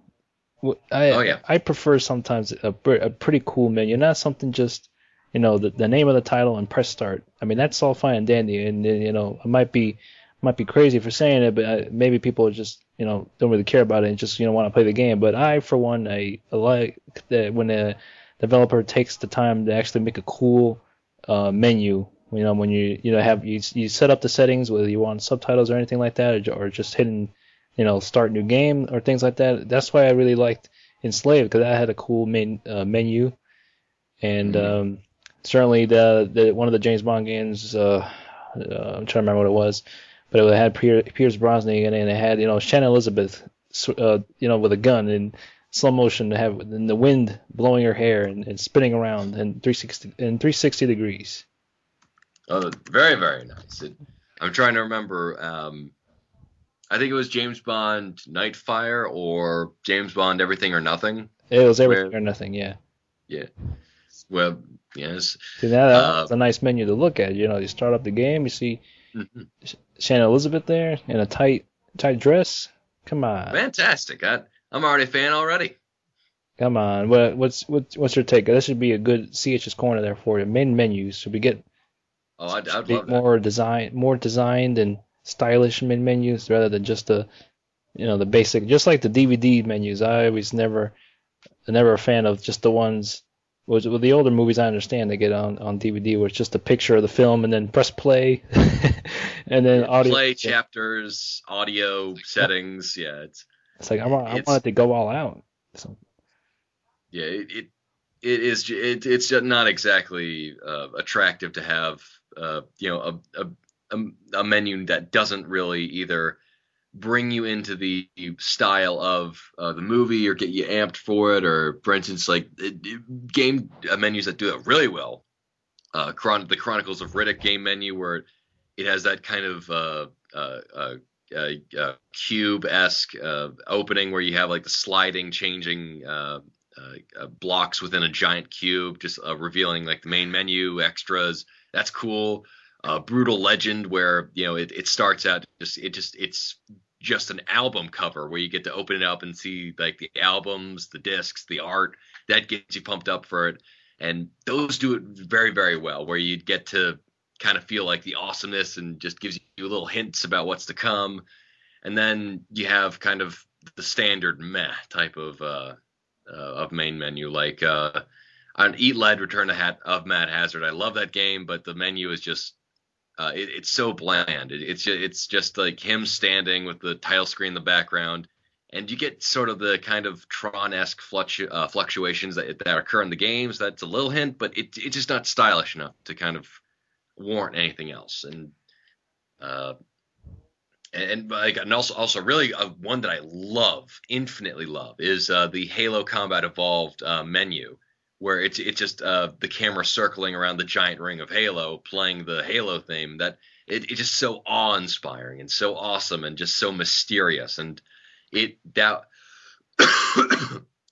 I Oh, yeah. I prefer sometimes a, a pretty cool menu, not something just you know the, the name of the title and press start. I mean that's all fine and dandy, and you know I might be might be crazy for saying it, but uh, maybe people just you know don't really care about it and just you know want to play the game. But I for one I, I like that when a developer takes the time to actually make a cool uh, menu. You know when you you know have you you set up the settings whether you want subtitles or anything like that, or, or just hitting you know start new game or things like that. That's why I really liked Enslaved because that had a cool main uh, menu, and Mhm. um, certainly the, the one of the James Bond games. Uh, uh, I'm trying to remember what it was, but it had Pier- Pierce Brosnan in it, and it had you know Shannon Elizabeth, uh, you know, with a gun in slow motion to have in the wind blowing her hair and, and spinning around in 360 in 360 degrees. Oh, very, very nice. It, I'm trying to remember. Um, I think it was James Bond Nightfire or James Bond Everything or Nothing. It was everything Where- or nothing, yeah. Yeah. Well, yes. See, that, Uh, that's a nice menu to look at. You know, you start up the game, you see Mhm. Shannon Elizabeth there in a tight tight dress. Come on, Fantastic. I, I'm already a fan already. come on. What, what's what's what's your take? This should be a good CHS corner there for you. Main menus. Should we get Oh, I'd, I'd love that. more design, more designed and stylish main menus rather than just the, you know, the basic. Just like the DVD menus, I was never, never a fan of just the ones. With the older movies, I understand they get on on DVD where it's just a picture of the film and then press play, <laughs> and then audio. Play chapters, audio settings. Yeah, it's It's like I want, I want it to go all out. So, yeah, it it, it is it, it's not exactly uh, attractive to have uh, you know a, a a a menu that doesn't really either bring you into the style of uh, the movie or get you amped for it or for instance like it, it- game uh, menus that do it really well uh Chron- the chronicles of riddick game menu where it has that kind of uh uh, uh cube-esque opening where you have like the sliding, changing blocks within a giant cube, just revealing like the main menu extras. That's cool. Uh, Brutal Legend, where you know it, it starts out just it just it's just an album cover where you get to open it up and see like the albums, the discs, the art. That gets you pumped up for it, and those do it very very well. Where you get to kind of feel like the awesomeness and just gives you little hints about what's to come. And then you have kind of the standard meh type of uh, uh, of main menu, like uh, on Eat Lead Return to Hat of Matt Hazard. I love that game, but the menu is just uh, it, it's so bland. It, it's just, it's just like him standing with the title screen in the background, and you get sort of the kind of Tron-esque fluctu- uh, fluctuations that that occur in the games. That's a little hint, but it, it's just not stylish enough to kind of warrant anything else. And uh, and, like and also also really uh, one that I love, infinitely love, is uh, the Halo Combat Evolved uh, menu, where it's it's just uh, the camera circling around the giant ring of Halo, playing the Halo theme. That it, it's just so awe-inspiring and so awesome and just so mysterious. And it that <coughs>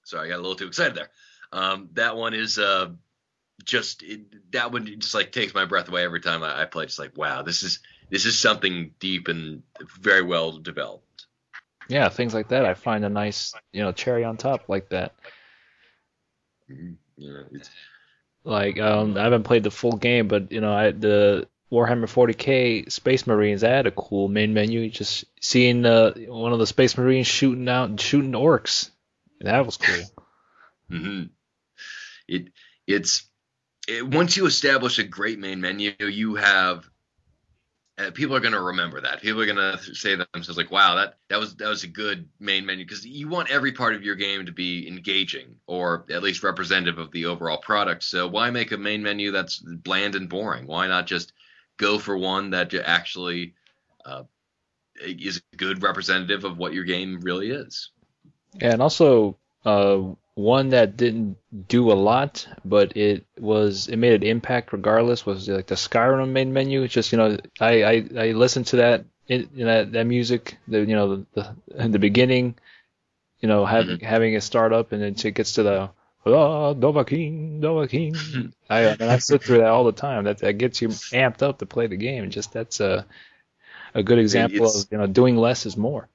sorry, I got a little too excited there. Um, that one is uh, just it, that one just like takes my breath away every time I, I play. Just like wow, this is this is something deep and very well developed. yeah, things like that. I find a nice, you know, cherry on top like that. Mhm. Yeah, it's, Like, um, I haven't played the full game, but you know, I the Warhammer 40k Space Marines. I had a cool main menu. Just seeing uh, one of the Space Marines shooting out, and shooting orcs. That was cool. <laughs> mm-hmm. It it's it, once you establish a great main menu, you have uh, people are going to remember that. People are going to say to themselves like, "Wow, that that was that was a good main menu." Because you want every part of your game to be engaging or at least representative of the overall product. So why make a main menu that's bland and boring? Why not just go for one that actually uh, is a good representative of what your game really is? Yeah, and also uh, one that didn't do a lot, but it was it made an impact regardless. Was like the Skyrim main menu. It's just you know I I, I listened to that in, you know, that that music the you know the, the in the beginning, you know having having it start up and then it gets to the oh, Dovahkiin, Dovahkiin. <laughs> I and I sit through that all the time. That that gets you amped up to play the game. Just that's a a good example It's- of you know doing less is more.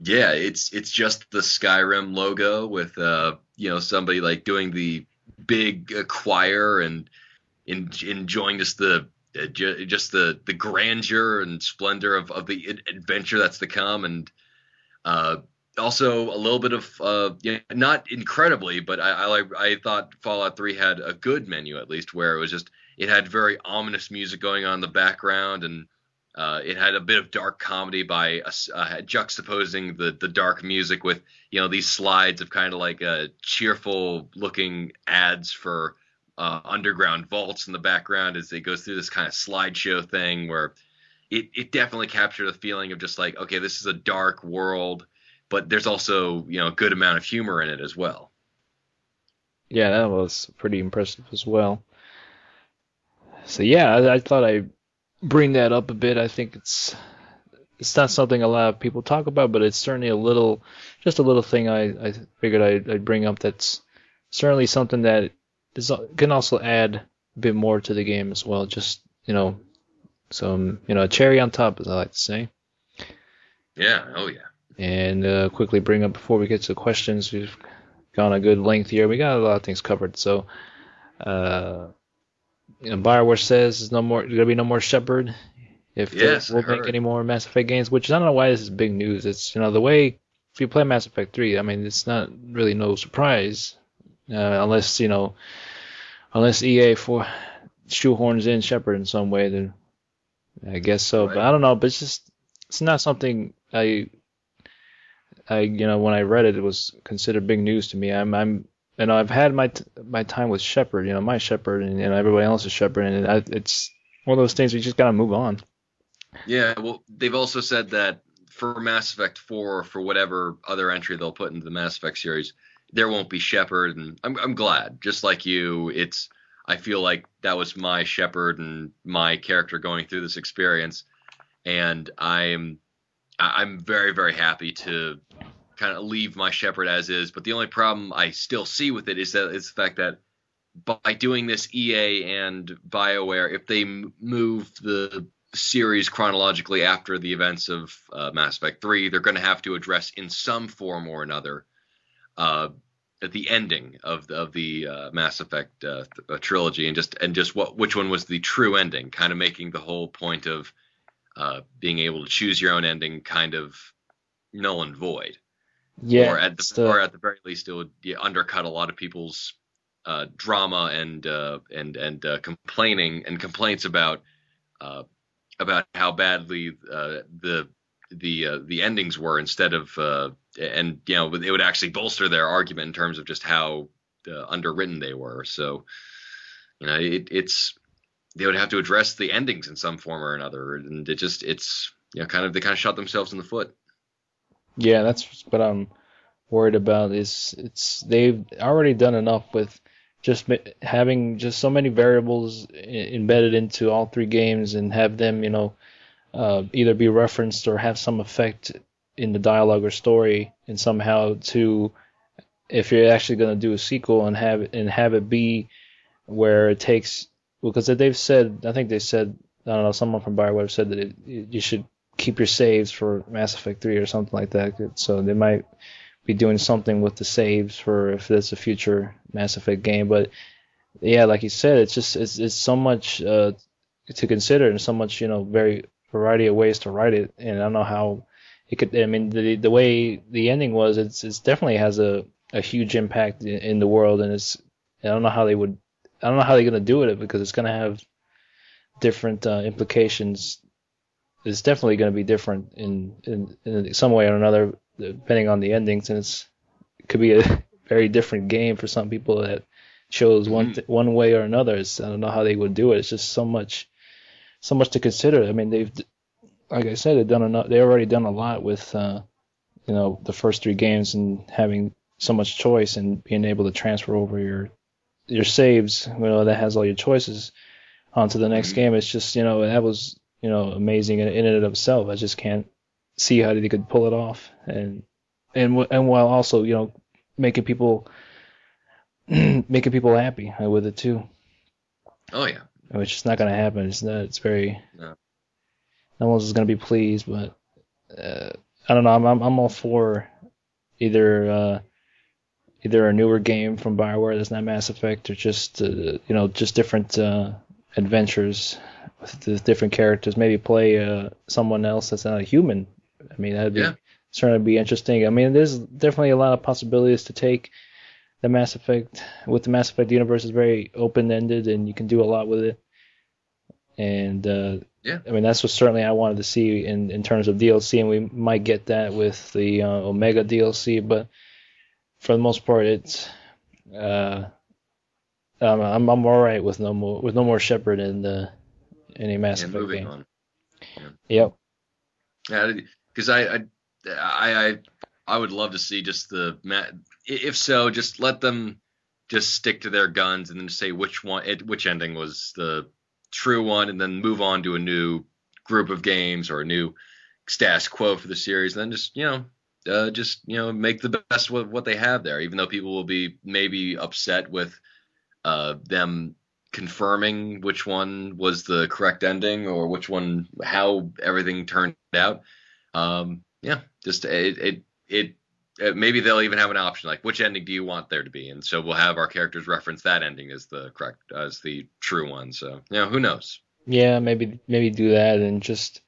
Yeah, it's it's just the Skyrim logo with uh you know somebody like doing the big uh, choir and in, enjoying just the uh, ju- just the the grandeur and splendor of, of the ad- adventure that's to come. And uh also a little bit of uh you know, not incredibly but I, I I thought Fallout 3 had a good menu at least where it was just it had very ominous music going on in the background and uh, it had a bit of dark comedy by uh, juxtaposing the the dark music with you know these slides of kind of like uh, cheerful looking ads for uh, underground vaults in the background as it goes through this kind of slideshow thing where it it definitely captured a feeling of just like okay this is a dark world but there's also you know a good amount of humor in it as well. Yeah, that was pretty impressive as well. So yeah, I, I thought I'd bring that up a bit. I think it's it's not something a lot of people talk about, but it's certainly a little, just a little thing I, I figured I'd, I'd bring up. That's certainly something that is, can also add a bit more to the game as well. Just you know, some you know, a cherry on top, as I like to say. Yeah, oh yeah. And uh, quickly bring up before we get to the questions, we've gone a good length here. We got a lot of things covered. So, uh, you know, Bioware says there's no more, there's gonna be no more Shepard if they Yes, I will make any more Mass Effect games. Which I don't know why this is big news. It's you know the way if you play Mass Effect 3, I mean it's not really no surprise uh, unless you know unless EA for shoehorns in Shepard in some way. Then I guess so. But I don't know. But it's just it's not something I I you know when I read it, it was considered big news to me. I'm I'm know I've had my t- my time with Shepard, you know my Shepard and everybody else's Shepard, and I, it's one of those things we just gotta move on. Yeah, well, they've also said that for Mass Effect 4 or for whatever other entry they'll put into the Mass Effect series, there won't be Shepard, and I'm I'm glad. Just like you, it's I feel like that was my Shepard and my character going through this experience, and I'm I'm very very happy to kind of leave my Shepard as is. But the only problem I still see with it is that is the fact that by doing this, EA and BioWare, if they move the series chronologically after the events of uh, Mass Effect 3, they're going to have to address in some form or another uh, at the ending of the, of the uh, Mass Effect uh, th- uh, trilogy and just and just what which one was the true ending, kind of making the whole point of uh, being able to choose your own ending kind of null and void Yeah, or at the, the- or at the very least, it would yeah, undercut a lot of people's uh, drama and uh, and and uh, complaining and complaints about uh, about how badly uh, the the uh, the endings were instead of uh, and you know it would actually bolster their argument in terms of just how uh, underwritten they were. So you know it, it's they would have to address the endings in some form or another, and it just it's you know kind of they kind of shot themselves in the foot. Yeah, that's what I'm worried about. Is it's they've already done enough with just having just so many variables embedded into all three games and have them, you know, uh, either be referenced or have some effect in the dialogue or story, and somehow to if you're actually going to do a sequel and have and have it be where it takes because they've said I think they said I don't know someone from Bioware said that it, you should keep your saves for Mass Effect 3 or something like that. So they might be doing something with the saves for if that's a future Mass Effect game. But yeah, like you said, it's just it's it's so much uh, to consider and so much you know very variety of ways to write it. And I don't know how it could. I mean, the the way the ending was, it's it's definitely has a a huge impact in, in the world, and it's I don't know how they would. I don't know how they're gonna do it because it's gonna have different uh, implications it's definitely going to be different in, in in some way or another depending on the endings and it's it could be a <laughs> very different game for some people that chose one th- one way or another. It's, I don't know how they would do it. It's just so much so much to consider. I mean they've like I said they've done enough they've already done a lot with uh, you know the first three games and having so much choice and being able to transfer over your your saves you know that has all your choices onto the next Mhm. game. It's just you know that was you know amazing in, in and of itself. I just can't see how they could pull it off, and and and while also you know making people <clears throat> making people happy with it too. Oh yeah. Which is not going to happen. It's not. It's very. No. No one's going to be pleased, but uh, I don't know. I'm, I'm I'm all for either uh, either a newer game from Bioware that's not Mass Effect or just uh, you know just different uh, adventures with the different characters. Maybe play uh, someone else that's not a human. I mean that'd be Yeah. certainly be interesting. I mean there's definitely a lot of possibilities to take the Mass Effect with the Mass Effect universe is very open ended and you can do a lot with it. And uh, Yeah. I mean that's what certainly I wanted to see in in terms of DLC, and we might get that with the uh, Omega DLC, but for the most part, it's uh, um, I'm I'm all right with no more with no more Shepard in the any Mass And Effect moving game. on. Yep. Yeah, because I, I, I, I, I would love to see just the if so, just let them just stick to their guns and then say which one, it, which ending was the true one, and then move on to a new group of games or a new status quo for the series, and then just you know. Uh, just you know, make the best with what they have there. Even though people will be maybe upset with uh, them confirming which one was the correct ending or which one how everything turned out. Um yeah just it it, it uh, maybe they'll even have an option like which ending do you want there to be? And so we'll have our characters reference that ending as the correct as the true one. So know who knows? Yeah, maybe maybe do that and just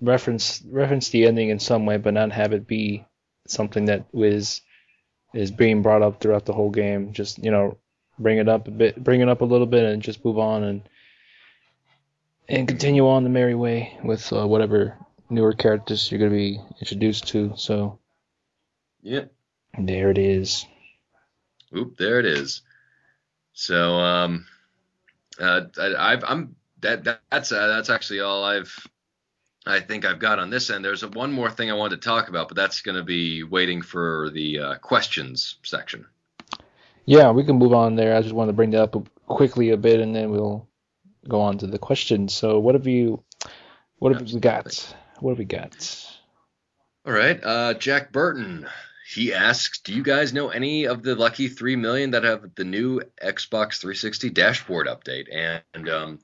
reference reference the ending in some way, but not have it be something that was is being brought up throughout the whole game. Just you know, bring it up a bit, bring it up a little bit, and just move on and and continue on the merry way with uh, whatever newer characters you're gonna be introduced to. So yep there it is. Oop, there it is. So um, uh, I, I've I'm that, that that's uh, that's actually all I've I think I've got on this end. There's a, one more thing I wanted to talk about, but that's going to be waiting for the uh, questions section. Yeah, we can move on there. I just wanted to bring that up quickly a bit, and then we'll go on to the questions. So, what have you, what have we got? What have we got? All right, uh, Jack Burton. He asks, "Do you guys know any of the lucky three million that have the new Xbox 360 dashboard update?" And, and um,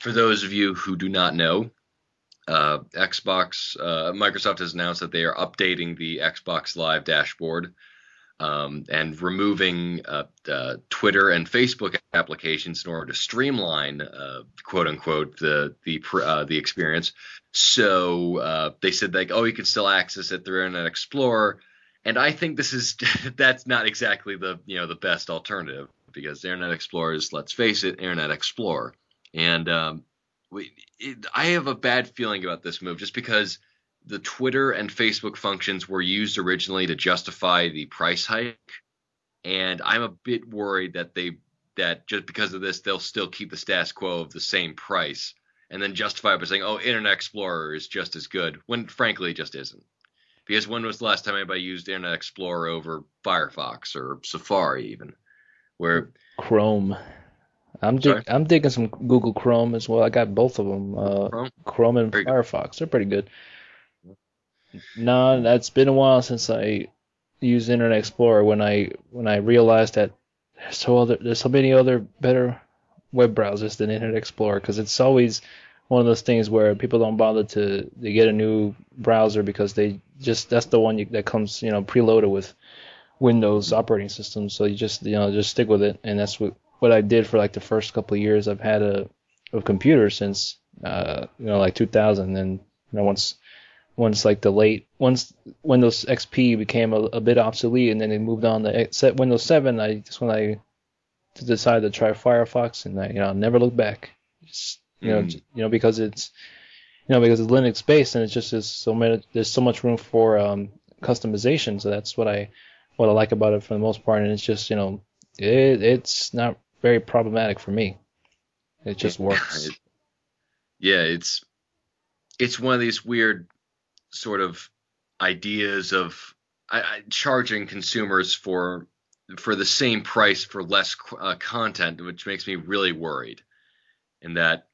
for those of you who do not know, uh, Xbox, uh, Microsoft has announced that they are updating the Xbox Live dashboard um, and removing uh, Twitter and Facebook applications in order to streamline, uh, quote unquote, the the uh, the experience. So uh, they said like, oh, you can still access it through Internet Explorer, and I think this is <laughs> that's not exactly the you know the best alternative because Internet Explorer is, let's face it, Internet Explorer, and um, we, it, I have a bad feeling about this move just because the Twitter and Facebook functions were used originally to justify the price hike, and I'm a bit worried that they that just because of this they'll still keep the status quo of the same price and then justify it by saying, "Oh, Internet Explorer is just as good," when frankly it just isn't. Because when was the last time anybody used Internet Explorer over Firefox or Safari even? Where Chrome. I'm dig- I'm digging some Google Chrome as well. I got both of them. Uh, Chrome? Chrome and Very good. Firefox. They're pretty good. No, that's been a while since I used Internet Explorer. When I when I realized that there's so other there's so many other better web browsers than Internet Explorer because it's always one of those things where people don't bother to, to get a new browser because they just that's the one you, that comes you know preloaded with Windows operating system. So you just you know just stick with it, and that's what what I did for like the first couple of years. I've had a a computer since uh, you know like 2000, and you know once once like the late once Windows XP became a, a bit obsolete, and then it moved on to Windows 7. I just when I decided to try Firefox, and I you know never looked back. Just, you know Mm. you know because it's you know because it's Linux based, and it's just there's so many there's so much room for um, customization. So that's what I what I like about it for the most part, and it's just you know it, it's not very problematic for me. It just works. Yeah, it's it's one of these weird sort of ideas of I, charging consumers for for the same price for less uh, content, which makes me really worried. And that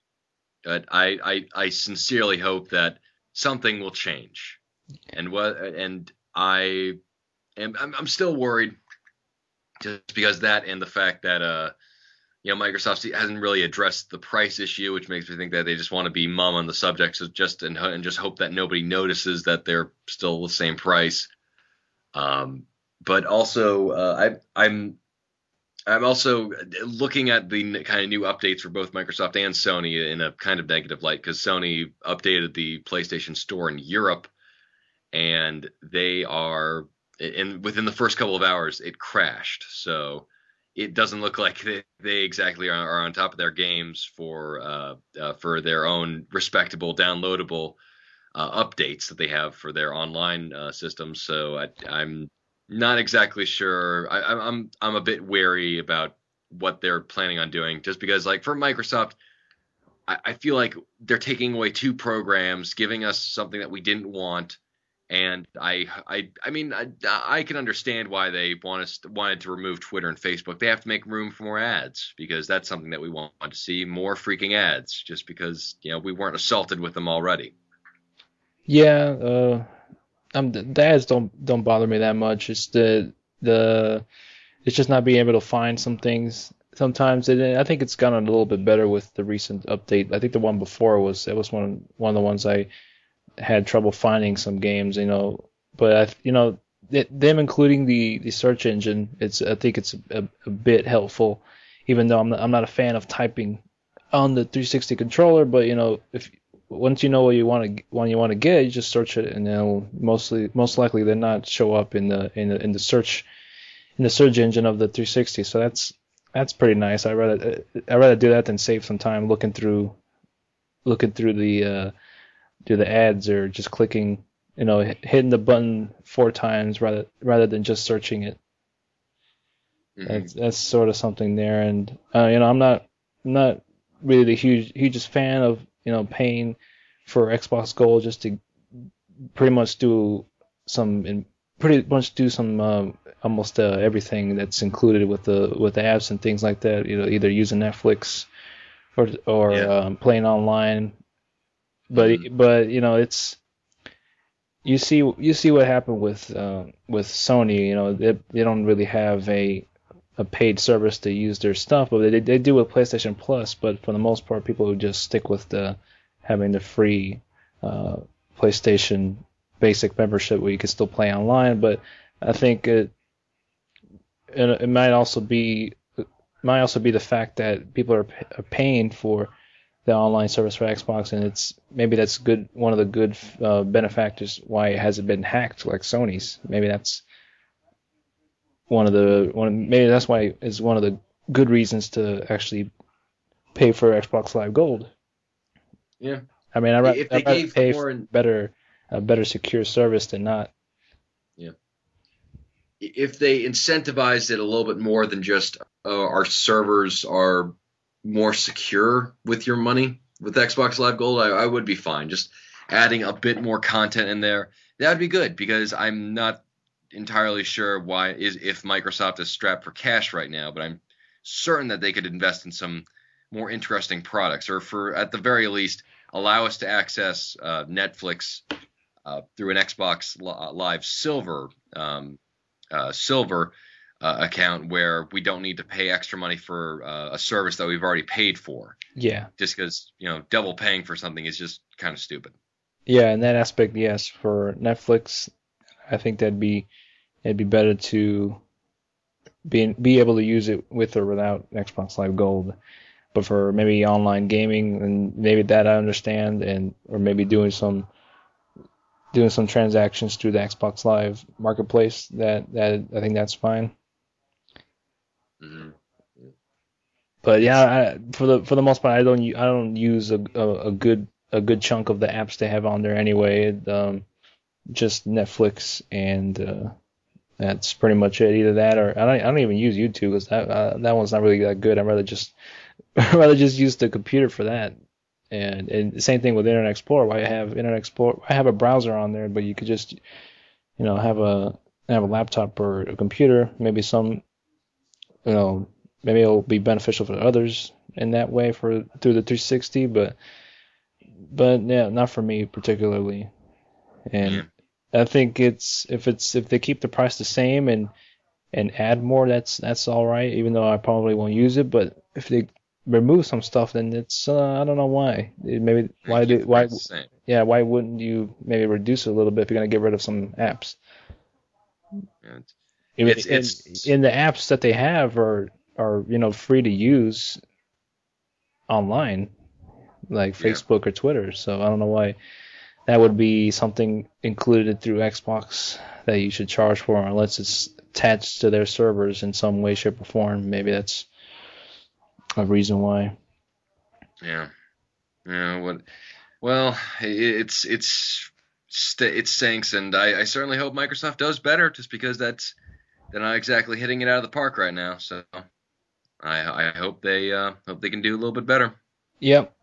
uh, I, I I sincerely hope that something will change. And what and I am I'm, I'm still worried just because that and the fact that uh, you know, Microsoft hasn't really addressed the price issue, which makes me think that they just want to be mum on the subject, so just and, and just hope that nobody notices that they're still the same price. Um, but also, uh, I, I'm I'm also looking at the kind of new updates for both Microsoft and Sony in a kind of negative light because Sony updated the PlayStation Store in Europe, and they are and within the first couple of hours it crashed. So it doesn't look like they, they exactly are, are, on top of their games for uh, uh, for their own respectable downloadable uh, updates that they have for their online uh, systems. So I, I'm not exactly sure. I, I'm I'm a bit wary about what they're planning on doing, just because like for Microsoft, I, I feel like they're taking away two programs, giving us something that we didn't want, and I I I mean I, I can understand why they want us wanted to remove Twitter and Facebook. They have to make room for more ads because that's something that we want to see more freaking ads, just because you know we weren't assaulted with them already. Yeah, uh, the, the ads don't don't bother me that much. It's the the it's just not being able to find some things sometimes. And I think it's gotten a little bit better with the recent update. I think the one before was it was one one of the ones I had trouble finding some games, you know. But I, you know, them including the the search engine, it's I think it's a, a bit helpful. Even though I'm not, I'm not a fan of typing on the 360 controller, but you know, if once you know what you want to when you want to get, you just search it, and it'll mostly most likely then not show up in the in the in the search in the search engine of the 360. So that's that's pretty nice. I rather I rather do that than save some time looking through looking through the uh, through the ads or just clicking you know hitting the button four times rather rather than just searching it. Mm-hmm. That's that's sort of something there, and uh, you know I'm not I'm not really the huge hugest fan of you know, paying for Xbox Gold just to pretty much do some pretty much do some um, almost uh, everything that's included with the with the apps and things like that. You know, either using Netflix or or yeah. um, playing online. But mm-hmm. but you know, it's you see you see what happened with uh, with Sony. You know, they they don't really have a a paid service to use their stuff, but they they do with PlayStation Plus. But for the most part, people who just stick with the having the free uh, PlayStation Basic membership where you can still play online. But I think it it, it might also be might also be the fact that people are, are paying for the online service for Xbox, and it's maybe that's good. One of the good uh, benefactors why it hasn't been hacked like Sony's. Maybe that's one of the one maybe that's why is one of the good reasons to actually pay for Xbox Live Gold. Yeah. I mean, I rather, if they I gave pay more in, better a better secure service than not. Yeah. If they incentivized it a little bit more than just uh, our servers are more secure with your money with Xbox Live Gold, I, I would be fine. Just adding a bit more content in there, that would be good because I'm not entirely sure why is if Microsoft is strapped for cash right now, but I'm certain that they could invest in some more interesting products, or for at the very least allow us to access uh, Netflix uh, through an Xbox Live Silver um, uh, Silver uh, account, where we don't need to pay extra money for uh, a service that we've already paid for. Yeah. Just because you know double paying for something is just kind of stupid. Yeah, in that aspect, yes. For Netflix, I think that'd be it'd be better to be be able to use it with or without Xbox Live Gold. But for maybe online gaming and maybe that I understand, and or maybe doing some doing some transactions through the Xbox Live marketplace, that that I think that's fine. Mm-hmm. But yeah, I, for the for the most part, I don't I don't use a, a, a good a good chunk of the apps they have on there anyway. Um, just Netflix and uh, that's pretty much it. Either that or I don't, I don't even use YouTube because that uh, that one's not really that good. I'd rather just <laughs> I'd rather just use the computer for that. And and same thing with Internet Explorer. Why have Internet Explorer? I have a browser on there, but you could just you know have a have a laptop or a computer. Maybe some you know maybe it'll be beneficial for others in that way for through the 360, but but yeah, not for me particularly. And. I think it's if it's if they keep the price the same and and add more, that's that's all right. Even though I probably won't use it, but if they remove some stuff, then it's uh, I don't know why. It maybe why do why yeah why wouldn't you maybe reduce it a little bit if you're gonna get rid of some apps? Yeah, it's- It's- in, it's- in the apps that they have are are you know free to use online, like Yeah. Facebook or Twitter. So I don't know why that would be something included through Xbox that you should charge for unless it's attached to their servers in some way, shape, or form. Maybe that's a reason why. Yeah. Yeah. What? Well, it's it's st- it stinks, and I, I certainly hope Microsoft does better, just because that's they're not exactly hitting it out of the park right now. So I I hope they uh, hope they can do a little bit better. Yep.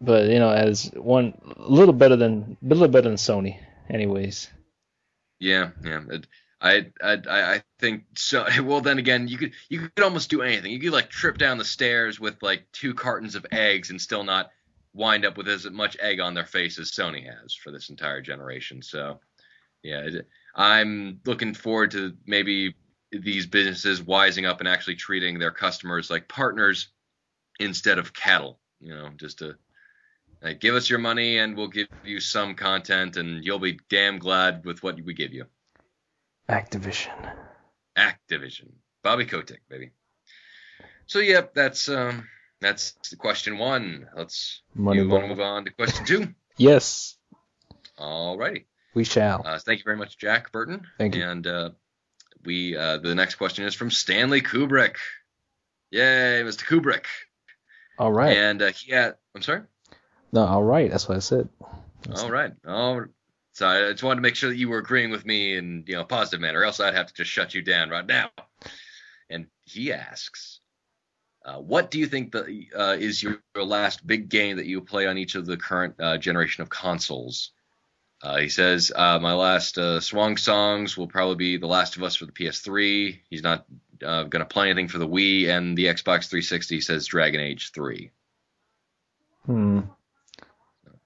But you know, as one a little better than a little better than Sony, anyways. Yeah. Yeah. It, I, I I think so. <laughs> Well, then again, you could you could almost do anything. You could like trip down the stairs with like two cartons of eggs and still not wind up with as much egg on their face as Sony has for this entire generation. So, yeah, it, I'm looking forward to maybe these businesses wising up and actually treating their customers like partners instead of cattle. You know, just to like, give us your money and we'll give you some content, and you'll be damn glad with what we give you. Activision. Activision. Bobby Kotick, baby. So yep, that's um that's question one. Let's Money you want to move on to question two. <laughs> Yes, All righty. we shall. Uh, thank you very much, Jack Burton. Thank you. And uh, we uh, the next question is from Stanley Kubrick. Yay, Mr. Kubrick. All right. And uh, he had, I'm sorry. No, all right. That's what I said. All right. All so I just wanted to make sure that you were agreeing with me in you know a positive manner, else I'd have to just shut you down right now. And he asks, uh, "What do you think the, uh, is your, your last big game that you play on each of the current uh, generation of consoles?" Uh, he says, uh, "My last uh, Swan songs will probably be The Last of Us for the PS3. He's not uh, going to play anything for the Wii and the Xbox 360. He says Dragon Age 3. Hmm.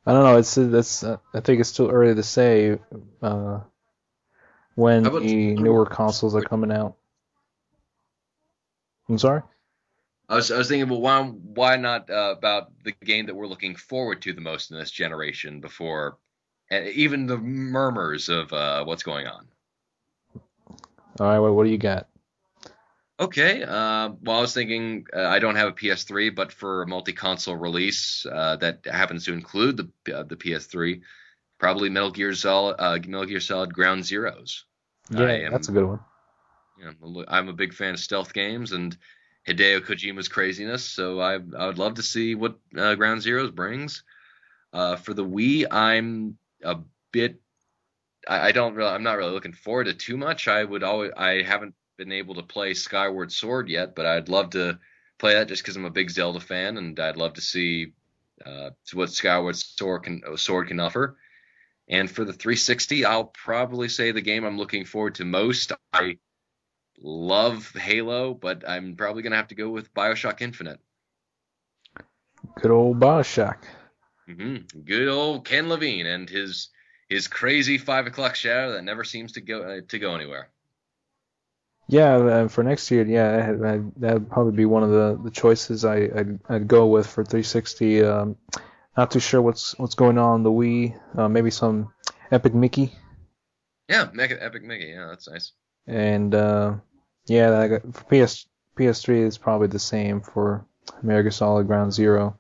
I don't know. It's it's. Uh, I think it's too early to say uh, when about- the newer consoles are coming out. I'm sorry. I was, I was thinking, well, why why not uh, about the game that we're looking forward to the most in this generation before uh, even the murmurs of uh, what's going on. All right. Well, what do you got? Okay, uh, well, I was thinking uh, I don't have a PS3, but for a multi-console release uh, that happens to include the uh, the PS3, probably Metal Gear Solid, uh, Metal Gear Solid Ground Zeroes. Yeah, am- that's a good one. you know, I'm a big fan of stealth games and Hideo Kojima's craziness, so I I would love to see what uh, Ground Zeroes brings. Uh, for the Wii, I'm a bit I, I don't really I'm not really looking forward to too much. I would always I haven't been able to play Skyward Sword yet, but I'd love to play that just because I'm a big Zelda fan and I'd love to see uh, what Skyward Sword can Sword can offer. And for the 360, I'll probably say the game I'm looking forward to most. I love Halo, but I'm probably gonna have to go with Bioshock Infinite. Good old Bioshock. Hmm Good old Ken Levine and his his crazy five o'clock shadow that never seems to go uh, to go anywhere. Yeah, uh, for next year, yeah, that would probably be one of the, the choices I I'd, I'd go with for 360. Um, not too sure what's what's going on on the Wii. Uh, maybe some Epic Mickey, Yeah, Mega, Epic Mickey. Yeah, that's nice. and uh, yeah, I got, for PS PS3 is probably the same for America Solid Ground Zero.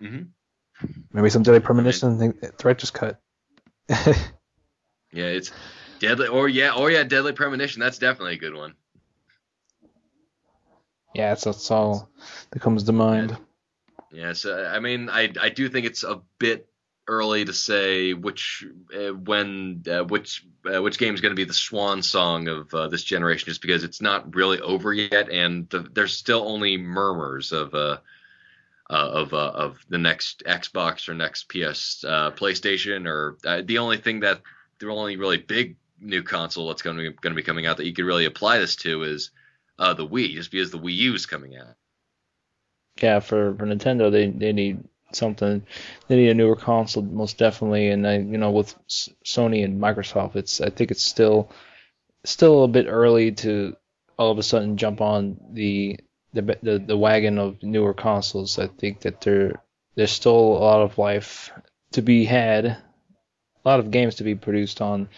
hmm Maybe some Deadly Premonition, think- just Cut. <laughs> Yeah, it's deadly. Or yeah, or yeah, Deadly Premonition. That's definitely a good one. yeah, that's, that's all that comes to mind. Yeah, so I mean, I I do think it's a bit early to say which uh, when uh, which uh, which game is going to be the swan song of uh, this generation, just because it's not really over yet, and the, there's still only murmurs of uh, of uh, of the next Xbox or next PS uh, PlayStation, or uh, the only thing that the only really big new console that's going to be, going to be coming out that you could really apply this to is uh, the Wii, just because the Wii U is coming out. yeah, for, for Nintendo, they, they need something. They need a newer console, most definitely. And I, you know, with Sony and Microsoft, it's I think it's still still a bit early to all of a sudden jump on the the the, the wagon of newer consoles. I think that there there's still a lot of life to be had, a lot of games to be produced on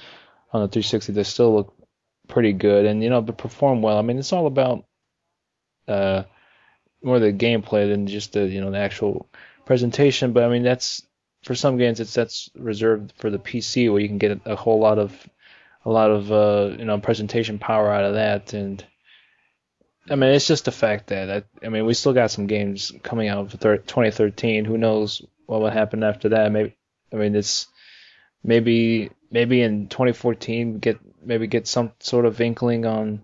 on the 360 that still look pretty good and you know but perform well. I mean, it's all about uh more the gameplay than just the you know the actual presentation. But I mean, that's for some games it's that's reserved for the PC where you can get a whole lot of a lot of uh, you know presentation power out of that and I mean it's just the fact that I, I mean we still got some games coming out for 2013 who knows what will happen after that maybe I mean it's maybe maybe in 2014 get maybe get some sort of inkling on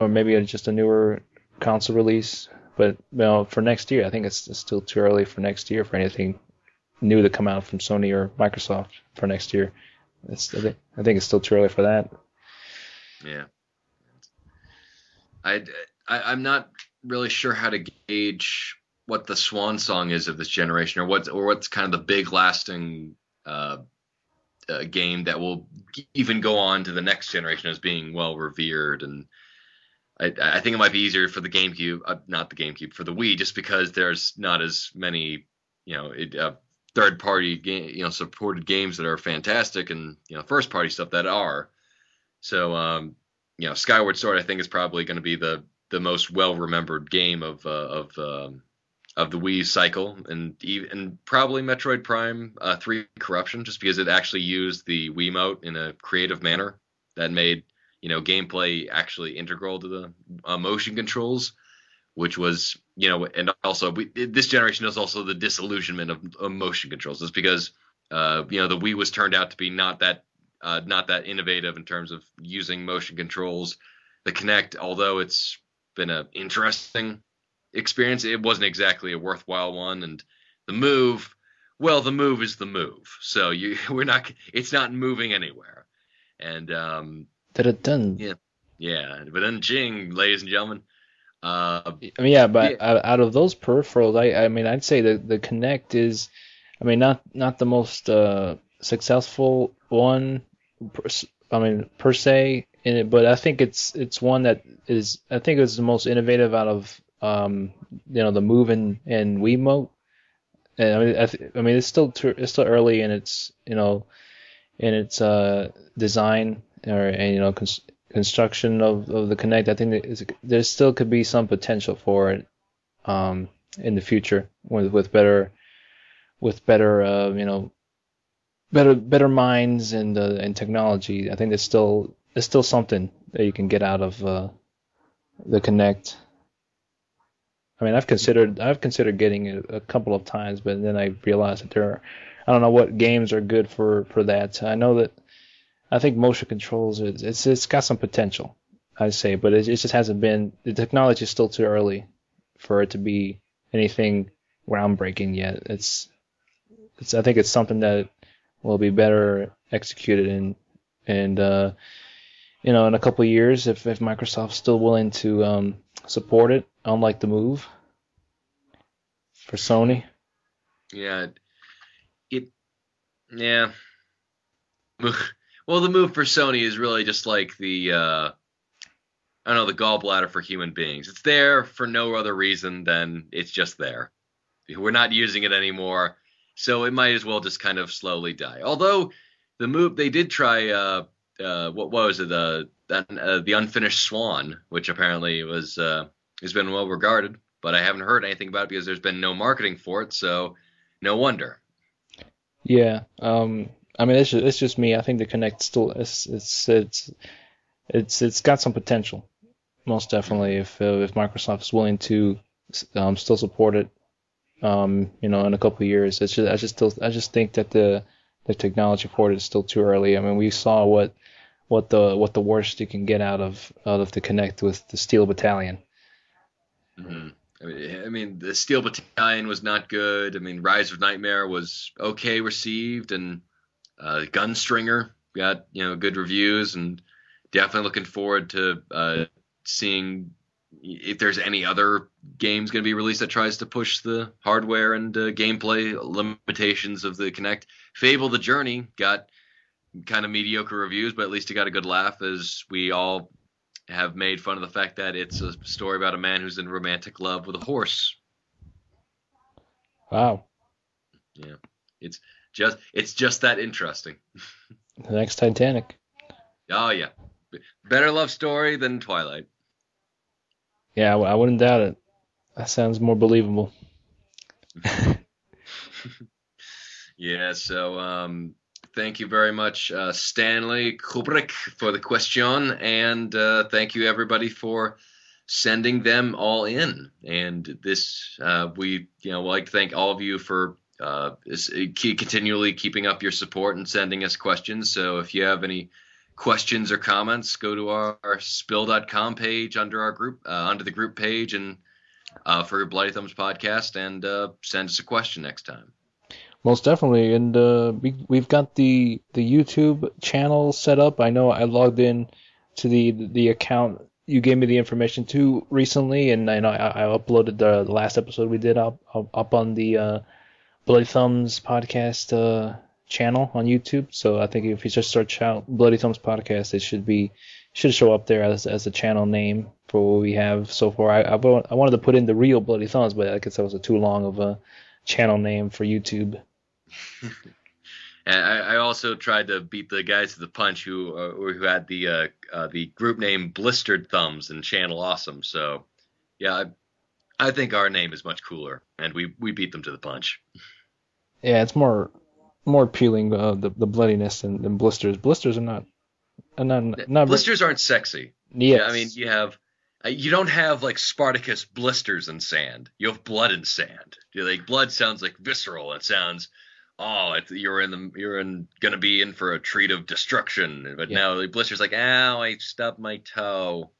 or maybe just a newer console release but you know for next year I think it's, it's still too early for next year for anything new to come out from Sony or Microsoft for next year. It's, I, think, I think it's still too early for that. Yeah. I, I am not really sure how to gauge what the swan song is of this generation, or what's or what's kind of the big lasting uh, uh, game that will even go on to the next generation as being well revered. And I, I think it might be easier for the GameCube, uh, not the GameCube, for the Wii, just because there's not as many, you know, it, uh, third party game, you know, supported games that are fantastic and, you know, first party stuff that are. So, um, you know, Skyward Sword, I think is probably going to be the, the most well remembered game of, uh, of, um, of the Wii cycle, and even probably Metroid Prime uh, 3 Corruption, just because it actually used the Wii Wiimote in a creative manner that made you know gameplay actually integral to the uh, motion controls which was you know, and also we, this generation is also the disillusionment of, of motion controls, is because uh, you know the Wii was turned out to be not that uh, not that innovative in terms of using motion controls. The Kinect, although it's been an interesting experience, it wasn't exactly a worthwhile one. And the Move, well, the Move is the Move, so you <laughs> we're not it's not moving anywhere. And um, done. Yeah, yeah. But then Jing, ladies and gentlemen, uh, I mean, yeah, but yeah. out of those peripherals, I, I mean, I'd say that the Kinect is, I mean, not not the most uh, successful one. Per, I mean, per se in it, but I think it's it's one that is I think it's the most innovative out of um, you know the Move and, and Wiimote. And I mean, I, th- I mean, it's still it's still early in its you know in its uh, design or and you know cons- construction of, of the Kinect. I think there still could be some potential for it um, in the future with with better with better uh, you know better better minds and uh, and technology. I think there's still there's still something that you can get out of uh, the Kinect. I mean, I've considered I've considered getting it a couple of times, but then I realized that there are I don't know what games are good for for that. I know that I think motion controls it's it's, it's got some potential, I'd say, but it, it just hasn't been the technology is still too early for it to be anything groundbreaking yet. It's it's I think it's something that will be better executed in and uh, you know in a couple years if if Microsoft's still willing to um, support it, unlike the move for Sony. Yeah, it yeah. Well, the move for Sony is really just like the uh, I don't know the gallbladder for human beings. It's there for no other reason than it's just there. We're not using it anymore, so it might as well just kind of slowly die. Although the move they did try uh, uh, what, what was it the uh, the unfinished Swan, which apparently was uh, has been well regarded, but I haven't heard anything about it because there's been no marketing for it, so no wonder. Yeah, um, I mean, it's just, it's just me. I think the Kinect still it's it's it's it's it's got some potential, most definitely. If uh, if Microsoft is willing to um, still support it, um, you know, in a couple years, it's just I just still I just think that the the technology for it is still too early. I mean, we saw what what the what the worst you can get out of out of the Kinect with the Steel Battalion. Mm-hmm. I mean, I mean, the Steel Battalion was not good. I mean, Rise of Nightmare was okay received, and uh, Gunstringer got you know good reviews, and definitely looking forward to uh, seeing if there's any other games going to be released that tries to push the hardware and uh, gameplay limitations of the Kinect. Fable: The Journey got kind of mediocre reviews, but at least it got a good laugh as we all have made fun of the fact that it's a story about a man who's in romantic love with a horse. Wow. Yeah, it's just it's just that interesting. The next Titanic. Oh yeah, better love story than Twilight. Yeah, I, wouldn't doubt it. That sounds more believable. <laughs> yeah. So um, thank you very much, uh, Stanley Kubrick, for the question, and uh, thank you everybody for sending them all in. And this, uh, we, you know, like to thank all of you for uh, is, keep, continually keeping up your support and sending us questions. So if you have any questions or comments, go to our, our spill.com page under our group, uh, under the group page, and uh, for Bloody Thumbs podcast, and uh, send us a question next time. Most definitely, and uh, we we've got the the YouTube channel set up. I know I logged in to the the account you gave me the information to recently, and I know I, uploaded the, the, last episode we did up up, up on the uh, Bloody Thumbs podcast uh, channel on YouTube. So I think if you just search out Bloody Thumbs podcast, it should be should show up there as as a channel name for what we have so far. I I, I wanted to put in the real Bloody Thumbs, but I guess that was a too long of a channel name for YouTube. <laughs> and I, I, also tried to beat the guys to the punch who uh, who had the uh, uh, the group name Blistered Thumbs and Channel Awesome. So yeah, I, I, think our name is much cooler, and we we beat them to the punch. Yeah, it's more more appealing uh, the the bloodiness than, than blisters. Blisters are not, are not, not blisters aren't sexy. Yes. Yeah, I mean you have uh, you don't have like Spartacus blisters in sand. You have blood in sand. You're like blood sounds like visceral. It sounds oh, you're in the you're in gonna be in for a treat of destruction. But yeah. now like, blisters like ow, I stubbed my toe.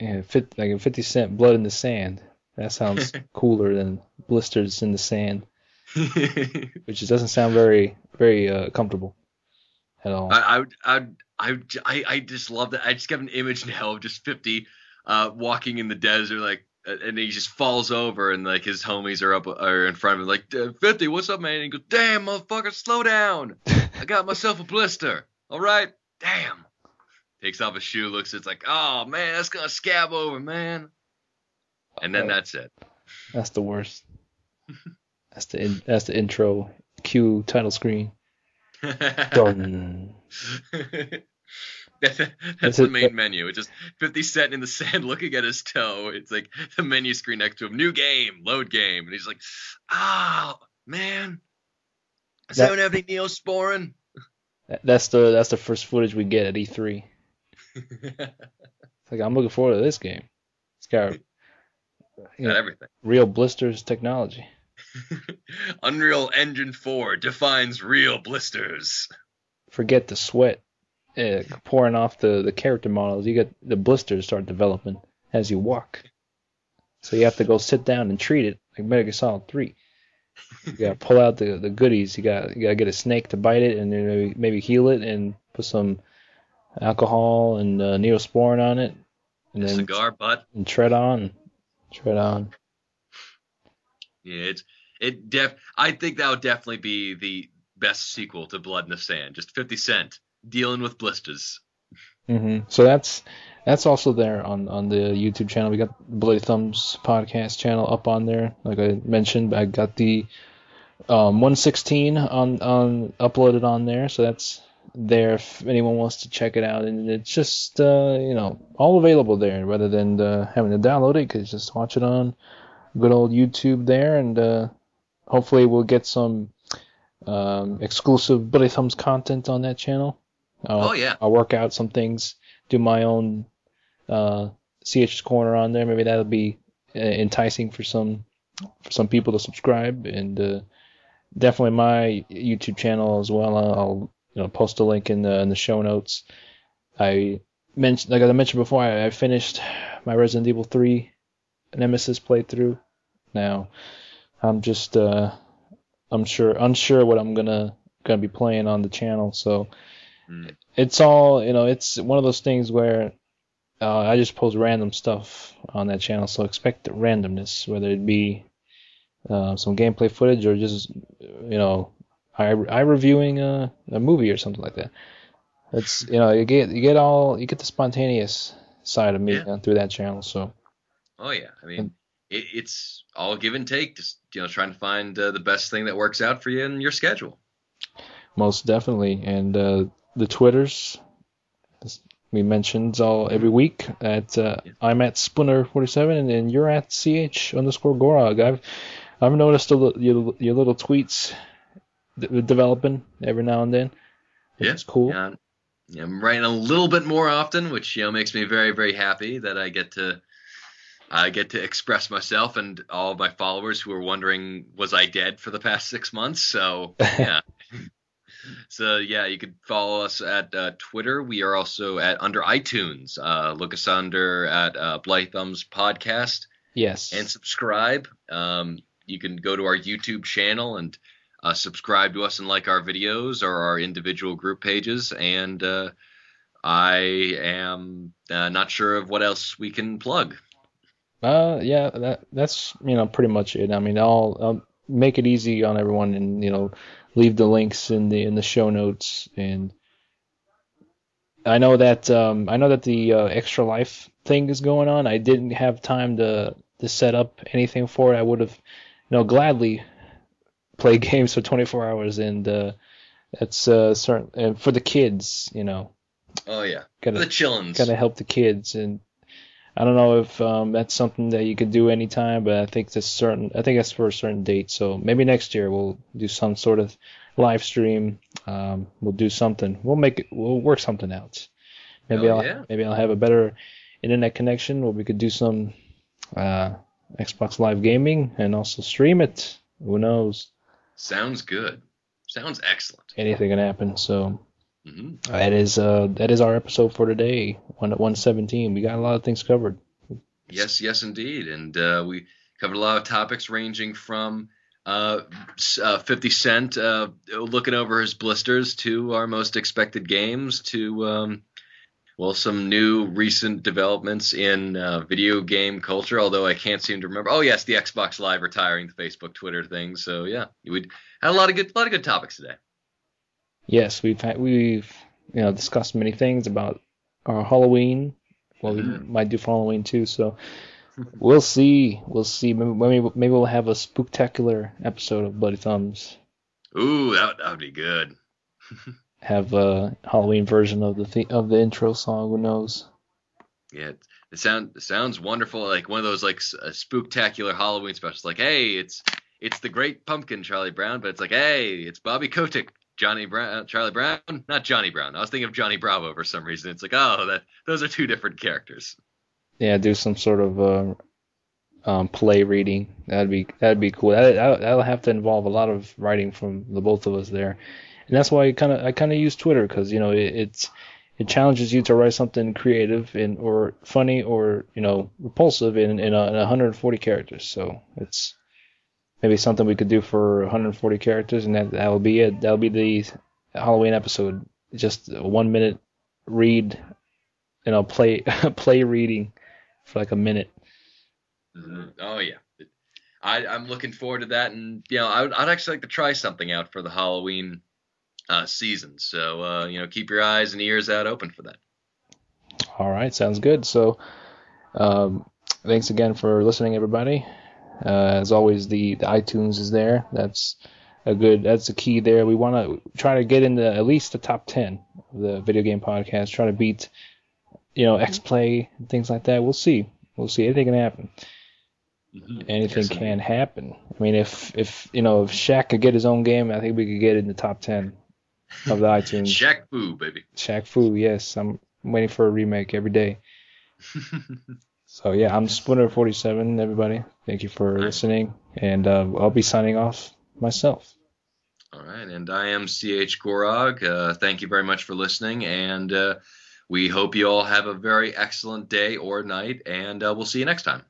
Yeah, fit, like a fifty cent blood in the sand. That sounds <laughs> cooler than blisters in the sand, <laughs> which just doesn't sound very very uh, comfortable at all. I I I I I just love that. I just got an image now of just fifty uh, walking in the desert, like, and he just falls over, and like his homies are up, are in front of him, like, Fifty, what's up, man? And he goes, Damn, motherfucker, slow down. <laughs> I got myself a blister. All right, damn. Takes off his shoe, looks, at it's like, oh man, that's gonna scab over, man. And then that's it. That's the worst. <laughs> that's the in, that's the intro cue title screen. <laughs> Done. <laughs> That's, that's the main menu. It's just 50 Cent in the sand <laughs> looking at his toe. It's like the menu screen next to him. New game, load game. And he's like, oh, man. Does that, anyone have any Neosporin? That's the that's the first footage we get at E3. it's like I'm looking forward to this game. It's got, you know, everything. Real blisters technology. <laughs> Unreal Engine 4 defines real blisters. Forget the sweat uh, pouring off the, the character models, you get the blisters start developing as you walk. So you have to go sit down and treat it like Metal Gear Solid 3. You gotta pull out the, the goodies. You got you gotta get a snake to bite it and then maybe, maybe heal it and put some alcohol and uh, neosporin on it. And then cigar butt. And tread on, tread on. Yeah, it's it def. I think that would definitely be the best sequel to Blood in the Sand. Just Fifty Cent dealing with blisters. Mm-hmm. So that's that's also there on on the YouTube channel. We got Bloody Thumbs podcast channel up on there. Like I mentioned, I got the um, 116 on on uploaded on there. So that's there if anyone wants to check it out. And it's just uh, you know all available there rather than uh, having to download it. Cause just watch it on good old YouTube there, and uh, hopefully we'll get some um, exclusive Bloody Thumbs content on that channel. I'll, oh yeah. I'll work out some things, do my own uh, CH's corner on there. Maybe that'll be uh, enticing for some for some people to subscribe, and uh, definitely my YouTube channel as well. I'll you know post a link in the in the show notes. I mentioned like I mentioned before, I, I finished my Resident Evil 3 Nemesis playthrough. Now I'm just uh, I'm sure unsure what I'm gonna gonna be playing on the channel, so Mm. It's all you know. It's one of those things where uh, I just post random stuff on that channel, so expect randomness, whether it be uh, some gameplay footage or just you know I, I reviewing a, a movie or something like that. It's you know you get you get all you get the spontaneous side of me Yeah. through that channel. So Oh yeah, I mean, it, it's all give and take. Just you know, trying to find uh, the best thing that works out for you in your schedule. most definitely, and uh, the Twitters as we mentioned all every week at uh, Yeah. I'm at Spooner47 and, and you're at ch underscore Gorog. I've I've noticed a your your little tweets d- developing every now and then. Yeah, is cool. Yeah, I'm- yeah, I'm writing a little bit more often, which you know makes me very very happy that I get to. I get to express myself, and all my followers who are wondering, was I dead for the past six months? So <laughs> yeah, so yeah, you could follow us at uh, Twitter. We are also at under iTunes. Uh, look us under at uh, Bloody Thumbs Podcast Yes. and subscribe. Um, you can go to our YouTube channel and uh, subscribe to us and like our videos or our individual group pages. And uh, I am uh, not sure of what else we can plug. Uh, yeah, that that's you know pretty much it. I mean, I'll, I'll make it easy on everyone, and you know, leave the links in the in the show notes. And I know that um, I know that the uh, extra life thing is going on. I didn't have time to to set up anything for it. I would have, you know, gladly played <laughs> games for 24 hours, and uh, that's uh, certain. And for the kids, you know, Oh yeah, gotta the chillins. gotta help the kids and I don't know if um, that's something that you could do anytime, but I think that's certain. I think that's for a certain date. So maybe next year we'll do some sort of live stream. Um, we'll do something. We'll make it. We'll work something out. Maybe Oh, I'll yeah. maybe I'll have a better internet connection where we could do some uh, Xbox Live gaming and also stream it. Who knows? Sounds good. Sounds excellent. Anything can happen. So hmm that is uh that is our episode for today. One one seventeen. We got a lot of things covered. Yes, yes, indeed. And uh, we covered a lot of topics ranging from uh, uh, 50 Cent uh, looking over his blisters to our most expected games to, um, well, some new recent developments in uh, video game culture, although I can't seem to remember. Oh, yes, the Xbox Live retiring the Facebook, Twitter thing. So, yeah, we had a lot of good, a lot of good topics today. Yes, we've had, we've you know discussed many things about our Halloween. Well, we Mhm. might do Halloween too. So we'll see. We'll see. Maybe maybe, maybe we'll have a spectacular episode of Bloody Thumbs. Ooh, that, that would be good. <laughs> Have a Halloween version of the th- of the intro song. Who knows? Yeah, it, it sound it sounds wonderful. Like one of those like uh, spooktacular Halloween specials. Like, hey, it's it's the Great Pumpkin, Charlie Brown, but it's like, hey, it's Bobby Kotick, Johnny Brown, Charlie Brown, not Johnny Brown. I was thinking of Johnny Bravo for some reason. It's like, oh, that those are two different characters. Yeah, do some sort of uh, um, play reading. That'd be that'd be cool. That, that that'll have to involve a lot of writing from the both of us there, and that's why I kind of I kind of use Twitter because you know it, it's it challenges you to write something creative and or funny or you know repulsive in in, a, in 140 characters. So it's maybe something we could do for 140 characters, and that that'll be it. That'll be the Halloween episode. Just a one minute read, you know, play <laughs> play reading for like a minute. Oh yeah, I I'm looking forward to that, and you know, I would, I'd actually like to try something out for the Halloween uh, season. So uh, you know, keep your eyes and ears out open for that. All right, sounds good. So, um, thanks again for listening, everybody. Uh, as always, the, the iTunes is there. That's a good. That's a key there. We want to try to get into at least the top ten of the video game podcast. Try to beat, you know, X Play and things like that. We'll see. We'll see. Anything can happen. Anything Yes, can happen. I mean, if if you know if Shaq could get his own game, I think we could get in the top ten of the iTunes. <laughs> Shaq Fu, baby. Shaq Fu, yes. I'm waiting for a remake every day. <laughs> So yeah, I'm Splinter47, everybody. Thank you for listening, and uh, I'll be signing off myself. All right, and I am CH Gorog. Uh, thank you very much for listening, and uh, we hope you all have a very excellent day or night, and uh, we'll see you next time.